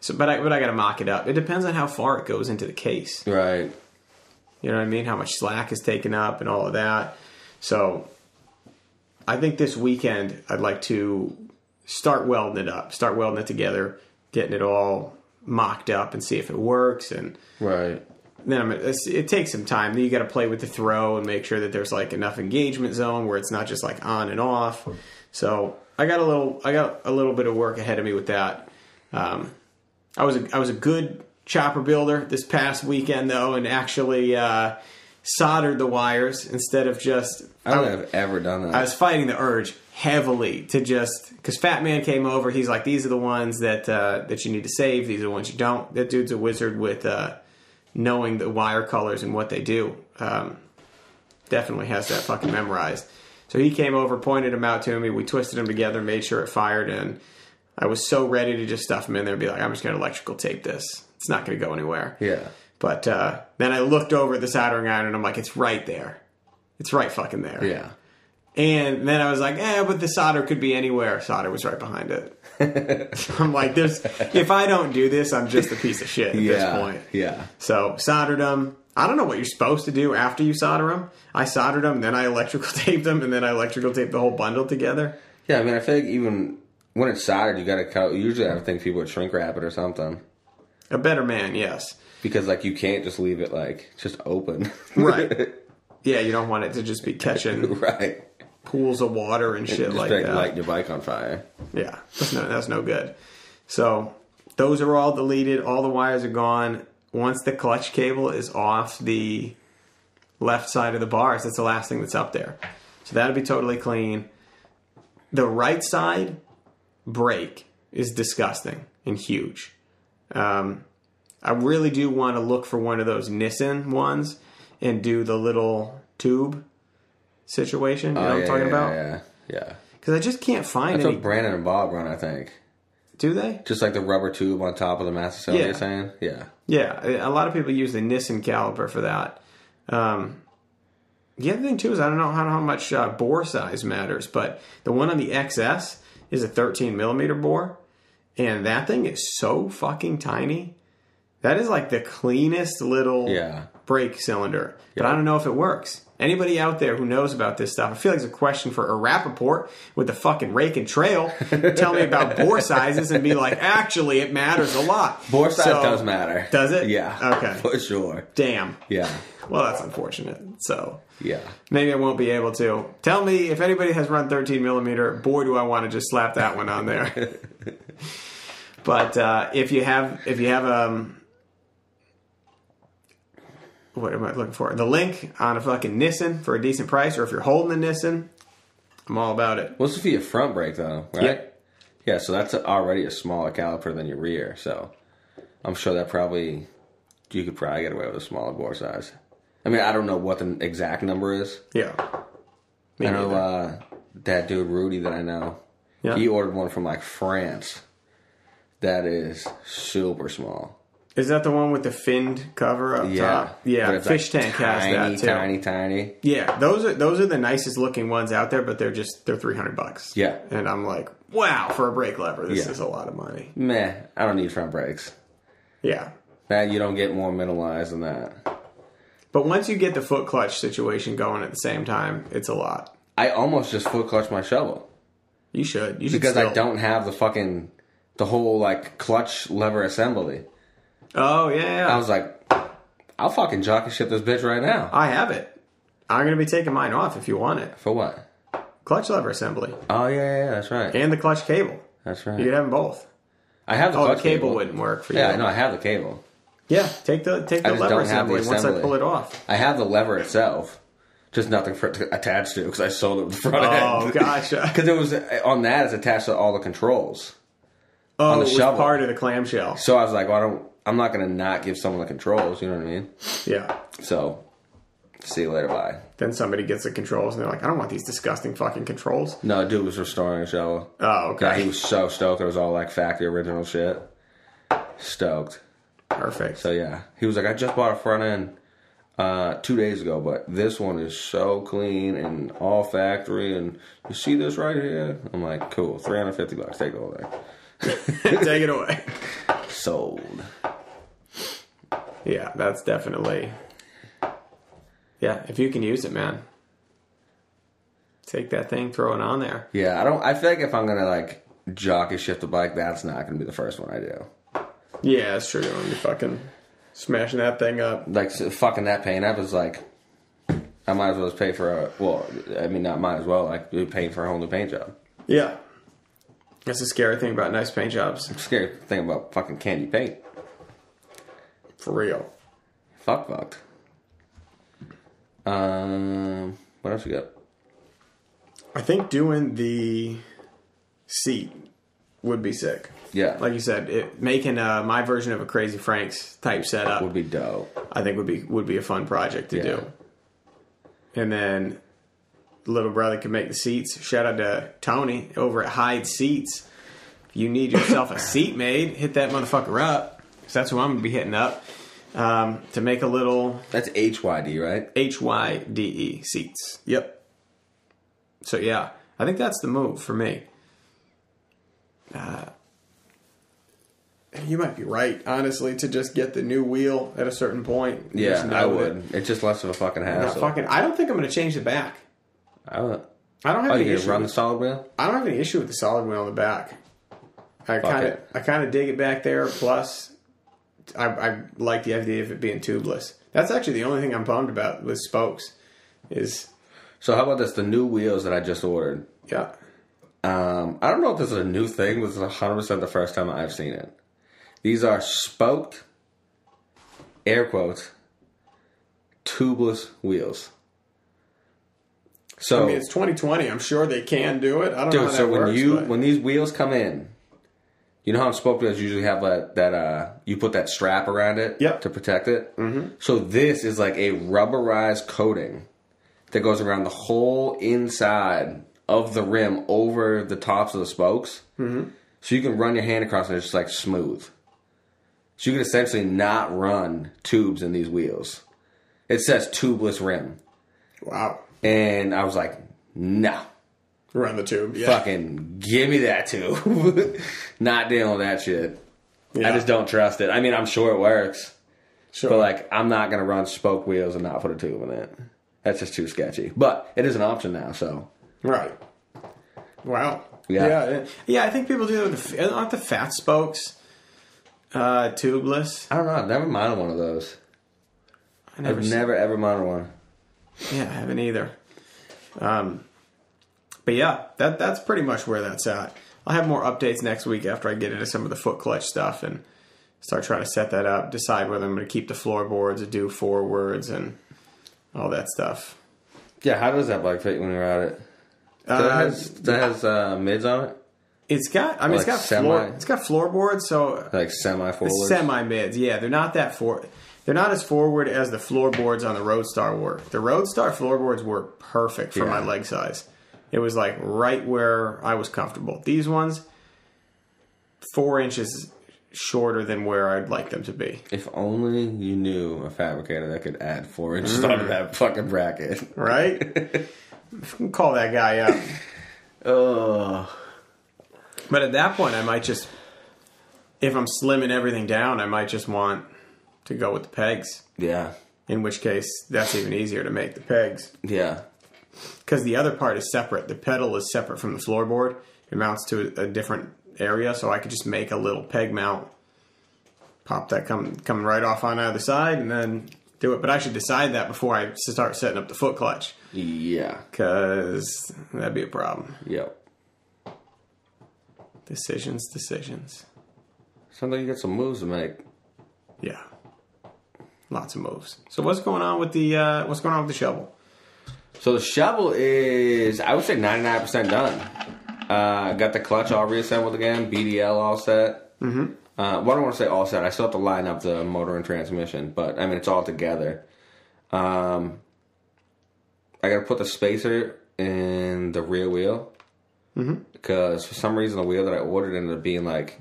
so but i but i gotta mock it up. It depends on how far it goes into the case. Right. You know what I mean? How much slack is taken up and all of that. So I think this weekend I'd like to start welding it up, start welding it together, getting it all mocked up and see if it works. And Right. then I'm, it takes some time. Then you got to play with the throw and make sure that there's like enough engagement zone where it's not just like on and off. So I got a little, I got a little bit of work ahead of me with that. Um, I was a, I was a good chopper builder this past weekend though, and actually uh, soldered the wires instead of just. I don't I've ever done that. I was fighting the urge heavily to just because Fat Man came over. He's like, "These are the ones that uh, that you need to save. These are the ones you don't." That dude's a wizard with uh, knowing the wire colors and what they do. Um, definitely has that fucking memorized. So he came over, pointed them out to me. We twisted them together, made sure it fired, and I was so ready to just stuff them in there and be like, "I'm just going to electrical tape this. It's not going to go anywhere." yeah. But uh, then I looked over at the soldering iron and I'm like, "It's right there. It's right fucking there." Yeah. And then I was like, eh, but the solder could be anywhere. Solder was right behind it. I'm like, there's if I don't do this, I'm just a piece of shit at Yeah. this point. Yeah. So soldered them. I don't know what you're supposed to do after you solder them. I soldered them, then I electrical taped them, and then I electrical taped the whole bundle together. Yeah. I mean, I feel like even when it's soldered, you got to cut. Usually, I think people would shrink wrap it or something A better man, yes. because like you can't just leave it like just open. Right. Yeah, you don't want it to just be catching right. pools of water and shit Just like that. lighting your bike on fire. Yeah, that's no, that's no good. So those are all deleted. All the wires are gone. Once the clutch cable is off the left side of the bars, that's the last thing that's up there. So that'll be totally clean. The right side brake is disgusting and huge. Um, I really do want to look for one of those Nissin ones and do the little tube situation. You know Oh, what I'm yeah, talking yeah, about? Yeah, yeah. Because I just can't find That's any. what Brandon and Bob run, I think. do they? Just like the rubber tube on top of the master cylinder. Yeah. You're saying, yeah. Yeah, a lot of people use the Nissin caliper for that. Um, the other thing too is I don't know how, how much uh, bore size matters, but the one on the XS is a 13 millimeter bore, and that thing is so fucking tiny. That is like the cleanest little Yeah. brake cylinder, but I don't know if it works. Anybody out there who knows about this stuff, I feel like it's a question for a Rappaport with the fucking rake and trail. Tell me about bore sizes and be like, actually, it matters a lot. Bore size So- does matter. Does it? Yeah. Okay. For sure. Damn. Yeah. Well, that's unfortunate. So Yeah. maybe I won't be able to. Tell me if anybody has run 13 millimeter. Boy, do I want to just slap that one on there. but uh, if you have, if you have um, what am I looking for? The link on a fucking Nissin for a decent price, or if you're holding a Nissin, I'm all about it. What's for your front brake though, right? Yeah. Yeah, so that's already a smaller caliper than your rear. So I'm sure that probably you could probably get away with a smaller bore size. I mean, I don't know what the exact number is. Yeah. Me I know uh, that dude Rudy that I know. Yeah. He ordered one from like France. That is super small. Is that the one with the finned cover up Yeah, top? Yeah, Fish like, Tank tiny, has that too. Tiny, tiny. Yeah, those are those are the nicest looking ones out there, but they're just they're three hundred bucks. Yeah. and I'm like, wow, for a brake lever, this Yeah. is a lot of money. Meh, I don't need front brakes. Yeah, That you don't get more minimalized than that. but once you get the foot clutch situation going at the same time, it's a lot. I almost just foot clutch my shovel. You should. You should because I don't have the fucking the whole like clutch lever assembly. Oh yeah, yeah. I was like, I'll fucking jockey ship this bitch right now. I have it. I'm gonna be taking mine off if you want it. For what? Clutch lever assembly Oh yeah, yeah, yeah, that's right. and the clutch cable. That's right. You could have them both. I have the Oh, clutch the cable, wouldn't work for you. Yeah, I know. I have the cable. Yeah, take the take the lever don't the assembly once I pull it off. I have the lever itself, just nothing for it to attach to because I sold it with the front Oh, end. gotcha. Because it was on that, it's attached to all the controls. Oh, the it was shovel. part of the clamshell. So I was like, well, I don't. I'm not gonna not give someone the controls. You know what I mean? Yeah. So, see you later. Bye. Then somebody gets the controls and they're like, I don't want these disgusting fucking controls. No, dude was restoring a shovel. Oh, okay. Yeah, he was so stoked. It was all like factory original shit. Stoked. Perfect. So yeah, he was like, I just bought a front end uh, two days ago, but this one is so clean and all factory. And you see this right here? I'm like, cool, 350 bucks. Take the whole thing. Take it away. Sold. Yeah, that's definitely. Yeah, if you can use it, man. Take that thing, throw it on there. Yeah, I don't. I feel like if I'm gonna like jockey shift the bike, that's not gonna be the first one I do. Yeah, that's true. You're fucking smashing that thing up. Like so fucking that paint up is like. I might as well just pay for a well. I mean, not might as well. Like be paying for a whole new paint job. Yeah. That's the scary thing about nice paint jobs. Scary thing about fucking candy paint. For real. Fuck fucked. Um, what else you got? I think doing the seat would be sick. Yeah, Like you said, it, making uh, my version of a Crazy Franks type setup. would be dope. I think would be would be a fun project to Yeah. do. And then little brother could make the seats. Shout out to Tony over at Hyde Seats. If you need yourself a seat made, hit that motherfucker up. 'Cause that's what I'm gonna be hitting up um, to make a little That's HYD, right? H Y D E seats. Yep. So yeah, I think that's the move for me. Uh, you might be right, honestly, to just get the new wheel at a certain point. Yeah, I would. It's just less of a fucking hassle. fucking, I don't think I'm going to change the back. I would. I don't have Oh, any you issue. run the with, solid wheel? I don't have any issue with the solid wheel on the back. I kind of. I kind of dig it back there. Plus, I, I like the idea of it being tubeless. That's actually the only thing I'm bummed about with spokes. Is So how about this? The new wheels that I just ordered. yeah, Um, I don't know if this is a new thing, this is 100% the first time I've seen it. These are spoked, air quotes, tubeless wheels. So, I mean, it's 2020. I'm sure they can do it. I don't know dude, how so that when works, you but- when these wheels come in, You know how spoke wheels usually have that that uh you put that strap around it Yep. to protect it. Mm-hmm. So this is like a rubberized coating that goes around the whole inside of the rim over the tops of the spokes. Mm-hmm. So you can run your hand across it, and it's just like smooth. So you can essentially not run tubes in these wheels. It says tubeless rim, Wow. And I was like, no. Run the tube. Yeah. Fucking give me that tube. Not dealing with that shit. Yeah. I just don't trust it. I mean, I'm sure it works, Sure. but like, I'm not gonna run spoke wheels and not put a tube in it. That's just too sketchy. But it is an option now, so Right. Wow. Yeah. Yeah. Yeah. I think people do. The, aren't the fat spokes uh, tubeless? I don't know. I've never minded one of those. I never. I've s- never ever minded one. Yeah, I haven't either. Um, but yeah, that that's pretty much where that's at. I'll have more updates next week after I get into some of the foot clutch stuff and start trying to set that up. Decide whether I'm going to keep the floorboards or do forwards and all that stuff. Yeah, how does that bike fit when you're at it? That Uh, has that has uh, mids on it, it's got. I mean, it's got semi- floor. It's got floorboards, so like semi forward. semi mids. Yeah, they're not that for. They're not as forward as the floorboards on the Roadstar were. The Roadstar floorboards were perfect for my leg size. It was like right where I was comfortable. These ones, four inches shorter than where I'd like them to be. If only you knew a fabricator that could add four inches Mm. onto that fucking bracket. Right? Call that guy up. Oh, But at that point, I might just, if I'm slimming everything down, I might just want to go with the pegs. yeah, In which case, that's even easier to make the pegs. yeah. because the other part is separate. The pedal is separate from the floorboard. It mounts to a, a different area, so I could just make a little peg mount, pop that coming coming right off on either side, and then do it. But I should decide that before I start setting up the foot clutch, Yeah. because that'd be a problem. Yep. Decisions, decisions. Sounds like you got some moves to make. Yeah, lots of moves. So what's going on with the uh, what's going on with the shovel? So the shovel is, I would say, ninety nine percent done. Uh, got the clutch all reassembled again, BDL all set. Mm-hmm. Uh, well, I don't want to say all set. I still have to line up the motor and transmission, but I mean it's all together. Um, I got to put the spacer in the rear wheel because for some reason the wheel that I ordered ended up being like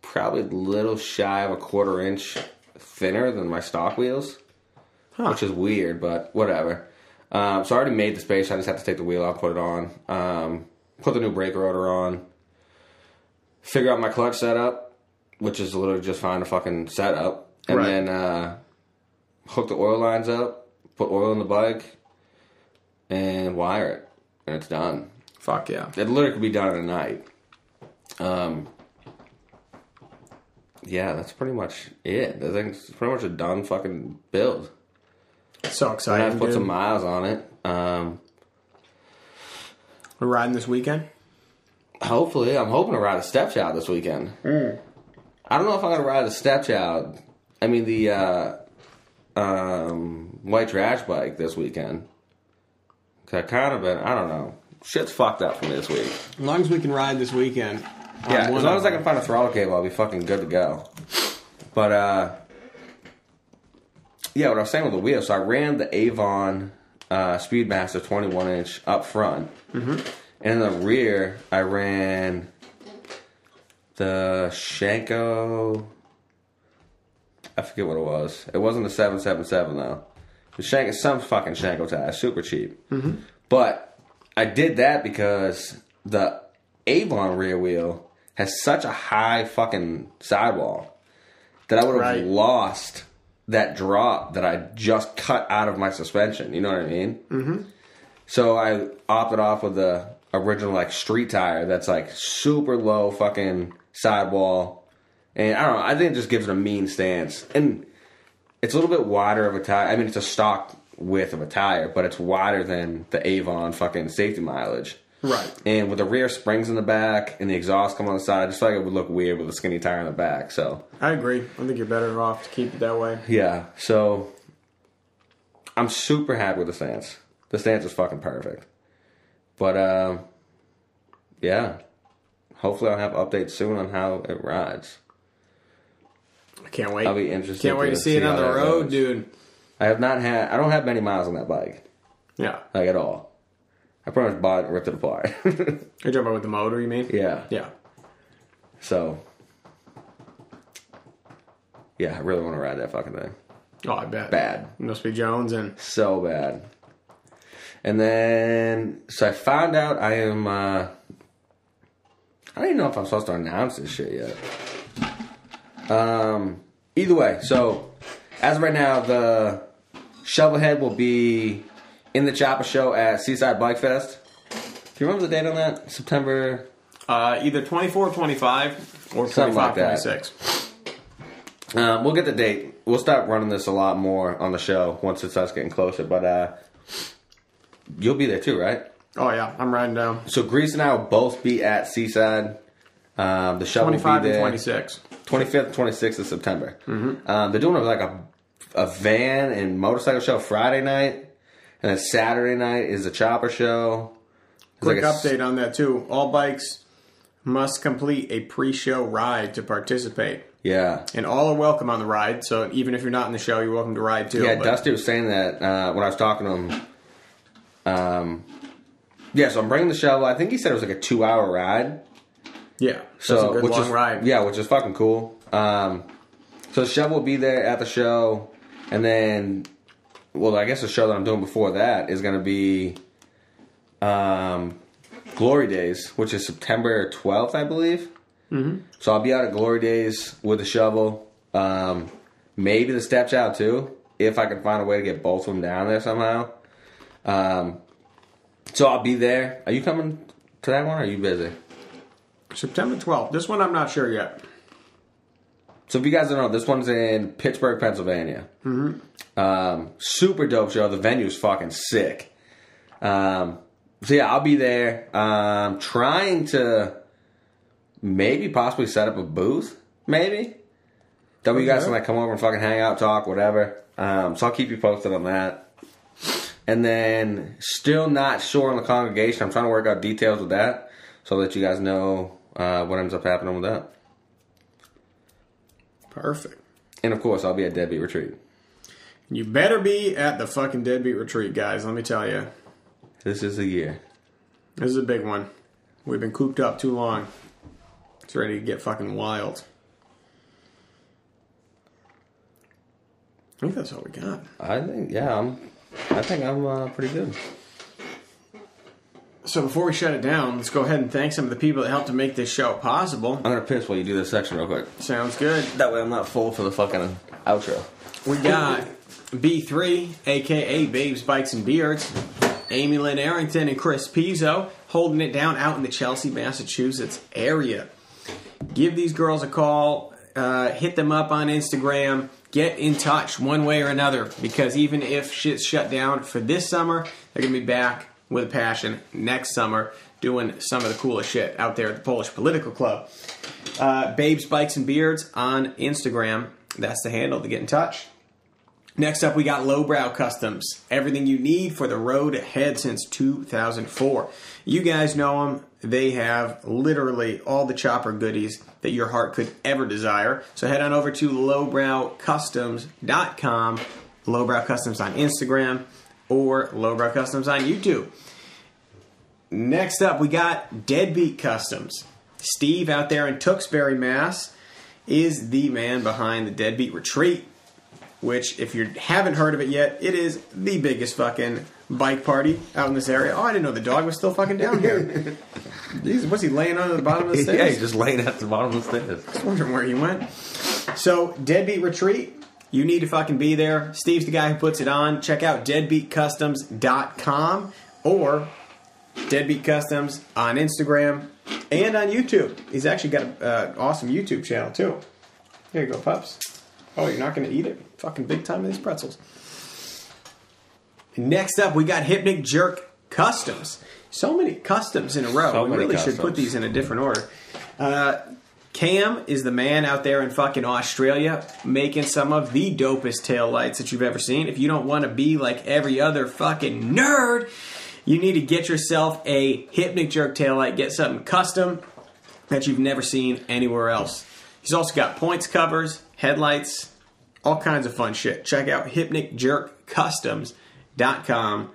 probably a little shy of a quarter inch thinner than my stock wheels which is weird, but whatever. Um, so I already made the space. I just have to take the wheel out, put it on, um, put the new brake rotor on, figure out my clutch setup, which is literally just find a fucking setup, and Right. then uh, hook the oil lines up, put oil in the bike, and wire it, and it's done. Fuck yeah. It literally could be done in a night. Um, yeah, that's pretty much it. I think it's pretty much a done fucking build. So I have put dude. some miles on it. Um, We're riding this weekend. hopefully, I'm hoping to ride a stepchild this weekend. I don't know if I'm gonna ride a stepchild. I mean the uh, um, white trash bike this weekend. 'Cause I kind of been. I don't know. Shit's fucked up for me this week. As long as we can ride this weekend. Yeah, as long as I can find a throttle cable, I'll be fucking good to go. But uh, yeah, what I was saying with the wheel. So I ran the Avon uh, Speedmaster 21 inch up front, mm-hmm. and in the rear I ran the Shinko. I forget what it was. It wasn't the 777 though. The Shinko, some fucking Shinko tire, super cheap. But I did that because the Avon rear wheel has such a high fucking sidewall that I would have Right. lost that drop that I just cut out of my suspension. You know what I mean? Mm-hmm. So I opted off with the original like street tire that's like super low fucking sidewall, and I don't know. I think it just gives it a mean stance, and it's a little bit wider of a tire. I mean, it's a stock width of a tire, but it's wider than the Avon fucking safety mileage. Right. And with the rear springs in the back and the exhaust come on the side, I just feel like it would look weird with a skinny tire in the back. So I agree. I think you're better off to keep it that way. yeah, so I'm super happy with the stance. The stance is fucking perfect. But um, yeah, hopefully I'll have updates soon on how it rides. I can't wait. I'll be interested Can't wait to to see see it on the road, goes. dude. I have not had. I don't have many miles on that bike, Yeah. like at all. I pretty much bought it and ripped it apart. You're talking about with the motor, you mean? yeah. Yeah. So. Yeah, I really want to ride that fucking thing. Oh, I bet. Bad. Must be Jones and So bad. And then, so I found out I am, uh, I don't even know if I'm supposed to announce this shit yet. Um, either way, so as of right now, the Shovelhead will be in the Chopper Show at Seaside Bike Fest. Do you remember the date on that? September. uh, either 24 25 or Something 25 like that. 26. Um, we'll get the date. We'll start running this a lot more on the show once it starts getting closer. But uh, you'll be there too, right? Oh, yeah. I'm riding down. So Grease and I will both be at Seaside. Um, the show 25 will be there 26. 25th, 26th of September. Mm-hmm. Um, they're doing like a a van and motorcycle show Friday night, and then Saturday night is a chopper show. It's Quick like a s- update on that, too. All bikes must complete a pre show ride to participate. Yeah, And all are welcome on the ride, so even if you're not in the show, you're welcome to ride too. yeah. but- Dusty was saying that uh, when I was talking to him. Um, yeah, so I'm bringing the shovel. I think he said it was like a two hour ride. yeah. So a good which long is ride. yeah, which is fucking cool. Um, so the show will be there at the show, and then, well, I guess the show that I'm doing before that is going to be, um, Glory Days, which is September 12th, I believe. Mm-hmm. So I'll be out at Glory Days with the shovel, um, maybe the stepchild too, if I can find a way to get both of them down there somehow. Um, so I'll be there. Are you coming to that one? or Are you busy? September 12th. This one I'm not sure yet. So if you guys don't know, this one's in Pittsburgh, Pennsylvania. Mm-hmm. Um, super dope show. The venue's fucking sick. Um, so yeah, I'll be there. Um, trying to maybe possibly set up a booth, maybe. That way you guys can like come over and fucking hang out, talk, whatever. Um, so I'll keep you posted on that. And then still not sure on the congregation. I'm trying to work out details with that so that you guys know uh, what ends up happening with that. Perfect. And of course, I'll be at Deadbeat Retreat. You better be at the fucking deadbeat retreat, guys. Let me tell you. This is the year. This is a big one. We've been cooped up too long. It's ready to get fucking wild. I think that's all we got. I think, yeah, I'm. I think I'm uh, pretty good. So before we shut it down, let's go ahead and thank some of the people that helped to make this show possible. I'm gonna piss while you do this section real quick. Sounds good. That way, I'm not full for the fucking outro. We got B3, aka Babes, Bikes, and Beards, Amy Lynn Arrington, and Chris Pizzo holding it down out in the Chelsea, Massachusetts area. Give these girls a call, uh, hit them up on Instagram, get in touch one way or another because even if shit's shut down for this summer, they're to be back with passion next summer doing some of the coolest shit out there at the Polish Political Club. Uh, Babes, Bikes, and Beards on Instagram. That's the handle to get in touch. Next up, we got Lowbrow Customs. Everything you need for the road ahead since 2004. You guys know them. They have literally all the chopper goodies that your heart could ever desire. So head on over to lowbrowcustoms.com, Lowbrow Customs on Instagram, or Lowbrow Customs on YouTube. Next up, we got Deadbeat Customs. Steve out there in Tewksbury, Mass, is the man behind the Deadbeat Retreat which if you haven't heard of it yet, it is the biggest fucking bike party out in this area. Oh, I didn't know the dog was still fucking down here. What's he laying on the bottom of the stairs? yeah, he's just laying at the bottom of the stairs. Was wondering where he went. So, Deadbeat Retreat, you need to fucking be there. Steve's the guy who puts it on. Check out deadbeatcustoms.com or Deadbeat Customs on Instagram and on YouTube. He's actually got an uh, awesome YouTube channel too. Here you go, pups. Oh, you're not going to eat it? Fucking big time of these pretzels. Next up, we got Hypnic Jerk Customs. So many customs in a row. So we really should put these in a different order. Uh, Cam is the man out there in fucking Australia making some of the dopest tail lights that you've ever seen. If you don't want to be like every other fucking nerd, you need to get yourself a Hypnic Jerk tail light. Get something custom. that you've never seen anywhere else. He's also got points covers, headlights, all kinds of fun shit. Check out hypnicjerkcustoms.com.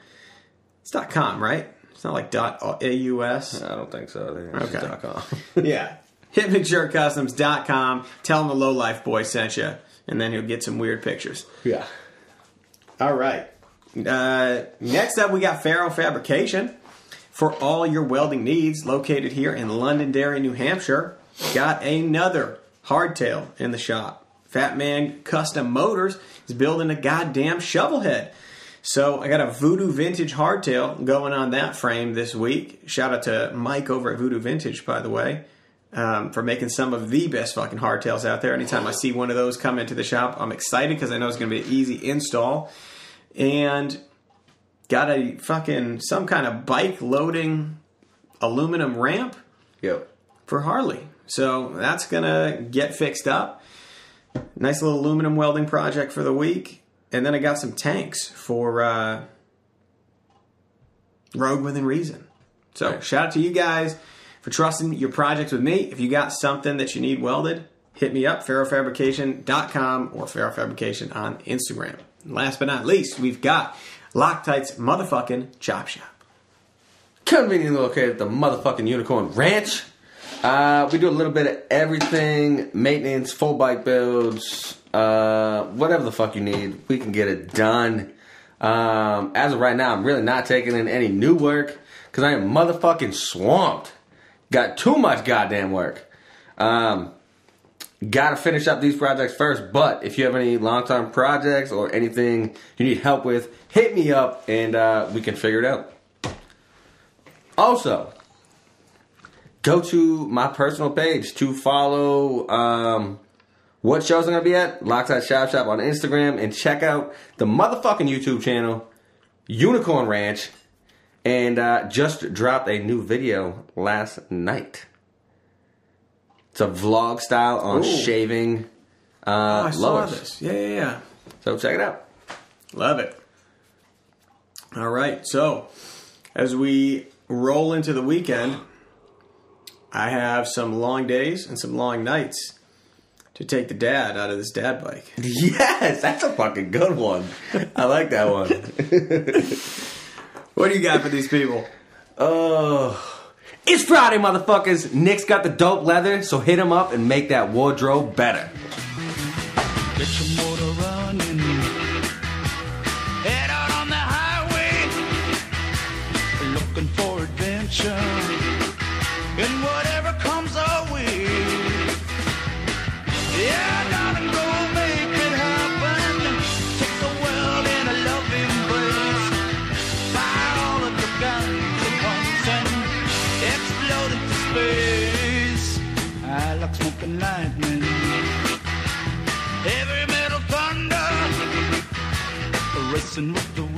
It's dot .com, right? It's not like uh, .aus. I don't think so. I think Okay. just .com. yeah. Hypnicjerkcustoms.com. Tell him the Low Life Boy sent you, and then he'll get some weird pictures. yeah. All right. Uh, next up, we got Ferro Fabrication for all your welding needs, located here in Londonderry, New Hampshire. Got another hardtail in the shop. Fat Man Custom Motors is building a goddamn shovel head. So I got a Voodoo Vintage hardtail going on that frame this week. Shout out to Mike over at Voodoo Vintage, by the way, um, for making some of the best fucking hardtails out there. Anytime I see one of those come into the shop, I'm excited because I know it's going to be an easy install and got a fucking some kind of bike loading aluminum ramp Yep. for Harley. So that's gonna get fixed up. Nice little aluminum welding project for the week. And then I got some tanks for uh, Rogue Within Reason. So Right. shout out to you guys for trusting your projects with me. If you got something that you need welded, hit me up, ferrofabrication.com or ferrofabrication on Instagram. Last but not least, we've got Loctite's motherfucking chop shop. Conveniently located at the motherfucking Unicorn Ranch. Uh, we do a little bit of everything maintenance, full bike builds, uh, whatever the fuck you need. We can get it done. Um, as of right now, I'm really not taking in any new work because I am motherfucking swamped. Got too much goddamn work. Um, gotta finish up these projects first, but if you have any long term projects or anything you need help with, hit me up and uh, we can figure it out. Also, go to my personal page to follow um, what shows I'm gonna be at. Loctite Chop Shop on Instagram and check out the motherfucking YouTube channel, Unicorn Ranch, and uh, just dropped a new video last night. It's a vlog style on Ooh. shaving uh, Oh, I saw lowers. this. Yeah, yeah, yeah. So check it out. Love it. All right, so as we roll into the weekend, I have some long days and some long nights to take the dad out of this dad bike. Yes, that's a fucking good one. I like that one. What do you got for these people? Oh. It's Friday, motherfuckers. Nick's got the dope leather, so hit him up and make that wardrobe better. Racing with the